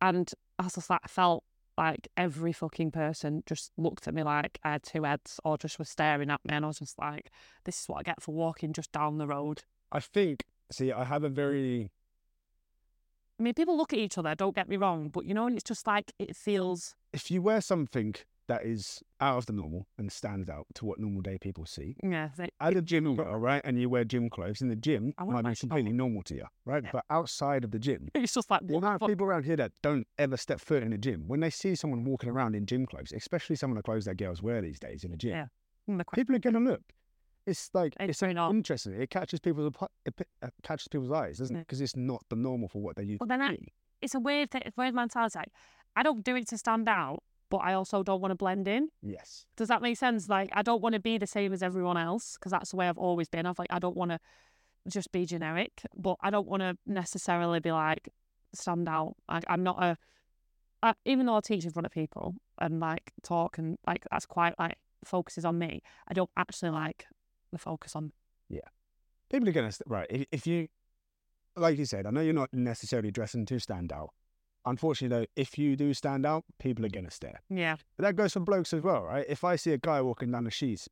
And I was just like, I felt like every fucking person just looked at me like I had two heads or just was staring at me. And I was just like, this is what I get for walking just down the road. I think. See, I have a very I mean, people look at each other, don't get me wrong, but you know, and it's just like, it feels, if you wear something that is out of the normal and stands out to what normal day people see, yeah, they- at a gym, all right, and you wear gym clothes in the gym, I might be completely normal to you, right? Yeah. But outside of the gym, it's just like, the amount of people around here that don't ever step foot in the gym, when they see someone walking around in gym clothes, especially some of the clothes that girls wear these days in a gym, Yeah. People are going to look. It's like It's it's, not. interesting. It catches people's it uh, catches people's eyes, doesn't it? Because it's not the normal for what they But to then I- it's a weird, thing, weird mentality. I don't do it to stand out, but I also don't want to blend in. Yes. Does that make sense? Like, I don't want to be the same as everyone else because that's the way I've always been. I've like, I don't want to just be generic, but I don't want to necessarily be like stand out. Like, I'm not a, I, even though I teach in front of people and like talk and like that's quite like focuses on me. I don't actually like the focus on. Yeah. People are going to, right. If, if you, like you said, I know you're not necessarily dressing to stand out. Unfortunately, though, if you do stand out, people are going to stare. Yeah, But that goes for blokes as well, right? If I see a guy walking down the sheets,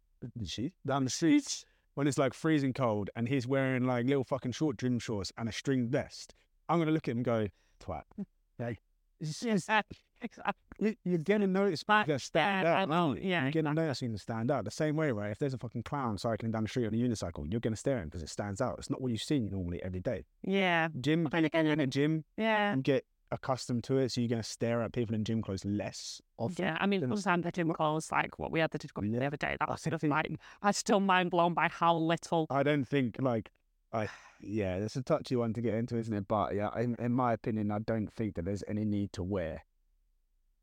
down the streets when it's like freezing cold and he's wearing like little fucking short gym shorts and a string vest, I'm gonna look at him and go, twat. Like, it's just, yeah, exactly. you, you're gonna notice people stand uh, out, and- aren't you? yeah, You're gonna notice stand out. The same way, right? If there's a fucking clown cycling down the street on a unicycle, you're gonna stare at him because it stands out. It's not what you see normally every day. yeah, Gym, But then again, in a gym, yeah. and get accustomed to it, so you're gonna stare at people in gym clothes less often. Yeah, I mean, sometimes the gym clothes, like what we had the discussion the Yeah. other day, that was sort of like, I'm still mind blown by how little. I don't think like I yeah, it's a touchy one to get into, isn't it? But yeah, in, in my opinion, I don't think that there's any need to wear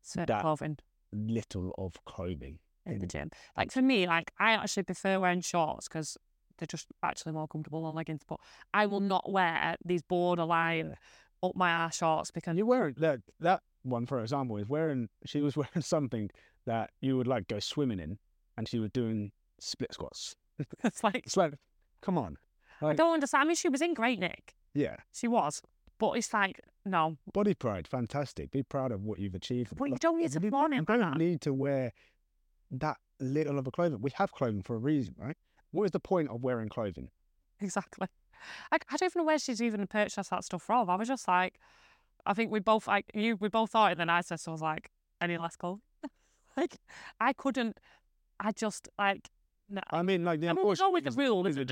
certain That- clothing little of clothing. in the gym. Like for me, like I actually prefer wearing shorts because they're just actually more comfortable than leggings. But I will not wear these borderline up my ass shorts because you're wearing that that one, for example, is wearing she was wearing something that you would like go swimming in, and she was doing split squats. it's like It's like, come on, I don't understand. I mean, she was in great nick. yeah, She was, but it's like no, body pride, fantastic. Be proud of what you've achieved. but you don't need to you flaunt you don't that. need to wear that little of a clothing. We have clothing for a reason, right? What is the point of wearing clothing? Exactly. I, I don't even know where she's even purchased that stuff from. I was just like, I think we both like you. We both thought it. Then I said, so I was like, any less clothes? like, I couldn't. I just like. No. I mean, like the I mean, go with the rule, is it?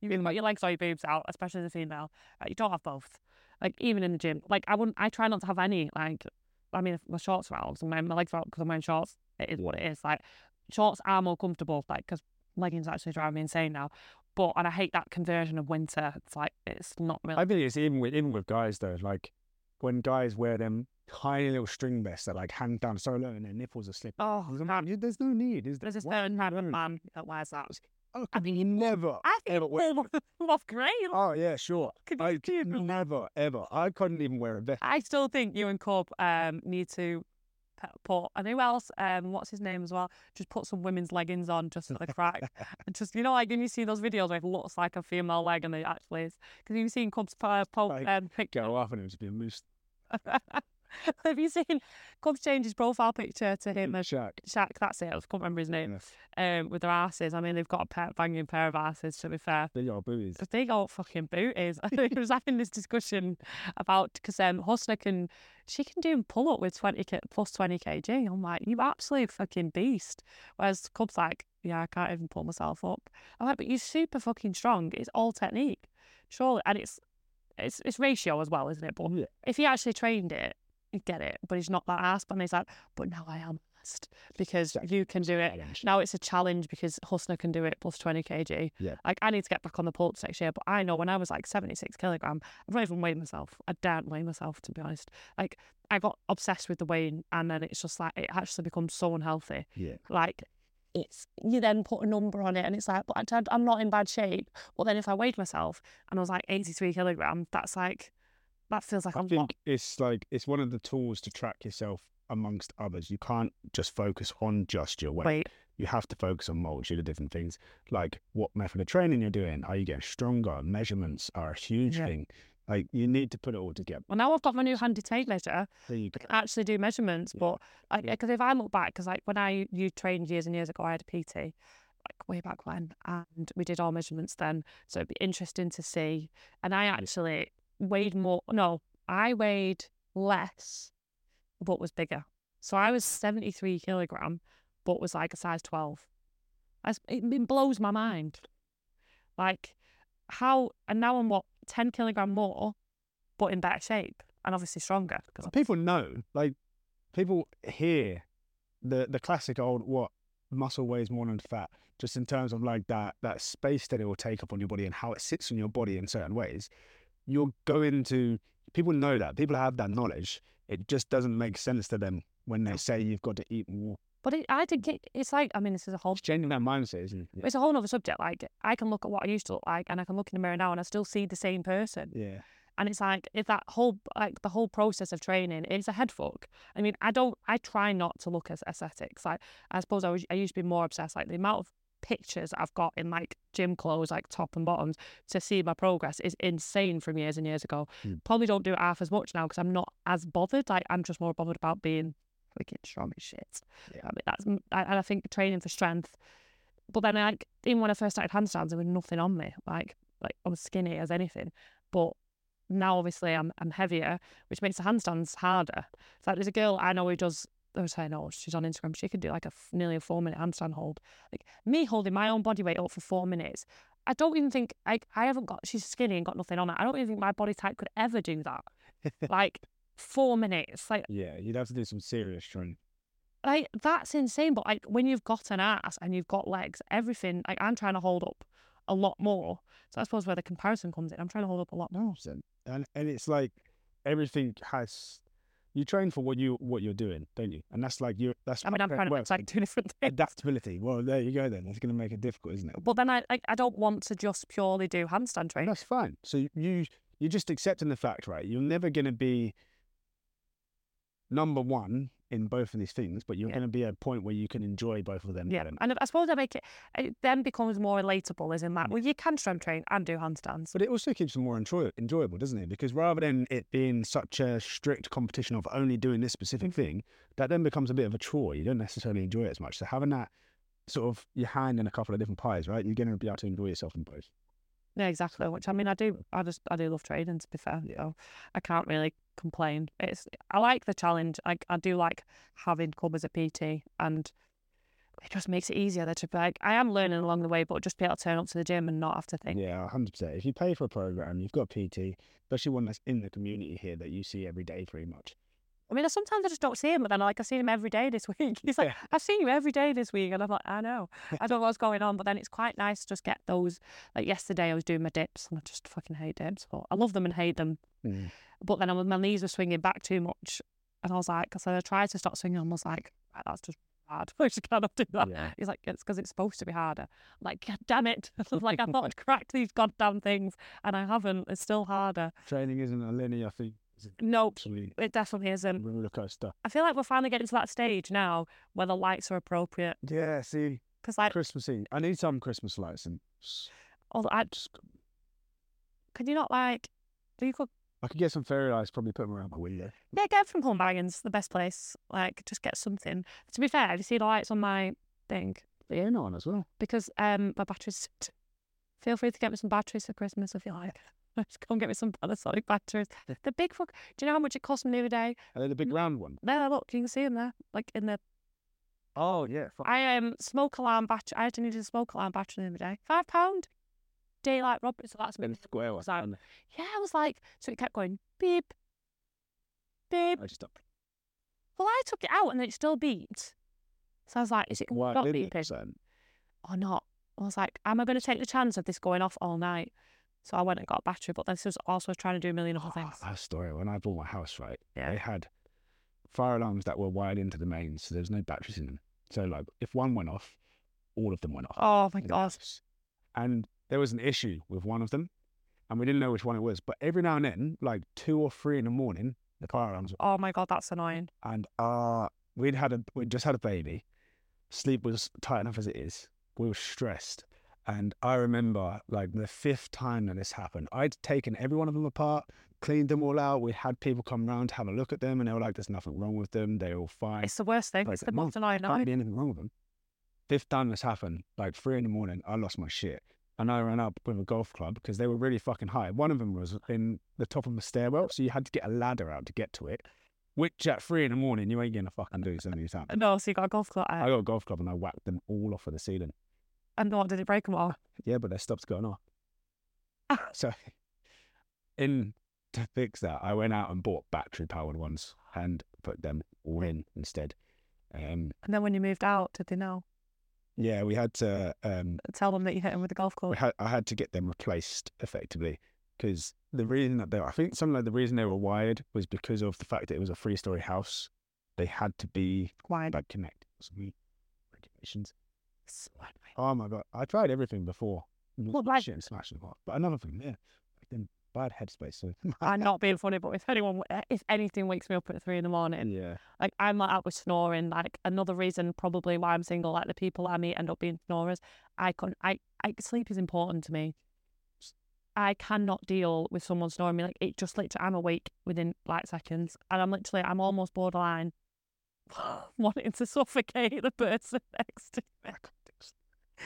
You mean like your legs or your boobs out, especially as a female. Like, you don't have both. Like even in the gym, like I wouldn't. I try not to have any. Like, I mean, if my shorts are out, and my, my legs are out because I'm wearing shorts. It is what it is. Like, shorts are more comfortable. Like, because leggings actually drive me insane now. But and I hate that conversion of winter. It's like it's not really. I think it's even with even with guys though. Like when guys wear them tiny little string vests that like hang down so low and their nipples are slipping. Oh, I was man, there's no need. Is there? there's this Why- certain type of why- man that wears that. Oh, I mean, you never. I ever wear. love great. Oh yeah, sure. Could I you do could it? never ever. I couldn't even wear a vest. I still think you and Cub um, need to put, and who else? Um, what's his name as well? Just put some women's leggings on just for the crack. and just, you know, like when you see those videos where it looks like a female leg and it actually is. Because you've seen Cub's uh, po- Like, um. Go off and it was be a moose. Have you seen Cubs change his profile picture to him as Shaq. Shaq? That's it. I can't remember his name. Yeah. Um, with their asses. I mean, they've got a pet banging pair of asses. To be fair, Big old booties. big old fucking booties. I was having this discussion about because um, Husna can, she can do pull up with 20 plus 20 kg. I'm like, you absolute fucking beast. Whereas Cub's like, yeah, I can't even pull myself up. I'm like, but you're super fucking strong. It's all technique, surely, and it's it's it's ratio as well, isn't it? But Yeah. if he actually trained it, get it. But he's not that ass. And he's like, but now I am asked because you can do it. Now it's a challenge because Husna can do it plus 20 kg. Yeah. Like, I need to get back on the pull-ups next year, but I know when I was like 76 kilogram, I've not even weighed myself. I daren't weigh myself, to be honest. Like, I got obsessed with the weighing, and then it's just like, it actually becomes so unhealthy. Yeah. Like, it's, you then put a number on it, and it's like, but I- I'm not in bad shape. But then if I weighed myself and I was like 83 kilogram, that's like, that feels like I a lot. think it's like it's one of the tools to track yourself amongst others. You can't just focus on just your weight. Weight. You have to focus on multitude of different things, like what method of training you're doing. Are you getting stronger? Measurements are a huge Yeah. thing. Like you need to put it all together. Well, now I've got my new handy tape measure. There you I can actually do measurements. Yeah. But because if I look back, because like when I you trained years and years ago, I had a PT, like way back when, and we did all measurements then. So it'd be interesting to see. And I actually weighed more. No, I weighed less, but was bigger. So I was seventy three kilogram, but was like a size twelve. That's, it, it blows my mind. Like how, and now I'm what ten kilogram more, but in better shape and obviously stronger. Because People know, like people hear the the classic old what muscle weighs more than fat, just in terms of like that that space that it will take up on your body and how it sits on your body in certain ways. You'll going to people know that people have that knowledge. It just doesn't make sense to them when they say you've got to eat more. But it, I think it, it's like, I mean, this is a whole, It's changing that mindset, isn't it? it's a whole other subject. Like, I can look at what I used to look like and I can look in the mirror now and I still see the same person. Yeah. And it's like, if that whole, like, the whole process of training, it's a head fuck. I mean, I don't, I try not to look as aesthetics. Like, I suppose I, was, I used to be more obsessed, like, the amount of pictures I've got in, like, gym clothes, like, top and bottoms, to see my progress is insane from years and years ago. Mm. Probably don't do it half as much now because I'm not as bothered. Like, I'm just more bothered about being freaking strong as shit. Yeah. I mean, that's I- and I think training for strength. But then, like even when I first started handstands, there was nothing on me. Like like I was skinny as anything. But now, obviously, I'm I'm heavier, which makes the handstands harder. It's like there's a girl I know who does. Was saying, oh, she's on Instagram. She could do like a f- nearly a four minute handstand hold. Like me holding my own body weight up for four minutes. I don't even think I I haven't got. She's skinny and got nothing on it. I don't even think my body type could ever do that. like four minutes. Like Yeah, you'd have to do some serious training. like that's insane. But like when you've got an ass and you've got legs, everything like I'm trying to hold up a lot more. So I suppose where the comparison comes in, I'm trying to hold up a lot more. And and it's like everything has you train for what you what you're doing, don't you? And that's like you that's I mean, I'm trying to like two different things. adaptability. Well, there you go then. It's gonna make it difficult, isn't it? But then I like I don't want to just purely do handstand training. that's fine. So you you're just accepting the fact, right? You're never gonna be number one in both of these things, but you're Yeah. gonna be at a point where you can enjoy both of them. Yeah, then. and I suppose I make it. It then becomes more relatable, as in that. Mm. Well, you can strength train and do handstands. But it also keeps them more enjoy- enjoyable, doesn't it? Because rather than it being such a strict competition of only doing this specific mm-hmm. thing, that then becomes a bit of a chore. You don't necessarily enjoy it as much. So having that sort of your hand in a couple of different pies, right? You're going to be able to enjoy yourself in both. Yeah, exactly. Which I mean, I do. I just I do love training. To be fair, you know, I can't really complain. It's I like the challenge. Like I do like having Cub as a PT, and it just makes it easier. That to like I am learning along the way, but just be able to turn up to the gym and not have to think. Yeah, 100%. If you pay for a program, you've got PT, especially one that's in the community here that you see every day pretty much. I mean, sometimes I just don't see him, but then like I see him every day this week. He's like, Yeah. I've seen you every day this week, and I'm like, I know, I don't know what's going on, but then it's quite nice to just get those. Like yesterday, I was doing my dips, and I just fucking hate dips, but I love them and hate them. Mm. But then I, my knees were swinging back too much. And I was like, because I tried to stop swinging, and I was like, "Right, that's just hard. I just cannot do that. Yeah. He's like, it's because it's supposed to be harder. I'm like, God damn it. like, I thought I'd cracked these goddamn things, and I haven't. It's still harder. Training isn't a linear thing. Nope, actually it definitely isn't. roller coaster. I feel like we're finally getting to that stage now where the lights are appropriate. Yeah, see, Because, like, Christmassy. I need some Christmas lights and although I, just can you not, like, do you could, I could get some fairy lights, probably put them around my window. yeah, get from Home Bargains, the best place. Like, just get something. To be fair, have you seen the lights on my thing? The air on as well. because um my batteries. Feel free to get me some batteries for Christmas if you like. Just and get me some Panasonic batteries. The big fuck. Do you know how much it cost me the other day? And then the big round one. There, look, you can see them there, like in the. Oh yeah. fuck. I um smoke alarm battery. I actually needed a smoke alarm battery the other day. Five pound. Daylight robbery. So that's me. square one. So- Yeah, I was like, so it kept going beep, beep. I just up. Well, I took it out and then it still beeped. So I was like, is it Why not it, beeping? or not. I was like, am I going to take the chance of this going off all night? So I went and got a battery, but this was also trying to do a million other Oh, things. that story. When I bought my house, right, Yeah. they had fire alarms that were wired into the mains, so there's no batteries in them. So like, if one went off, all of them went off. Oh my god. And there was an issue with one of them, and we didn't know which one it was. But every now and then, like two or three in the morning, the fire alarms. were- Oh my god, that's annoying. And uh, we'd had a we'd just had a baby. Sleep was tight enough as it is. We were stressed. And I remember like the fifth time that this happened, I'd taken every one of them apart, cleaned them all out. We had people come round to have a look at them, and they were like, "There's nothing wrong with them. They're all fine. It's the worst thing. Like, It's the most annoying. Can't be anything wrong with them." Fifth time this happened, like three in the morning, I lost my shit. And I ran up with a golf club because they were really fucking high. One of them was in the top of a stairwell, so you had to get a ladder out to get to it. Which at three in the morning you ain't gonna fucking do so many times. No, so you got a golf club. I got a golf club and I whacked them all off of the ceiling. And what did it break them all? Yeah, but they stopped going off. Ah. So, in to fix that, I went out and bought battery powered ones and put them all in instead. Um, And then when you moved out, did they know? yeah, we had to. Um, Tell them that you hit them with a golf club. had, I had to get them replaced effectively because the reason that they, I think some of the reason they were wired was because of the fact that it was a three story house. They had to be Why? like connected. Regulations. Oh my god, I tried everything before. Well, like- shit and smashing. But another thing, yeah, like in bad headspace. So I'm not being funny, but if anyone, eh, if anything wakes me up at three in the morning, yeah, like I'm like out with snoring. Like another reason probably why I'm single. Like the people I meet end up being snorers. I can I, I sleep is important to me. I cannot deal with someone snoring me. Like it just literally, I'm awake within like seconds, and I'm literally, I'm almost borderline wanting to suffocate the person next to me. I can't do this. It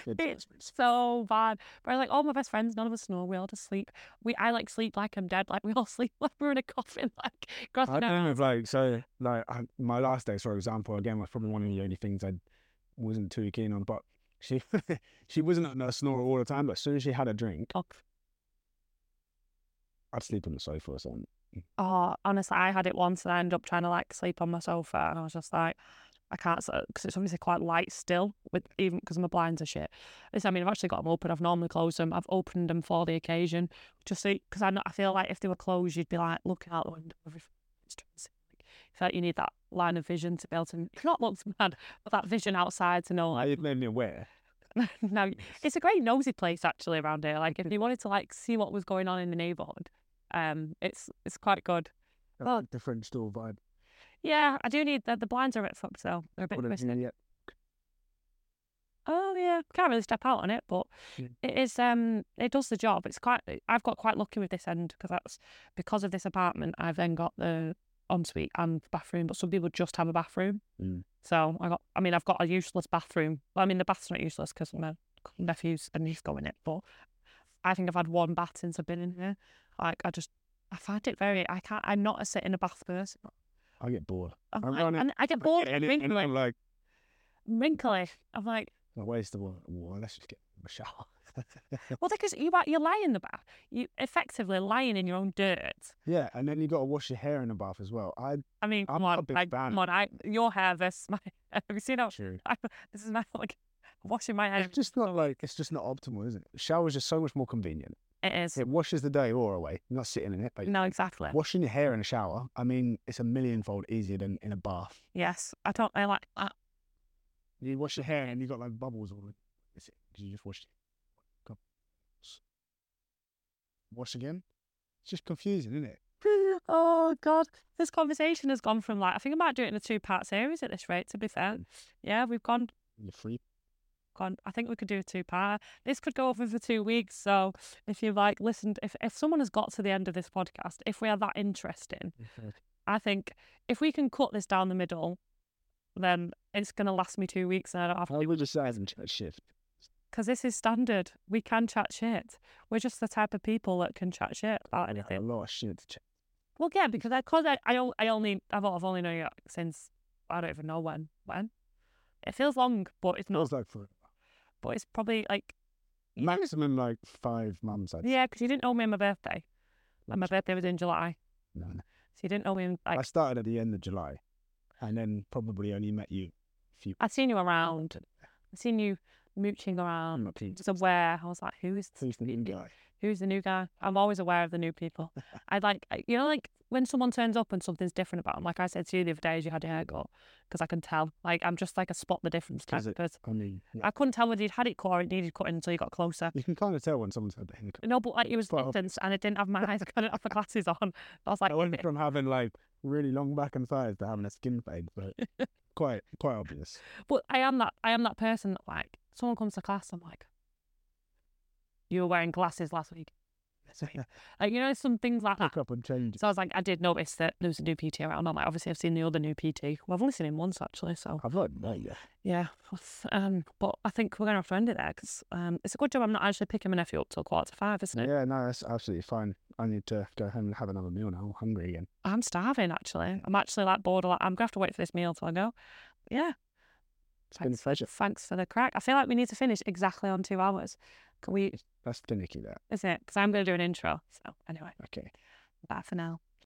It's so bad. But like all my best friends, none of us snore. We all just sleep. We I like sleep like I'm dead. Like we all sleep like we're in a coffin. Like I don't know if like so like I, my last day, for example, again was probably one of the only things I wasn't too keen on. But she she wasn't a snorer all the time. But as soon as she had a drink, Oh, I'd sleep on the sofa or something. Oh, honestly, I had it once and I ended up trying to like sleep on my sofa, and I was just like, I can't, because it's obviously quite light still, with even because my blinds are shit. This, I mean, I've actually got them open. I've normally closed them. I've opened them for the occasion, just because I, know- I feel like if they were closed, you'd be like looking out the window. Every, it's trying to see, like, like you need that line of vision to be able to not look mad, but that vision outside to know Like, it made me aware. now it's a great nosy place actually around here. Like if you wanted to like see what was going on in the neighborhood, um, it's it's quite good. Oh, the French door vibe. Yeah, I do need the, the blinds are a bit fucked though. They're a bit twisted. yet. Oh yeah, can't really step out on it, but Yeah. it is um it does the job. It's quite I've got quite lucky with this end because that's because of this apartment. I've then got the ensuite and bathroom, but some people just have a bathroom. Mm. So I got I mean I've got a useless bathroom. Well, I mean the bath's not useless because my nephews and niece go in it, but I think I've had one bath since I've been in here. Like I just I find it very I can't I'm not a sit in a bath person. I get bored. Oh, I'm I'm like- running- and I get bored and it- and I'm like, wrinkly. I'm like a waste of water. Let's just get a shower. Well, because you are- you lie in the bath, you effectively lying in your own dirt. yeah, and then you got to wash your hair in the bath as well. I I mean, I'm come a on, big like, come on, I, your hair versus my. Have you seen how true. I, this is my like washing my hair? It's just not like it's just not optimal, is it? Shower's just so much more convenient. It is. It washes the dirty water away. You're not sitting in it, but No, exactly. washing your hair in a shower, I mean, it's a millionfold easier than in a bath. Yes, I don't. I like that. You wash your hair and you got like bubbles all over it. You just washed it. Wash again? It's just confusing, isn't it? oh God, this conversation has gone from like I think I might do it in a two-part series at this rate. To be fair, mm. yeah, we've gone You're free. I think we could do a two-part. This could go over for two weeks. So if you like listened, if if someone has got to the end of this podcast, if we are that interesting, mm-hmm. I think if we can cut this down the middle, then it's gonna last me two weeks, and I don't have to I would just say and chat shift. because this is standard. We can chat shit. We're just the type of people that can chat shit about anything. A lot of shit to chat. Well, yeah, because I, cause I, I, I only, I've, I've only known you since I don't even know when. When? It feels long, but it's not. Feels like for But it's probably like, maximum like five months. I'd yeah, because you didn't know me on my birthday, and my birthday was in July, No, no. so you didn't know me. In, like, I started at the end of July, and then probably only met you a few. I'd seen you around. I'd seen you mooching around. I'm I was aware. I was like, who is Who's the new guy? Who's the new guy? I'm always aware of the new people. I like, you know, like when someone turns up and something's different about them. Like I said to you the other day as you had your hair cut, because I can tell. Like I'm just like a spot the difference type it- person. I mean, yeah. I couldn't tell whether you'd had it cut or it needed cutting until you got closer. you can kind of tell when someone's had the haircut. No, but like it was Quite distance and I didn't have my eyes, I couldn't have my glasses on. I was like, I went from having like really long back and thighs to having a skin fade, but quite quite obvious. but I am that I am that person that like someone comes to class, I'm like, you were wearing glasses last week. Like you know, some things like that. Pick up and change. So I was like, I did notice that there was a new PT around. I'm like, obviously, I've seen the other new PT. Well, I've only seen him once actually. So I've not met you. yeah, um, but I think we're gonna have to end it there because um, it's a good job I'm not actually picking my nephew up till quarter to five, isn't it? Yeah, no, that's absolutely fine. I need to go home and have another meal now. I'm hungry again. I'm starving actually. I'm actually like bored. Like, I'm gonna have to wait for this meal till I go. Yeah. It's been a pleasure. Thanks for the crack. I feel like we need to finish exactly on two hours. Can we? That's finicky, that. Is it? Because I'm gonna do an intro. So anyway, Okay. bye for now.